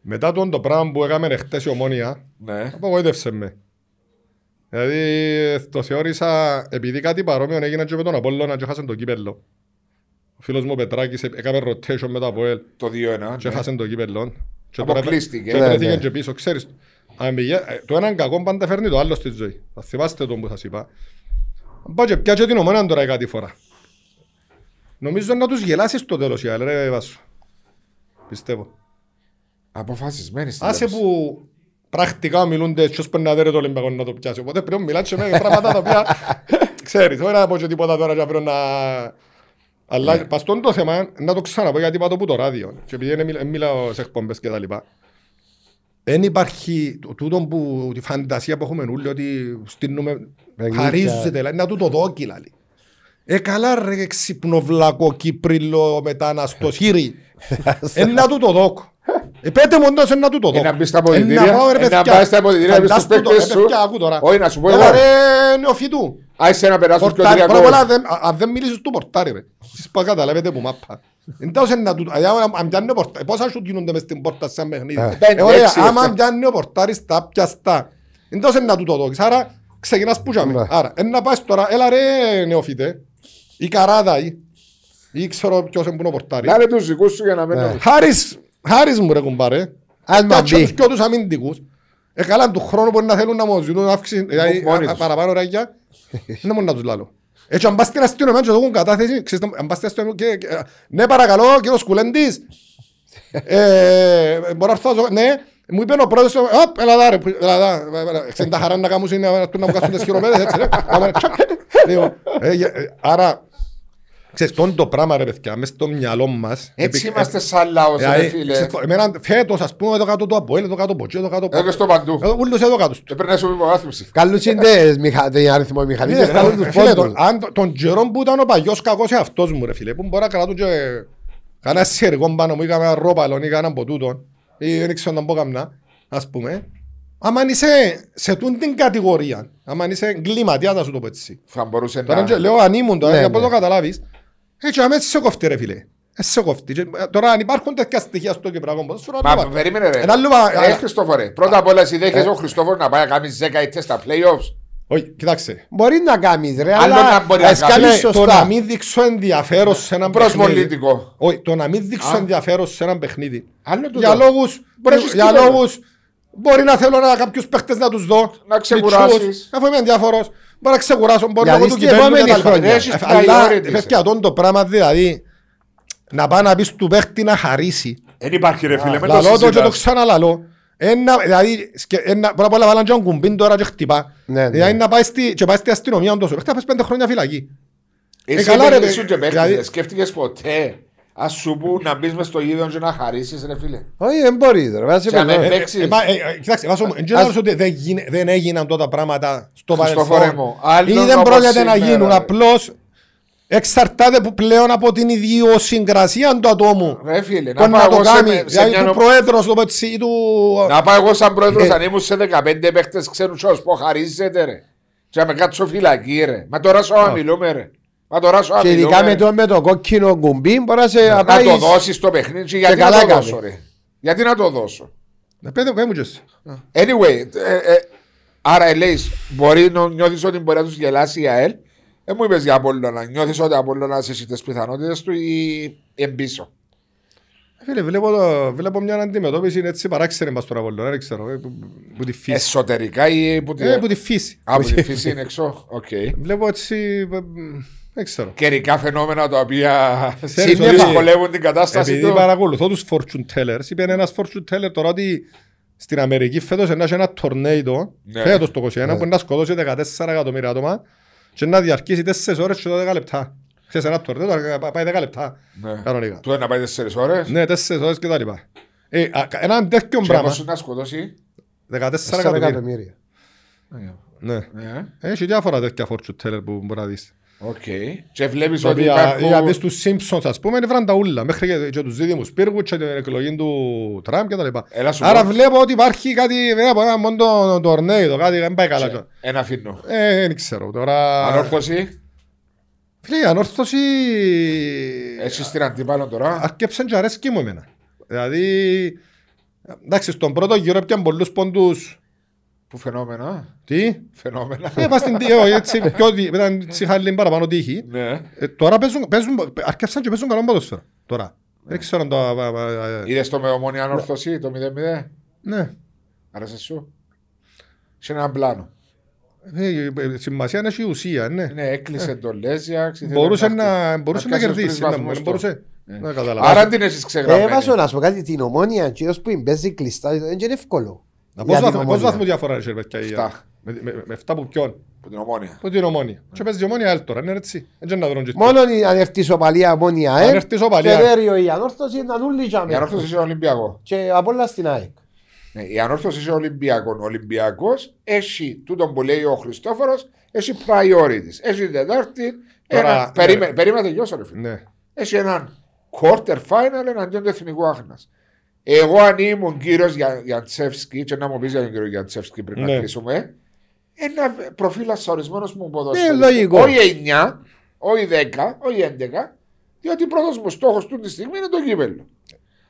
Μετά τον το πράγμα που έκαμε χτες η ομόνια, Ναι. απογοήτευσε με. Δηλαδή το θεώρησα, επειδή κάτι παρόμοιο έγινε και με τον Απόλλωνα και έχασε το κύπελλο. Ο φίλος μου ο Πετράκης έκαμε rotation με το Αποέλ Το 2-1. και ναι. έχασε το κύπελλο. Και τώρα Αποκλείστηκε. Και Ναι, βρέθηκε ναι. και πίσω, ξέρεις. αν πηγα- ε, Το έναν κακό πάντα φέρνει το άλλο στη ζωή. Θα θυμάστε τον που σας είπα. Αν Πάω και πιάτσε την ομόνια τώρα κάτι φορά. Νομίζω να τους γελάσεις στο τέλος, οι άλλοι, ρε Βάσο. Πιστεύω. Αποφασισμένη στην Άσε λέξη. που πρακτικά μιλούνται ποιος πρέπει να δέρει το Ολυμπιακό να το πιάσει. Οπότε πρέπει να μιλάς και με πράγματα τα οποία ξέρεις. Όχι να πω και τίποτα τώρα και πρέπει να... Αλλά πας στον το θέμα, να το ξαναπώ γιατί είπα το που το ράδιο. Και επειδή δεν μιλ- μιλάω σε εκπομπές και τα λοιπά. Δεν υπάρχει το- τούτο που τη φαντασία που έχουμε όλοι ότι στείλουμε Παιχνίδια. χαρίζεται, δηλαδή, να του το δόκι λαλεί. Ε, καλά ρε ξυπνοβλακό Κύπριλο μεταναστός χείρι. Ε, να του το δόκω. Ε, πέτε μου όντως ε, να του το Ε, δόκω. να μπεις στα Ε, αποδητήρια, να πάω, ρε, ε, να παιδιά. πάεις στα αποδητήρια, να πεις στους Φαντάσου το, παίκτες ε, σου. παιδιά, άκου τώρα. Όχι, να σου πω Έλα, εγώ. ρε, νεοφυτού. Άισε να περάσουν και ο Πορτάρι, πρώτα απ' όλα, Κυριακός. δεν- αν δεν μιλήσεις του πορτάρι ρε. Εσείς που καταλάβετε που μάπα. Εν τέλος είναι να του- δηλαδή, αν- αν πιάνει ο πορτάρι, πόσα σου γίνονται μες στην πόρτα σαν παιχνίδι. Ε, Ε, πέντε, ωραία, έξι, άμα εφτά. πιάνει ο πορτάρι στα πιαστά. Εν τέλος είναι να του το δώκεις. Άρα ξεκινάς που τζάμε. Ναι. Άρα, εν να πας τώρα, έλα ρε νεοφύτε, η καράδα ή, ή ξέρω ποιος είναι που είναι ο πορτάρι. Λάλε τους δικούς σου για να μην Ναι. νομίζεις. Χάρης, χάρης μου ρε κουμπάρε. Αν μα Κάτσω μπει. τους και τους αμυντικούς. Ε, καλά, του χρόνου μπορεί να θέλουν να μου ζητούν αύξηση, δηλαδή, Μόνοι α- τους. παραπάνω ράγια. Δεν μπορεί να τους λάλλω. Έτσι, αν πας στην αστυνομία και το έχουν κατάθεση, ξέρεις, αν πας στην αστυνομία και... και- Ναι, παρακαλώ, κύριο Σκουλέντης. Ε, Μπορώ να έρθω, να σου- ναι, μου είπε ο πρόεδρος, «Οπ, έλα δά ρε, που- έλα δά, ξέρεις τα χαρά να κάνουν είναι να να μου κάσουν τις χειροπέδες, έτσι ρε. Άμα, τσακ. Λοιπόν, ε, ε, Άρα, Ξέρεις, τόν το πράγμα ρε παιδιά, μες στο μυαλό μας. Έτσι επι- είμαστε σαν λαός, ρε Δηλαδή, φίλε. ξέρεις, εμένα φέτος, ας πούμε, εδώ κάτω το Αποέλ, εδώ κάτω ποτσί, εδώ κάτω Εδώ στο παντού. Εδώ ούλους εδώ κάτω. Δεν πρέπει να σου υποβάθμιση. Καλούς είναι τον αριθμό μηχανή και Ναι, βγάλουν ρε, τους φίλε, πόντους. τον- αν το- Τον καιρό που ήταν ο παγιός κακός εαυτός μου ρε φίλε, που μπορεί να κρατούν και κανένα σιερικό πάνω μου ή κανένα ρόπαλο ή κανένα από τούτον ή δεν ξέρω να πω καμιά, ας πούμε. Άμα είσαι σε τούν την κατηγορία, άμα είσαι εγκληματίας να σου το πω έτσι. Θα μπορούσε Τώρα να... και λέω αν ήμουν τώρα, Ναι, για να ναι. το καταλάβεις, έτσι αμέσως σε κοφτεί ρε φίλε. Ε, σε κοφτεί. Και, ε, Τώρα αν υπάρχουν τέτοια στοιχεία στο Κυπριακό ποδόσφαιρο, Μα άλλο περίμενε ρε. Ένα άλλο πα- Ε, Χριστόφορε. Πρώτα απ' όλα εσύ δέχεσαι ο Χριστόφορος να πάει να κάνει 10 ήττες στα playoffs. Όχι, κοιτάξτε. Μπορεί να κάνεις ρε, Άλλο αλλά να μπορεί να ας κάνεις. κάνεις Το να σωστά. μην δείξω ενδιαφέρον σε έναν παιχνίδι. Προσβολητικό. Όχι, το να μην δείξω Α. ενδιαφέρον σε έναν παιχνίδι. Άλλο τούτο. Για λόγους, Μπορεί να έχεις για κύπελλο. λόγους, μπορεί να θέλω να κάποιους παίχτες να τους δω. Να ξεκουράσεις. μητσούς, Αφού είμαι ενδιάφορος, μπορεί να ξεκουράσω, μπορεί Γιατί λόγω του στην κυπέλλου επόμενη και τα λοιπά. χρονιά. Έχεις Ε, Αλλά, priorities. παιδιά, αυτό το πράγμα δηλαδή, να πάει να πεις του παίχτη να χαρίσει. Δεν υπάρχει ρε φίλε. με το Λαλό το και το συζητάς. ξαναλαλώ. Ένα, δηλαδή, σκε- ένα, πρώτα απ' όλα βάλαν και έναν κουμπίν τώρα και χτυπά. Ναι, ναι. Δηλαδή να πάει στη, και πάει στη αστυνομία όντως. Παίχτη να πας πέντε χρόνια φυλακή. Εσύ καλά, ρε, ρε, παι- σου και παίχτης, δηλαδή- δεν σκέφτηκες ποτέ. Ας σου πού να μπεις μες στο γήπεδο και να χαρίσεις ρε φίλε. Όχι, δεν μπορείς ρε. βάζει Και αν πέρα. ε, Ε, παίξεις. ε, μα, ε, ε, Κοιτάξτε, βάζω μου, εν general ότι δεν, γίνε- δεν έγιναν τότε πράγματα στο Χριστόφορε παρελθόν. μου, άλλον Ή δεν όπως πρόκειται να σήμερα, γίνουν. ρε. Απλώς εξαρτάται που πλέον από την ιδιοσυγκρασία του ατόμου. Ρε φίλε, Που να να πάω το εγώ σε- κάνει. σε Δηλαδή μια του νομ- πρόεδρος το πω έτσι, ή του... Να πάω εγώ σαν πρόεδρος Ε. αν ήμουν σε 15 παίχτες ξέρουν και ως πω χαρίζετε ρε. Και να με κάτσω φυλακή ρε. Μα τώρα σου μιλούμε ρε. Μα τώρα σου Και ειδικά μιλούμε με ρε. το, με το κόκκινο κουμπί μπορεί να σε Να το πάεις- δώσεις το παιχνίδι και γιατί να καλά το κάνει. δώσω ρε. Γιατί να το δώσω. Να πέντε πέ μου και εσύ. Anyway, ε, ε, άρα λέει, μπορεί να νιώθεις ότι μπορεί να τους γελάσει η ΑΕΛ. Δεν μου είπες για Απόλλωνα. Νιώθεις ότι Απόλλωνα έχεις τις πιθανότητες του ή εμπίσω. Ε, Φίλε, βλέπω, το- βλέπω μια αντιμετώπιση έτσι παράξενη μας τώρα Βολτόνα, δεν ξέρω, ε, που, που τη φύση. Εσωτερικά ή που τη, Ε, που τη φύση. από τη φύση είναι έξω. Οκ. Βλέπω έτσι, ε, δεν ξέρω. Καιρικά φαινόμενα τα οποία Ξέρεις ότι- δυσκολεύουν την κατάσταση Επειδή τους. παρακολουθώ τους fortune tellers, είπε ένας fortune teller τώρα ότι στην Αμερική φέτος να έχει ένα τορνέιτο, Ναι. φέτος το 21, που να σκοτώσει 14 εκατομμύρια άτομα και να διαρκήσει 4 ώρες και 12 λεπτά. Ξέρεις ένα τορνέιτο να πάει 10 λεπτά, Ναι. κανονικά. Του να πάει 4 ώρες. Ναι, 4 ώρες και τα λοιπά. Ε, α, έναν τέτοιο Και πράγμα, πώς να σκοτώσει. 14 4 εκατομμύρια. εκατομμύρια. Ναι. Ναι. Έχει διάφορα τέτοια fortune teller που μπορεί να δεις. Οκ. Και βλέπεις Τα ότι οποία, για δεις υπάρχουν. τους Simpsons ας πούμε είναι βρανταούλα μέχρι και, και τους δίδυμους πύργους και την εκλογή του Τραμπ και τα λοιπά. Έλα σου Άρα πω. βλέπω ότι υπάρχει κάτι βέβαια από ένα μόνο το τορνέιδο, κάτι δεν πάει καλά. Ένα αφήνω. Ε, δεν ξέρω τώρα. Ανόρθωση. Φίλε, η ανόρθωση Έχεις την αντίπαλο τώρα. αρκέψαν και αρέσκει μου εμένα. Δηλαδή, εντάξει, στον πρώτο γύρο έπιαν πολλούς πόντους. Που φαινόμενα. Τι; Φαινόμενα. Ε, πας στην τύχη, όχι, έτσι, πιο δι- ήταν έτσι χάλι παραπάνω τύχη. Ναι. Ε, τώρα παίζουν, παίζουν, αρκέψαν και παίζουν καλό ποδόσφαιρο. Τώρα. Δεν ξέρω αν το... α, α, α, α, Είδες το με ομόνια ανόρθωση το 0-0. Ναι. Άρεσε σου; Σε έναν πλάνο. Ε, ε, Σημασία είναι και η ουσία, ναι. Ναι, έκλεισε το Λέζια. Μπορούσε να, μπορούσε να πιάσει τους κερδίσει. τρεις ναι, βαθμούς δεν το. μπορούσε. Ναι. Να καταλάβω. Άρα την έχεις Ε, ξεγραμμένη. βάζω να σου πω κάτι, την ομόνια, κύριος που παίζει κλειστά, δεν είναι εύκολο. Να Για Πώς την βαθμού- πώς Ομόνια. βαθμού διαφορά είναι παιδιά η Εφτά. ΑΕΚ; Με- με- Με 7 που ποιον; Από την ομόνια. Που την ομόνια. Και παίζει η ομόνια ΑΕΛ τώρα, είναι έτσι. Έτσι να βρουν και Μόνο η- αν έρθει η σοπαλία ομόνια, Αν ε, έρθει η ισοπαλία. και δέριο η ανόρθωση να νουλί Η τζάμε. ανόρθωση είσαι Ολυμπιακό. Και απ' όλα στην ΑΕΚ. Ναι, η ανόρθωση είσαι Ολυμπιακό. Ο Ολυμπιακός έχει τούτο που λέει ο Χριστόφορος, έχει priorities. Έχει Τετάρτη. Τώρα, Ένα... ναι. Περίμενε, περίμενε τελειώσω, ρε φίλε. Ναι. Έχει έναν quarter final εναντίον του εθνικού άχνα. Εγώ αν ήμουν κύριος Γιαντσεύσκι, και να μου πεις για τον κύριο Γιαντσεύσκι πριν Ναι. να κλείσουμε, ένα προφίλ ασορισμένο μου Ε, ποδόσφαιρο. λογικό. Όχι 9, όχι 10, όχι 11, διότι πρώτος μου στόχος του τη στιγμή είναι το κύπελο.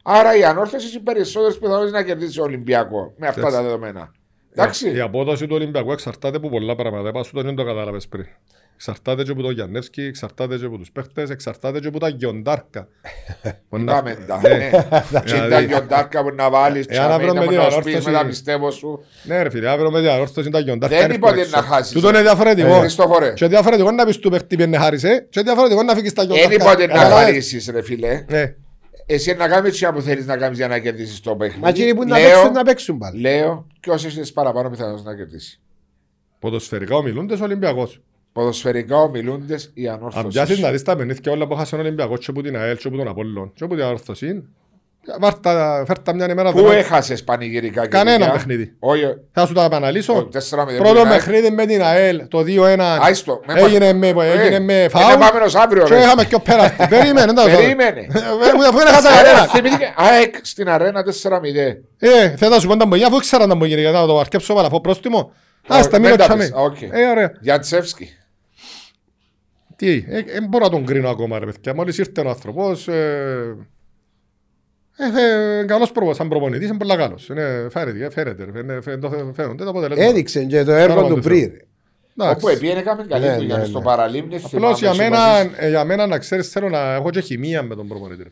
Άρα η ανόρθωση έχει περισσότερε πιθανότητε να κερδίσεις ο Ολυμπιακό με αυτά Έτσι. τα δεδομένα. Εντάξει. Η απόδοση του Ολυμπιακού εξαρτάται από πολλά πράγματα. Είπα σου το δεν το κατάλαβες πριν. Εξαρτάται και από τον Γιαννεύσκι, εξαρτάται και από τους παίχτες, εξαρτάται και από τα γιοντάρκα. Που να- Πάμε τα. Ναι. ναι. Και τα Δηλαδή, γιοντάρκα που να βάλεις, Εάν αύριο με να την μου να ανόρθωση- πεις με τα πιστεύω σου. Ναι ρε φίλε, αύριο με διαρρόρθωση τα γιοντάρκα. Δεν είναι είπα ότι έξω. να χάσεις. Τούτο είναι Ε, διαφορετικό. Χριστόφορε. Και διαφορετικό να πεις του παίχτη πιένε χάρισε και διαφορετικό να φύγεις τα Δεν γιοντάρκα. είπα ότι να Καταλάβες. χαρίσει, ρε φίλε. Ναι. Εσύ να κάνεις τι που θέλεις να κάνεις για να κερδίσεις το παιχνίδι. Μα κύριοι που να Λέω- παίξουν, να παίξουν πάλι. Λέω, ποιο έχεις τι παραπάνω πιθανότητες να κερδίσεις. Ποδοσφαιρικά ομιλούντες ο Ολυμπιακός. Ποδοσφαιρικά ομιλούντε οι Αν πιάσεις ανόρθωσες. να δεις τα παιχνίδια όλα που χάσαν ο Ολυμπιακός και που την ΑΕΛ και που τον Απόλλων και που την Ορθωσή, βάρτα- φέρτα μια ημέρα Πού δώμα. έχασε πανηγυρικά Κανένα παιδιά? παιχνίδι. Όχι, Θα σου τα επαναλύσω. όχι, 4-0 Πρώτο που είναι. παιχνίδι με την ΑΕΛ, το 2-1. Άιστο, με Έγινε με, έγινε Ε, με είναι φάουλ επόμενος αύριο, και ρε. είχαμε και ο πέραστη. Περίμενε, δεν τα Περίμενε. Ε, Αφού δεν έχασα Άρα, κανένα. θυμήθηκε, ΑΕΚ στην αρένα 4-0. Ε, θέλω να σου πω τα μπογιά, αφού ήξερα τα μπογιά, γιατί να το αρκέψω παλαφό πρόστιμο. Άστα, δεν μην τα το πεις. τσάμε. Οκ. Ε, ωραία. Γιατσεύσκι. Τι, ε, ε, μπορώ να τον κρίνω ακόμα ρε παιδιά. Μόλις ήρθε ο άνθρωπος, ε, ε, ε, καλός προπο, σαν προπονητής, είναι πολύ καλός. Είναι, φέρεται, φέρεται, ρε. Είναι- φαίνονται φαίνονται τα αποτελέσματα. Έδειξε και το έργο Όνομα του του πριν. Θεού. Εντάξει. Όπου επί έκαμε καλή Ναι, δουλειά ναι, στο ναι. παραλίμνη. Απλώς θυμάμαι για σε μένα, μαζί. ε, για μένα να ξέρεις θέλω να έχω και χημεία με τον προπονητή.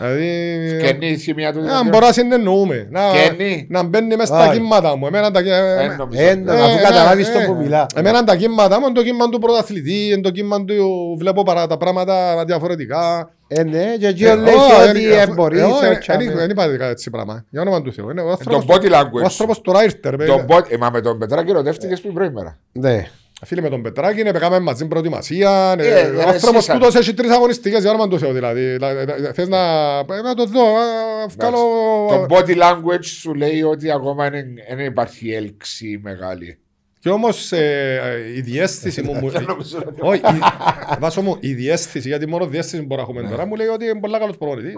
Ρε φίλε. Δηλαδή, Και είναι η χημία του. ε, αν μπορώ να συνεννοούμε, να, Καινή. να μπαίνει μέσα στα Όχι. κύματα μου. Εμένα τα, ε, Δεν νομίζω. Ε, να- Ε, αφού ε, καταλάβεις ε, το ε, που μιλά. Εμένα τα κύματα μου είναι το κύμα του πρωταθλητή, είναι το κύμα του βλέπω παρά τα πράγματα διαφορετικά. Ε, ναι, και εκεί Ε, λέει όχι, ότι ε, ε, αφού- μπορείς, ε, όχι, ε, ε, τσάμε. Δεν είπα κάτι έτσι πράγμα. Για όνομα του Θεού. Είναι ο Τον άνθρωπος- body ο language. άνθρωπος τώρα ήρθε. ρε, Τον παιδιά. body- Ε, Μα με τον Πετράκη ερωτεύτηκες πριν προήμερα. Ναι. Φίλε με τον Πετράκη, είναι πεκάμε μαζί προετοιμασία. ε, Ε, Ο ε, άνθρωπος εσείς, τούτος έχει τρεις αγωνιστικές για όνομα του Θεού. Δηλαδή, Δηλαδή, ε, θες να να το δω, α, βγάλω... Το body language σου λέει ότι ακόμα δεν δεν υπάρχει έλξη μεγάλη. Και όμως ε, ε, η διαίσθηση μου... μου- Δεν νομίζω ότι- Όχι, η- βάσο μου, η διαίσθηση, γιατί μόνο διαίσθηση μπορούμε να έχουμε τώρα, μου λέει ότι είναι πολύ καλός προπονητής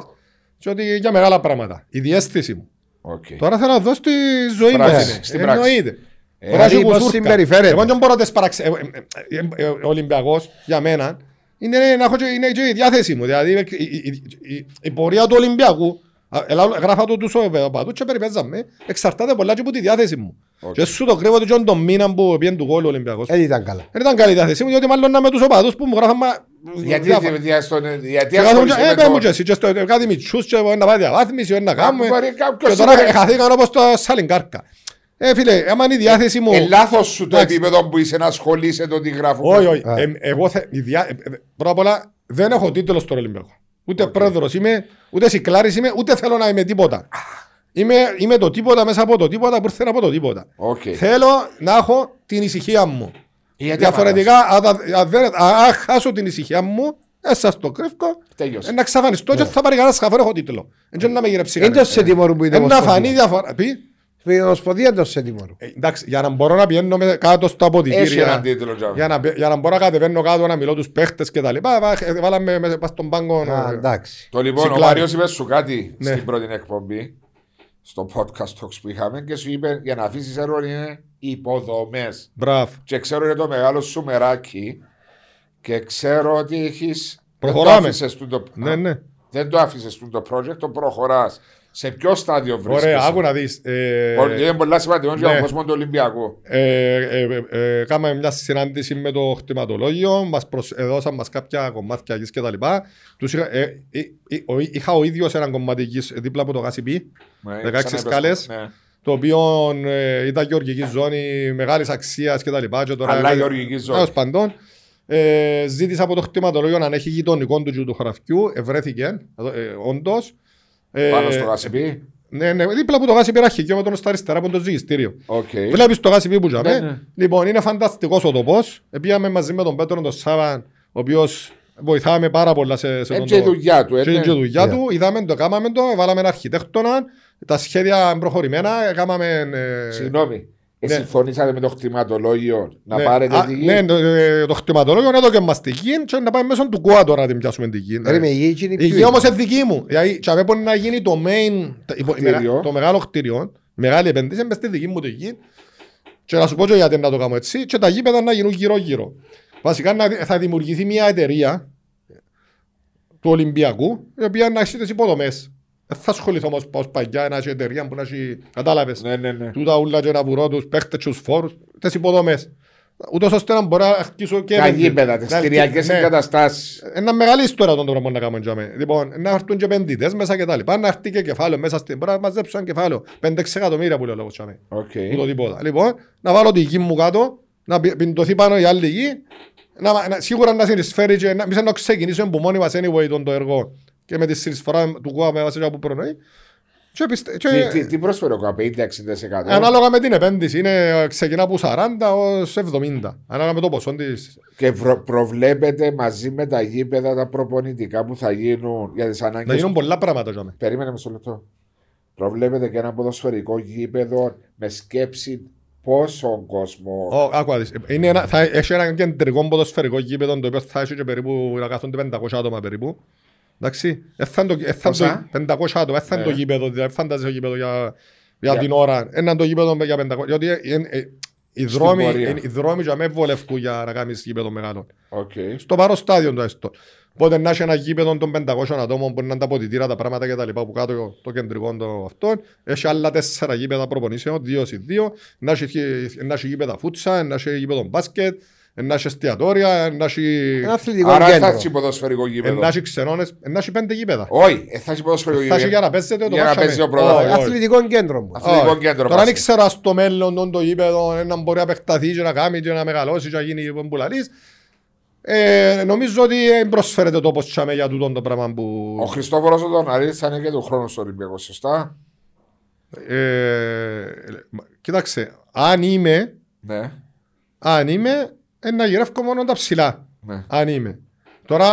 και ότι για μεγάλα πράγματα. Η διαίσθηση μου. Οκ. Τώρα θέλω να δω στη ζωή μου. Πράξη, είναι. στην πράξη. Εννοείται. Ε, Μπορεί να έχει δηλαδή πώς κουσούρκα. συμπεριφέρεται. Εγώ δεν μπορώ να τις παραξε... ε, ε, ε, ε, Ο Ολυμπιακός για μένα είναι να έχω και, είναι και η διάθεση μου. Δηλαδή η, η- η- η πορεία του Ολυμπιακού α, ελά, γράφα το τους οπαδούς και περιπέζαμε εξαρτάται πολλά και από τη διάθεση μου. Οκ. Και σου το κρύβω ότι και τον μήνα που πήγαινε του κόλλου ο Ολυμπιακός Δεν ήταν καλά. δεν ήταν καλή η διάθεση μου γιατί μάλλον να με τους οπαδούς που μου γράφαν μα... Γιατί, διάφορα. γιατί, στον- γιατί Και κάθομαι ασχολείσαι και, με Ε, πες μου και το... εσύ και στο κάτι μητσούς και να πάει διαβάθμιση, να κάνουμε. μπορεί κάποιος Και τώρα είναι- χαθήκαν όπως το Σαλιγκάρκα. Ε, φίλε, άμα είναι η διάθεση μου... Ε, λάθος σου το Εντάξει. επίπεδο που είσαι να ασχολείσαι το τι γράφω. Όχι, όχι. Α. Ε, εγώ θε, η διά... ε, ε, πρώτα απ' όλα δεν έχω τίτλο στο Ολυμπιακό. Ούτε πρόεδρος είμαι, ούτε συκλάρης είμαι, ούτε θέλω να είμαι τίποτα. Είμαι, είμαι το τίποτα μέσα από το τίποτα που ήρθε από το τίποτα. Οκ. Θέλω να έχω την ησυχία μου. Γιατί Διαφορετικά, αν τα- αν δεν- αν χάσω την ησυχία μου, δεν σας το κρύβω, Τέλειωσε. ε, να ξαφανιστώ και θα πάρει κανένας χαφό έχω τίτλο. Δεν να με γυρέψει Είναι το κανένας. σε τιμωρούν που είναι Ε, Να φανεί ομοσπονδία. διαφορά. Πει, Στην ομοσπονδία είναι το σε τιμωρούν. ε, εντάξει, για να μπορώ να πηγαίνω με- κάτω στα Έχει αποδητήρια, έναν τίτλο τζάμε. για να, για να μπορώ να κατεβαίνω κάτω να μιλώ τους παίχτες και τα λοιπά, βά- ε, βάλαμε μέσα πας στον πάγκο. Α, ε, εντάξει. Το λοιπόν, ο Συκλάρι. Μάριος είπες σου κάτι Ναι. στην πρώτη εκπομπή, στο podcast talks που είχαμε και σου είπε για να αφήσεις έργο είναι υποδομές. Μπράβο. Και ξέρω είναι το μεγάλο σου μεράκι και ξέρω ότι έχεις... Προχωράμε. Δεν το άφησες του το, Ναι, ναι. δεν το άφησες του το project, το προχωράς. Σε ποιο στάδιο βρίσκεσαι; Ωραία, άκου να δεις. ε, Πολύ- Είναι πολλά σημαντικό για ναι. τον κόσμο του Ολυμπιακού. Ε, ε, ε, ε, Κάναμε μια συνάντηση με το χτιματολόγιο, μας προσ... έδωσαν μας κάποια κομμάτια γης και τα λοιπά. Τους είχα, ε, ε, ε, ο- είχα ο ίδιος ένα κομμάτι γης δίπλα από το ΓΑΣΙΠΗ, Ναι, 16 ξαναείπες σκάλες. το, ναι. το οποίο ε, ήταν γεωργικής ζώνη μεγάλης αξίας και τα λοιπά. Και τώρα Αλλά είναι- γεωργικής ζώνη. Τέλος πάντων, ε, ζήτησα από το χτιματολόγιο αν έχει γειτονικό του και του χωραφιού, ευρέθηκε, ε, όντως. Ε, Πάνω στο γασιπί. Ναι, ναι, δίπλα από το γάσι πήρα αρχικείο με τον στα αριστερά από το ζυγιστήριο. Οκ. Βλέπεις το γάσι που ζαμε. Ναι, ναι. Λοιπόν, είναι φανταστικός ο τοπός. Πήγαμε μαζί με τον Πέτρο τον Σάβαν, ο οποίος βοηθάμε πάρα πολλά σε, σε Έτσι η δουλειά του. ε, και ναι. είναι και η δουλειά Ναι. του, είδαμε το, κάμαμε το, βάλαμε ένα αρχιτέκτονα, τα σχέδια είναι προχωρημένα, κάμαμε... ε, Συγγνώμη. Ε, Ναι. Συμφωνήσατε με το κτηματολόγιο να ναι, πάρετε α, τη γη; Ναι, το, ε, το χτιματολόγιο είναι εδώ και μας τη γη και να πάμε μέσω του ΚΟΑ τώρα να την πιάσουμε τη γη. Περίμενε, η γη είναι Η πιο γη όμως είναι δική μου. Δηλαδή, και πρέπει να γίνει το main, το- η- Κτίριο. το μεγάλο κτίριο, μεγάλη επένδυση, είναι μες στη δική μου τη γη. Και να σου πω και γιατί να το κάνω έτσι, και τα γήπεδα να γίνουν γύρω-γύρω. Βασικά να, δι- θα δημιουργηθεί μια εταιρεία του Ολυμπιακού, η οποία να έχει τις υποδομές. Δεν θα ασχοληθώ όμως ως παγιά, να έχει εταιρεία που να έχει, κατάλαβες, Ναι, ναι, ναι. τούτα ούλα και να βουρώ τους παίχτες και τους φόρους, τις υποδομές. Ούτως ώστε να μπορώ να αρχίσω και... Τα επενδύσεις. γήπεδα, τις Να- κτηριακές ναι. εγκαταστάσεις. Ένα μεγάλη ιστορία τον πράγμα να κάνουμε τζάμε. Λοιπόν, να έρθουν και επενδυτές μέσα και τα λοιπά, να έρθει και κεφάλαιο μέσα στην... Μπορεί να μαζέψουν ένα κεφάλαιο, 5-6 εκατομμύρια που λέω λόγω τζάμε. Οκ. Που το τίποτα. Λοιπόν, να βάλω τη γη μου κάτω, να πι- πιντωθεί πάνω η άλλη γη, να, να, σίγουρα να συνεισφέρει και να, εμείς να ξεκινήσουμε από μόνοι μας anyway τον το έργο και με τη συνεισφορά του ΚΟΑ με βάση από προνοή Και πιστε- και- Τι, τι, τι προσφέρει ο ΚΑΠ, 50-60%. Ανάλογα με την επένδυση, είναι, ξεκινά από 40 ως 70. Ανάλογα με το ποσό της. Και προ, προβλέπετε μαζί με τα γήπεδα τα προπονητικά που θα γίνουν για τις ανάγκες. Να γίνουν πολλά πράγματα. για μένα. Περίμενε μισό λεπτό. Προβλέπετε και ένα ποδοσφαιρικό γήπεδο με σκέψη πόσο κόσμο. Ω, άκου να δεις. Είναι ένα, θα έχει ένα κεντρικό ποδοσφαιρικό γήπεδο το οποίο θα έχει και περίπου να κάθονται 500 άτομα περίπου. Εντάξει. Ε, θα είναι το- ε, θα είναι Πόσα; το 500 άτομα. ε, θα είναι Ε. το γήπεδο. Δηλαδή φαντάζεσαι το γήπεδο για, για Για- την ώρα. Ένα το γήπεδο για 500. Γιατί ε, ε, ε, οι δρόμοι, πορεία. ε, οι δρόμοι για με βολευκούν για να κάνεις γήπεδο μεγάλο. Οκ. Στο παρόν στάδιο το έστω. Οπότε να έχει ένα γήπεδο των 500 ατόμων που είναι τα ποτητήρα, τα πράγματα και τα λοιπά που κάτω το κεντρικό το αυτό. Έχει άλλα τέσσερα γήπεδα προπονήσεων, δύο συ δύο. Να έχει, να έχει γήπεδα φούτσα, να έχει γήπεδο μπάσκετ, να έχει εστιατόρια, να έχει, Ένα αθλητικό Άρα θα κέντρο. έχει ποδοσφαιρικό γήπεδο. να έχει ξενώνες, να έχει πέντε γήπεδα. Όχι, ε, θα έχει ποδοσφαιρικό Θα έχει για γήπεδο. να παίζετε το Για να μάτσο παίζει με. ο πρωτάθλημα. Όχι, όχι. Αθλητικό κέντρο μου. Αθλητικό Όχι. κέντρο. Τώρα δεν πάση. ξέρω στο μέλλον τον το γήπεδο να μπορεί να επεκταθεί και να κάνει και να μεγαλώσει και να γίνει που λαλείς. Ε, νομίζω ότι δεν προσφέρεται το όπως τσάμε για τούτο το πράγμα που... Ο Χριστόφορος ο Δοναρή θα είναι και του χρόνου στο Ολυμπιακό, σωστά. Ε, κοίταξε, αν είμαι, Ναι. αν είμαι, ε, να γυρεύω μόνο τα ψηλά. ναι. Αν είμαι. Τώρα,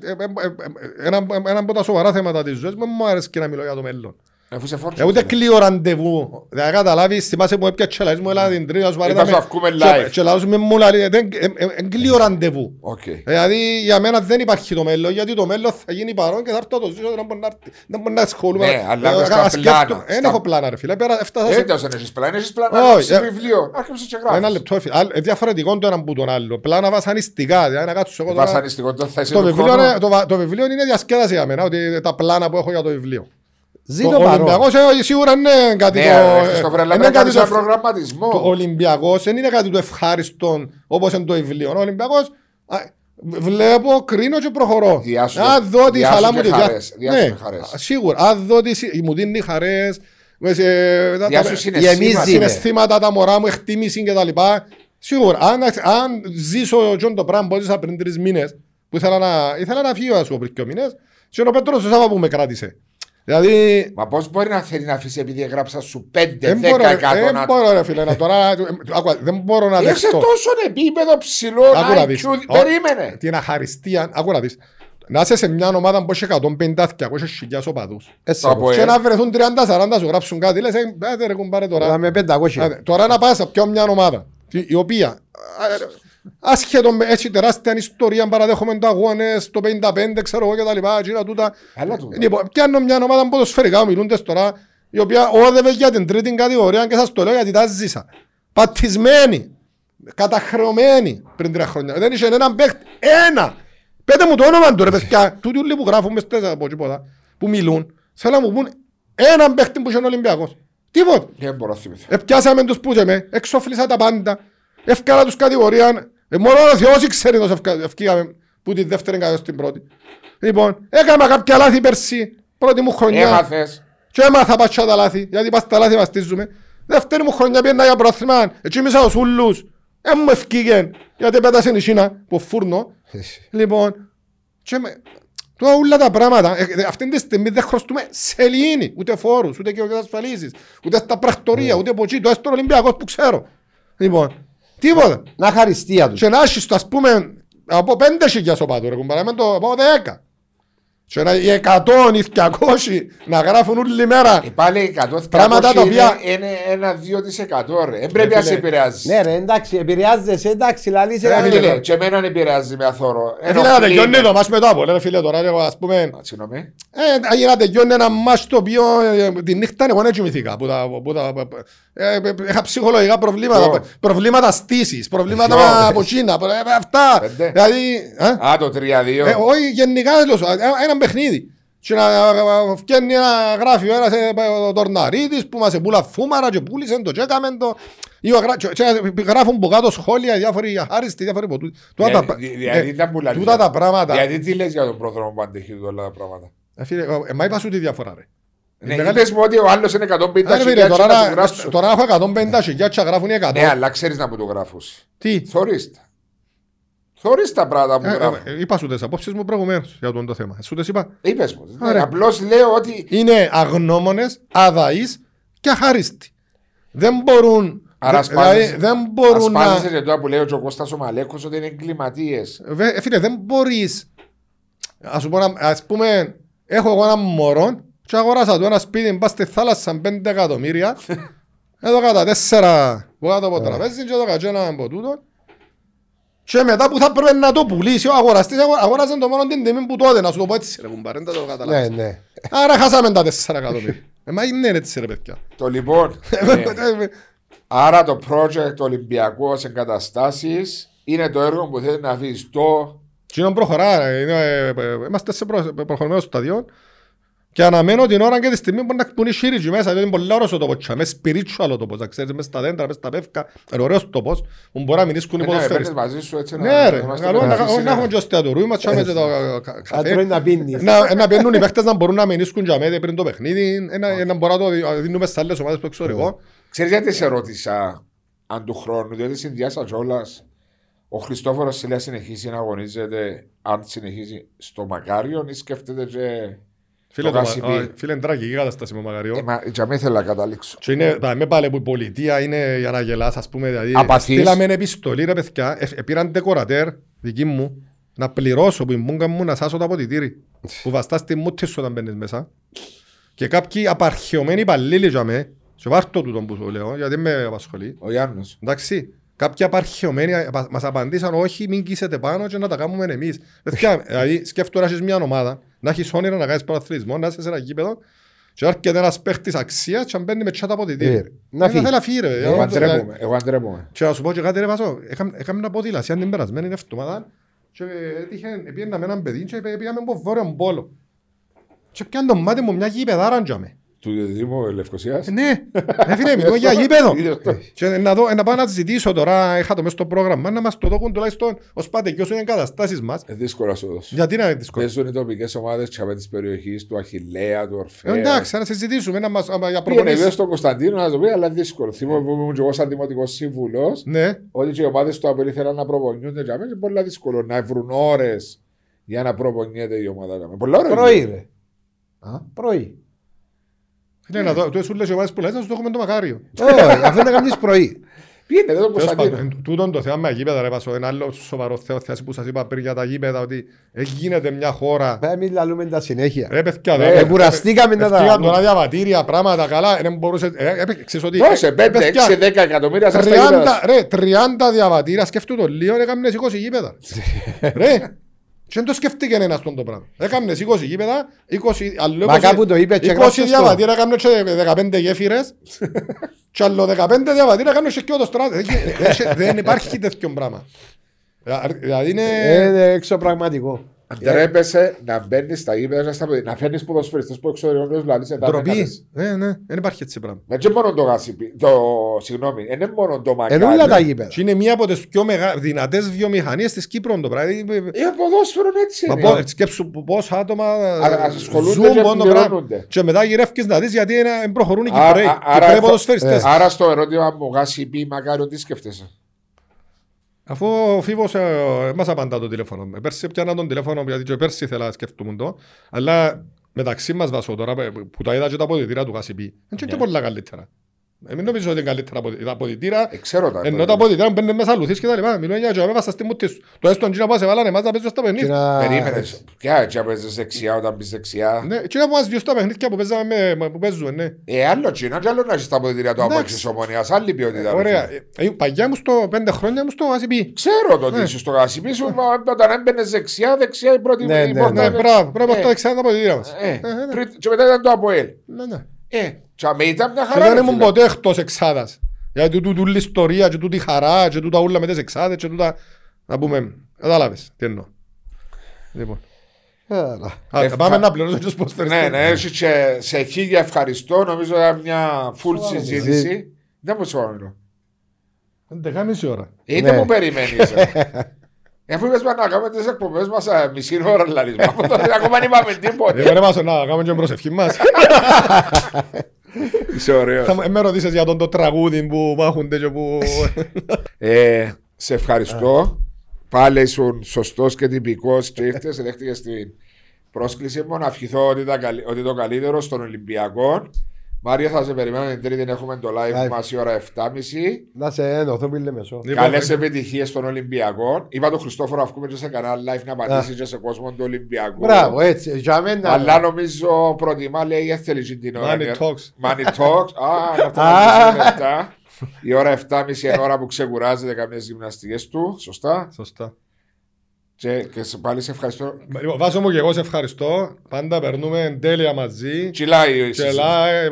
ε, ε, ε, ε, ένα, ένα από τα σοβαρά θέματα της ζωής μου, μου αρέσει και να μιλώ για το μέλλον. Αφού σε φόρτωσε. Ε, ούτε κλείω ραντεβού. Δεν καταλάβεις, θυμάσαι που έπια τσελαείς μου, έλα την τρίτη, να σου Είπα παρέτα σου αυκούμε live. Και λαούς με μου λέει, δεν ε, ε, ε, κλείω ραντεβού. Οκ. Δηλαδή για μένα δεν υπάρχει το μέλλον, γιατί το μέλλον θα γίνει παρόν και θα έρθω να το ζήσω, δεν μπορεί να έρθει- δεν μπορεί να ασχολούμαι. Ναι, αλλά Ε, μες να στα σκέφτομαι. πλάνα, Δεν στα- έχω πλάνα ρε φίλε, πέρα έφτασα σε Δεν τόσο έχεις πλάνα, έχεις πλάνα Όχι, να γράψεις ε, βιβλίο. Άρχισε και Ένα γράφεις. λεπτό, φίλε. Άλλο- ε, διαφορετικό το ένα που τον άλλο. Πλάνα βασανιστικά. Δηλαδή, να κάτσω εγώ τώρα- Βασανιστικό, το θα είσαι Το του βιβλίο, χρόνου. είναι, το, βα- το βιβλίο είναι διασκέδαση για μένα, ότι τα πλάνα που έχω για το βιβλίο. Ζει Το το παρόν. Ολυμπιακός ε, σίγουρα είναι κάτι Ναι, το... ρε, ε, Χριστόφορε, αλλά είναι πρέπει να κάτι κάνεις το ένα ευ- προγραμματισμό. Το Ολυμπιακός δεν είναι κάτι το ευχάριστο όπως είναι το βιβλίο. Ο Ολυμπιακός α, βλέπω, κρίνω και προχωρώ. Διάσου Αν και- δω τη διάσου χαλά και μου τη χαρές, διά- διάσου Ναι, και χαρές. α, σίγουρα. Αν δω τη μου δίνει χαρές, μες σε- τα- Διάσου τα- συναισθήματα. γεμίζει. συναισθήματα, τα μωρά μου, εκτίμηση και τα λοιπά. Σίγουρα, αν, αν ζήσω τζον το πράγμα που έζησα πριν τρεις μήνες, που ήθελα να, ήθελα να φύγω ας πούμε, πριν δύο μήνες, και είναι ο Πέτρος ο Σάβα που με κράτησε. Δηλαδή, Μα πώς μπορεί να θέλει να αφήσει επειδή έγραψα σου 5-10 δεν μπορώ, ρε- δεν εκατό να... μπορώ ρε φίλε, να τώρα, άκουα, δεν μπορώ να Είσαι δεχτώ. τόσο επίπεδο ψηλό Άκου να δεις. IQ. Ω, Περίμενε. Την αχαριστία, άκου να δεις. Να είσαι σε μια ομάδα που έχει 150-200 χιλιάς οπαδούς. Έτσι, Το από- Και ε. να βρεθούν 30-40 σου γράψουν κάτι, λες, ε, άντε ρε κουμπάρε τώρα. Τώρα με 500. Άντε, Τώρα να πας από μια ομάδα, η οποία, α, άσχετο με έτσι τεράστια ιστορία, παραδέχομαι το αγώνες, το 55, ξέρω εγώ και τα λοιπά, εκείνα τούτα. Αλλά τούτα. Λοιπόν, πιάνω μια ομάδα ποδοσφαιρικά, μιλούντες τώρα, η οποία όδευε για την τρίτη κατηγορία και σας το λέω γιατί τα ζήσα. Πατισμένη, καταχρεωμένη πριν τρία χρόνια. Δεν είχε έναν παίχτη. Ένα! Πέτε μου το όνομα του ρε παιδιά. Τούτοι όλοι που γράφουν μες τέσσερα από τίποτα, που μιλούν, θέλω να μου πούν έναν παίχτη που είχε ο Ολυμπιακός. Τίποτα. Δεν μπορώ να θυμηθώ. Επιάσαμε τους που με, εξοφλήσα τα πάντα, ευκάλα τους κατηγορία, ε, μόνο ο Θεός ξέρει πως ευκα- ευκήγαμε που τη δεύτερη κατηγορία στην πρώτη. Λοιπόν, έκανα κάποια λάθη πέρσι, πρώτη μου χρονιά Έμαθες. και έμαθα πατσά τα λάθη, γιατί πας τα λάθη βαστίζουμε. Δεύτερη μου χρονιά πήγαινα για πρόθυμα, έτσι μίσα ο Σούλους, ε μου ευκήγεν, γιατί πέτασε η Σίνα, που φούρνο. Λοιπόν, και με... Τώρα όλα τα πράγματα, ε, ε, αυτή τη στιγμή δεν χρωστούμε σελήνη, ούτε φόρους, ούτε κοινωνικές ασφαλίσεις, ούτε στα πρακτορία, ούτε από εκεί, το έστω Ολυμπιακός που ξέρω. Λοιπόν, τίποτα. Να χαριστία τους. Και να έχεις, ας πούμε, από πέντε χιλιάς οπαδούς, ρε κουμπάρα, με το από δέκα. Και να οι εκατόν, οι δυακόσιοι να γράφουν όλη μέρα. Ε, Πάλι 100 Πράγματα τα οποία- είναι ένα 2% ρε. Δεν πρέπει να σε φίλε. επηρεάζει. Ναι ρε εντάξει επηρεάζεσαι εντάξει λαλείς Ε, φίλε, Φίλε, και εμένα ανεπηρεάζει με αθώρο. Ε, φίλε, να τελειώνει το μάτς μετά από, ρε φίλε, τώρα, εγώ, ας πούμε, Α, Συγγνώμη. ε, να τελειώνει ένα μάτς το οποίο ε, τη νύχτα εγώ δεν κοιμηθήκα. Που τα, που τα, ε, ε, είχα ψυχολογικά προβλήματα, Ποιο; προβλήματα στήσης, προβλήματα Ποιο; από Κίνα, προ- ε, αυτά. Πέντε. Δηλαδή, ε, Α, το 3-2. Ε, όχι, γενικά λέω σου, ε, ένα παιχνίδι. Και να ε, φτιάχνει ένα γράφιο ένας ε, ο Τορναρίτης που μας επούλα φούμαρα και πούλησε το και έκαμε το. Ή ο γρα- και- και γράφουν από κάτω σχόλια διάφοροι άριστοι, διάφοροι ποτού. Τούτα Δια- τα- δι- Δηλαδή ε, ήταν που λαλείς. τούτα τα πράγματα. Γιατί τι λες για τον πρόδρομο που αντέχει όλα τα πράγματα; Ε, φίλε, ε, ε, Μα είπα σου τη διαφορά ρε. Ναι, μεγάλη- είπες μου ότι ο άλλος είναι 150 Άρα, φίλε, χιλιάδες τώρα να του να- γράψω. Τώρα έχω 150 χιλιάδες και γράφουν οι 100. Ναι, αλλά ξέρεις να μου το γράφεις. Τι, Θωρείς τα. Θωρείς τα πράγματα που Ε, γράφω. ε, Είπα σου τις απόψεις μου προηγουμένως για τον το θέμα. Σου τις είπα. Είπες μου. Ναι, Ωραία. Απλώς λέω ότι Είναι αγνώμονες, αδαείς και αχάριστοι. Δεν μπορούν, Άρα δε- δηλαδή, σπάζεσαι- δεν μπορούν να... ασπάζεσαι και τώρα που λέει ο Κώστας ο Μαλέκος ότι είναι εγκληματίες. Βε- ε, Φίλε, δεν μπορείς Ας σου πω, να- ας πούμε, έχω εγώ ένα μωρό και αγοράσα του ένα σπίτι, πας στη θάλασσα 5 εκατομμύρια εδώ κατά τέσσερα που κάτω από το τραπέζι και εδώ κάτω ένα από τούτο. Και μετά που θα πρέπει να το πουλήσει ο αγοραστής αγο- αγόρασε το μόνο την τιμή που τότε να σου το πω έτσι ρε κουμπάρε, δεν το Ναι, καταλάβεις. Ναι. Άρα χάσαμε τα τέσσερα εκατομμύρια. Ε, Μα είναι έτσι ρε παιδιά. Το λοιπόν, ε, άρα το project Ολυμπιακός Εγκαταστάσεις είναι το έργο που θέλει να αφήσεις το Τι είναι προχωρά, ρε. Είναι, ε, ε, είμαστε σε προ, προχωρημένος σταδίο και αναμένω την ώρα και τη στιγμή που να που είναι σύριτζι μέσα, διότι είναι πολύ ωραίος ο τόπος, μες spiritual ο τόπος, να ξέρεις, μες στα δέντρα, μες στα πεύκα, είναι ωραίος τόπος, που μπορεί να μηνίσκουν οι Ε, ναι, παίρνεις ποδοσφαίρες. μαζί σου έτσι Ναι ρε, είμαστε καλό να μαζί να σήμερα. έχουμε και εστιατορού, είμαστε και το κα- κα- Θα τρώει καφέ. να πίνεις. Να- Να πιένουν οι παίχτες να μπορούν να μηνίσκουν για μένα πριν το παιχνίδι, ένα- να μπορούν να το δι- δίνουμε σε άλλες ομάδες που εξωτερικό. Ξέρεις γιατί σε ρώτησα αν του χρόνου, διότι συνδυάσα κιόλας ο Χριστόφορος Σιλέα συνεχίσει να αγωνίζεται αν συνεχίσει στο Μακάριον ή σκέφτεται και Φίλε, Το το- Γασιπί. α, φίλε, είναι τραγική κατάσταση με ο Μακαριό. Ε, μα για μένα θέλω να καταλήξω. Και είναι, τα με πάλι που η πολιτεία είναι για να γελάς, ας πούμε, δηλαδή, Απαθής. στείλαμε ένα επιστολή, ρε παιδιά, ε, ε, πήραν ντεκορατέρ, δική μου, να πληρώσω που η μούγκα μου να σάσω το αποδητήρι, που βαστάς τη μούτη σου όταν μπαίνεις μέσα. Και κάποιοι απαρχαιωμένοι υπαλλήλοι για με, και βάρτω τούτο που σου λέω, γιατί με απασχολεί, Ο Γιάννος. εντάξει, κάποιοι απαρχαιωμένοι απα- μας απαντήσαν όχι μην κοίσετε πάνω και να τα κάνουμε εμείς. Παιδιά, δηλαδή σκέφτομαι να έχεις μια ομάδα, να έχεις όνειρο να κάνεις πρωταθλητισμό, να είσαι σε ένα γήπεδο και έρχεται ένας παίχτης αξίας και αν μπαίνει με τσάτα Ε, αποδητήρι. να Ε, φύγει. θέλει να φύγει ρε. Εγώ Ε, αντρέπομαι. Εγώ αντρέπομαι. Και να σου πω και κάτι ρε Βάσο, έκαμε έκαμε μια ποδήλασία την περασμένη εβδομάδα και έτυχε, πήγαινα με έναν παιδί και πήγαμε από βόρειο πόλο. Και πιάνε το μάτι μου μια γήπεδάρα για με. Του Δήμου Λευκοσίας. Ε, Ναι, ε, φίλε, μιλώ για γήπεδο. Είδες το. Και να, δω, να πάω να ζητήσω τώρα, είχα το μέσα στο πρόγραμμα, να μας το δώκουν τουλάχιστον ως πατεκιός είναι εγκαταστάσεις μας. Ε, Δύσκολα σου δώσω. Γιατί να είναι δύσκολο; Παίζουν οι τοπικές ομάδες και από τις περιοχές του Αχιλέα, του Ε, Ορφέα. Εντάξει, να συζητήσουμε να μας, άμα για Πήγαινε βέβαια προπονήσεις. στον Κωνσταντίνο να το πει, αλλά δύσκολο. Θυμάμαι που ήμουν και εγώ σαν δημοτικός σύμβουλος, Ναι, ότι και οι ομάδες του Απελή θέλαν να προπονιούνται για μένα και πολύ δύσκολο να βρουν ώρες για να προπονιέται η ομάδα. για μένα. Πολλά ώρα. Πρωί ρε. Α; Πρωί. Ναι, να δω, του έσου λες οι ομάδες που λες, να σου το έχουμε το μακάριο. Όχι, αφού να κάνεις πρωί. Πήγαινε εδώ τον Τέλος Κωνσταντίνο. πάντων, τούτον το θέμα με γήπεδα ρε Βάσο, ένα άλλο σοβαρό θέμα θέαση που σας είπα πριν για τα γήπεδα, ότι γίνεται μια χώρα. Πρέπει να μην λαλούμε τα συνέχεια. Ρε παιδιά, Ε, ρε, Εκουραστήκαμε να τα Ευκήγαν τώρα κάνουμε. διαβατήρια, πράγματα καλά, δεν μπορούσε... ε, ε, Ξέρεις ότι... Δώσε ε, 5, 6, παιδιά, 10 εκατομμύρια σας στα 30, γήπεδα. ρε, 30 διαβατήρια, σκέφτου το λίγο, έκαμνες 20 γήπεδα. ρε, και δεν το σκέφτηκε ένας τον το πράγμα. Έκαμνες 20 γήπεδα, 20, άλλο Μα 20 κάπου το είπε και 20 έγραψες το. διαβατήρια, έκαμνες και 15 γέφυρες και άλλο 15 διαβατήρια, έκαμνες και το στράτος. Δεν- δεν- Δεν υπάρχει τέτοιο πράγμα. Δηλαδή είναι... Ε, Είναι εξωπραγματικό. Ντρέπεσαι να μπαίνεις στα γήπεδα και στα παιδιά, να φέρνεις ποδοσφαιριστές που εξωτερικούς τους λαλείς εντά Ντροπή. Ναι, ναι, δεν υπάρχει έτσι πράγμα. Δεν είναι μόνο το γασιπί, το, συγγνώμη, δεν είναι μόνο το μακάρι. Ενώ όλα τα γήπεδα. Και είναι μία από τις πιο μεγα... δυνατές βιομηχανίες της Κύπρου το πράγμα. Δηλαδή, Ε, ποδόσφαιρο έτσι Μα είναι. πω- σκέψου που πόσα άτομα Α- ασχολούνται ζουν και μόνο το πράγμα. πληρώνονται. Και μετά γυρεύκεις να δεις γιατί είναι- εν προχωρούν οι Α- Κυπρέοι. α- άρα Κυπρέοι θα- ποδοσφαιριστές. Άρα στο ερώτημα μου γασιπί μακάριο τι σκέφτεσαι. Αφού ο Φίβος ε, μας απαντά το τηλέφωνο. Ε, Πέρσι πιάνα τον τηλέφωνο γιατί και πέρσι ήθελα να σκεφτούμε το. Αλλά μεταξύ μας βάσω τώρα ε, που τα είδα και τα αποδητήρα του Κασιπί. Είναι και πολλά καλύτερα. Ε, Μην νομίζω ότι είναι καλύτερα αποδη- τα αποδητήρα. Ε, ξέρω τα. Ενώ τα αποδητήρα μπαίνουν μέσα λουθείς και τα λοιπά. Μιλούν για τζάμε βάστα στη μούτη σου. Το έστω γύρω που σε βάλανε εμάς να παίζουν στα Και παιχνίδια. να- Περίμενες. Ποια έτσι παίζεις δεξιά όταν πεις δεξιά; Ναι, και να μας δυο στα παιχνίδια που παίζαμε με- που παίζουν, ναι. Ε, άλλο τσινά και άλλο να έχεις τα αποδητήρια του από Εντάξει. έξω ομονίας. Άλλη ποιότητα. ρε Ωραία. φίλε. Ε, ε, Παγιά μου στο πέντε χρόνια μου στο ACP. Ξέρω το ότι Ναι. είσαι στο γασιπί σου, μα όταν έμπαινες δεξιά, δεξιά η πρώτη Ναι, η ναι, πόρτα Ναι, είναι- μπράβο. Πρέπει να Ε. το εξάρει τα αποδητήρια μας. Ε, Ε, ναι. τρίτ- Και μετά ήταν το ΑΠΟΕΛ. Ναι, ναι. Ε, τσάμε ήταν μια Και χαρά. δεν ρε ήμουν φίλε. ποτέ εκτός εξάδας. Γιατί τούτου τούτη ιστορία και τούτη χαρά και τούτα ούλα με τις εξάδες και τούτα... Να πούμε, κατάλαβες τι εννοώ. Λοιπόν, Άρα. Α, Ε, πάμε κα- να πληρώσω και στους Ναι, ναι, έτσι και σε χίλια ευχαριστώ. Νομίζω ήταν μια full Σοβαρό. συζήτηση. Δεν μου σου μιλώ. Δεκάμιση ώρα. Είτε Ναι. μου περιμένεις. ε. Αφού είπες μας να κάνουμε τις εκπομπές μας ε, μισή ώρα λαλείς. Μα αυτό δεν- Ακόμα δεν είπαμε Ε, τίποτα. ρε Μάσο, να κάνουμε και την προσευχή μας. Είσαι ωραίος. Θα με- με ρωτήσεις για τον το τραγούδι που μάχονται και που... Ε, Σε ευχαριστώ πάλι ήσουν σωστός και τυπικός και ήρθες, δέχτηκες την πρόσκληση μου να ευχηθώ ότι, τα καλύ- ότι το καλύτερο στον Ολυμπιακό. Μάρια, θα σε περιμένω την Τρίτη. Έχουμε το live Live. μας η ώρα 7.30. Να σε ενωθώ πίλε μεσό. Λοιπόν, Καλές ε, επιτυχίες στον Ολυμπιακό. Είπα τον Χριστόφορο να βγούμε και σε κανένα live να απαντήσει και σε κόσμο του Ολυμπιακού. Μπράβο, έτσι. Για μένα. Αλλά νομίζω προτιμά λέει δεν θέλει και την ώρα. Money talks. Money talks. Α, να το Α. να λεπτά. Η ώρα 7.30 είναι ώρα που ξεκουράζεται καμιές γυμναστικές του. Σωστά. Σωστά. Και, και σε- πάλι σε ευχαριστώ. Λοιπόν, Βάσο μου και εγώ σε ευχαριστώ. Πάντα περνούμε τέλεια μαζί. Τσιλάει η Και συζήτηση. λά, ε, ε,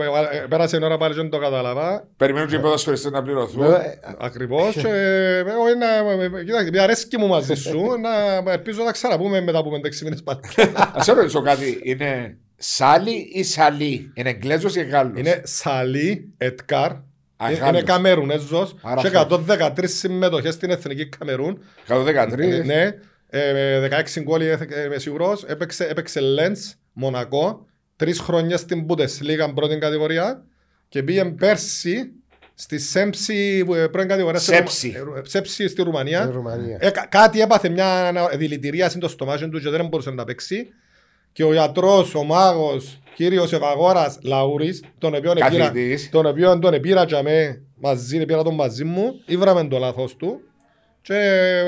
πέρασε η ώρα πάλι και δεν το καταλαβα. Περιμένουν και οι ποδοσφαιριστές να πληρωθούν. Ε, Ακριβώς. και, ε, εγώ είναι- ε, Κοίταξε, μια αρέσκει μου μαζί σου. να ελπίζω να ξαναπούμε μετά από 5-6 μήνες πάλι. Να σε ρωτήσω κάτι. Είναι Σάλι ή Σαλί. Είναι Εγγλέζος ή Γάλλος; Είναι Σαλί Ετκάρ. Α, Είναι Γάλλος. Καμερουνέζος. Άρα Και φεύγει. 113 συμμετοχές στην Εθνική Καμερούν. 113. Ναι. Ε, 16 γκολ ε, είμαι σίγουρος. Έπαιξε, έπαιξε Λέντς, Μονακό. Τρεις χρόνια στην Bundesliga πρώτη κατηγορία. Και πήγε πέρσι στη Σέμψη ε, πρώτη κατηγορία. στη Σέψη. Ρωμα- ε, Σέψη στη Στη Ρουμανία. Ρουμανία. Ε, κα- κάτι έπαθε μια δηλητηρίαση στο στομάχι του και δεν μπορούσε να παίξει. Και ο γιατρός, ο μάγος, κύριος Ευαγόρας Λαούρης, τον οποίο πήρα, Καθηγητής. τον οποίο τον πήρα και με μαζί, πήρα τον μαζί μου, ήβραμε το λάθος του και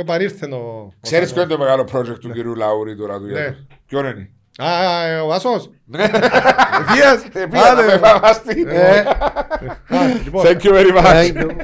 επανήρθε ο... Ξέρεις ποιο είναι το μεγάλο project του κυρίου Λαούρη τώρα του Ναι. γιατρού. Ποιο είναι. Α, ε, ο Βάσος. Βίας. Άντε. Πήγα να με φαμαστεί. Ε, α, λοιπόν. Thank you very much. Thank you.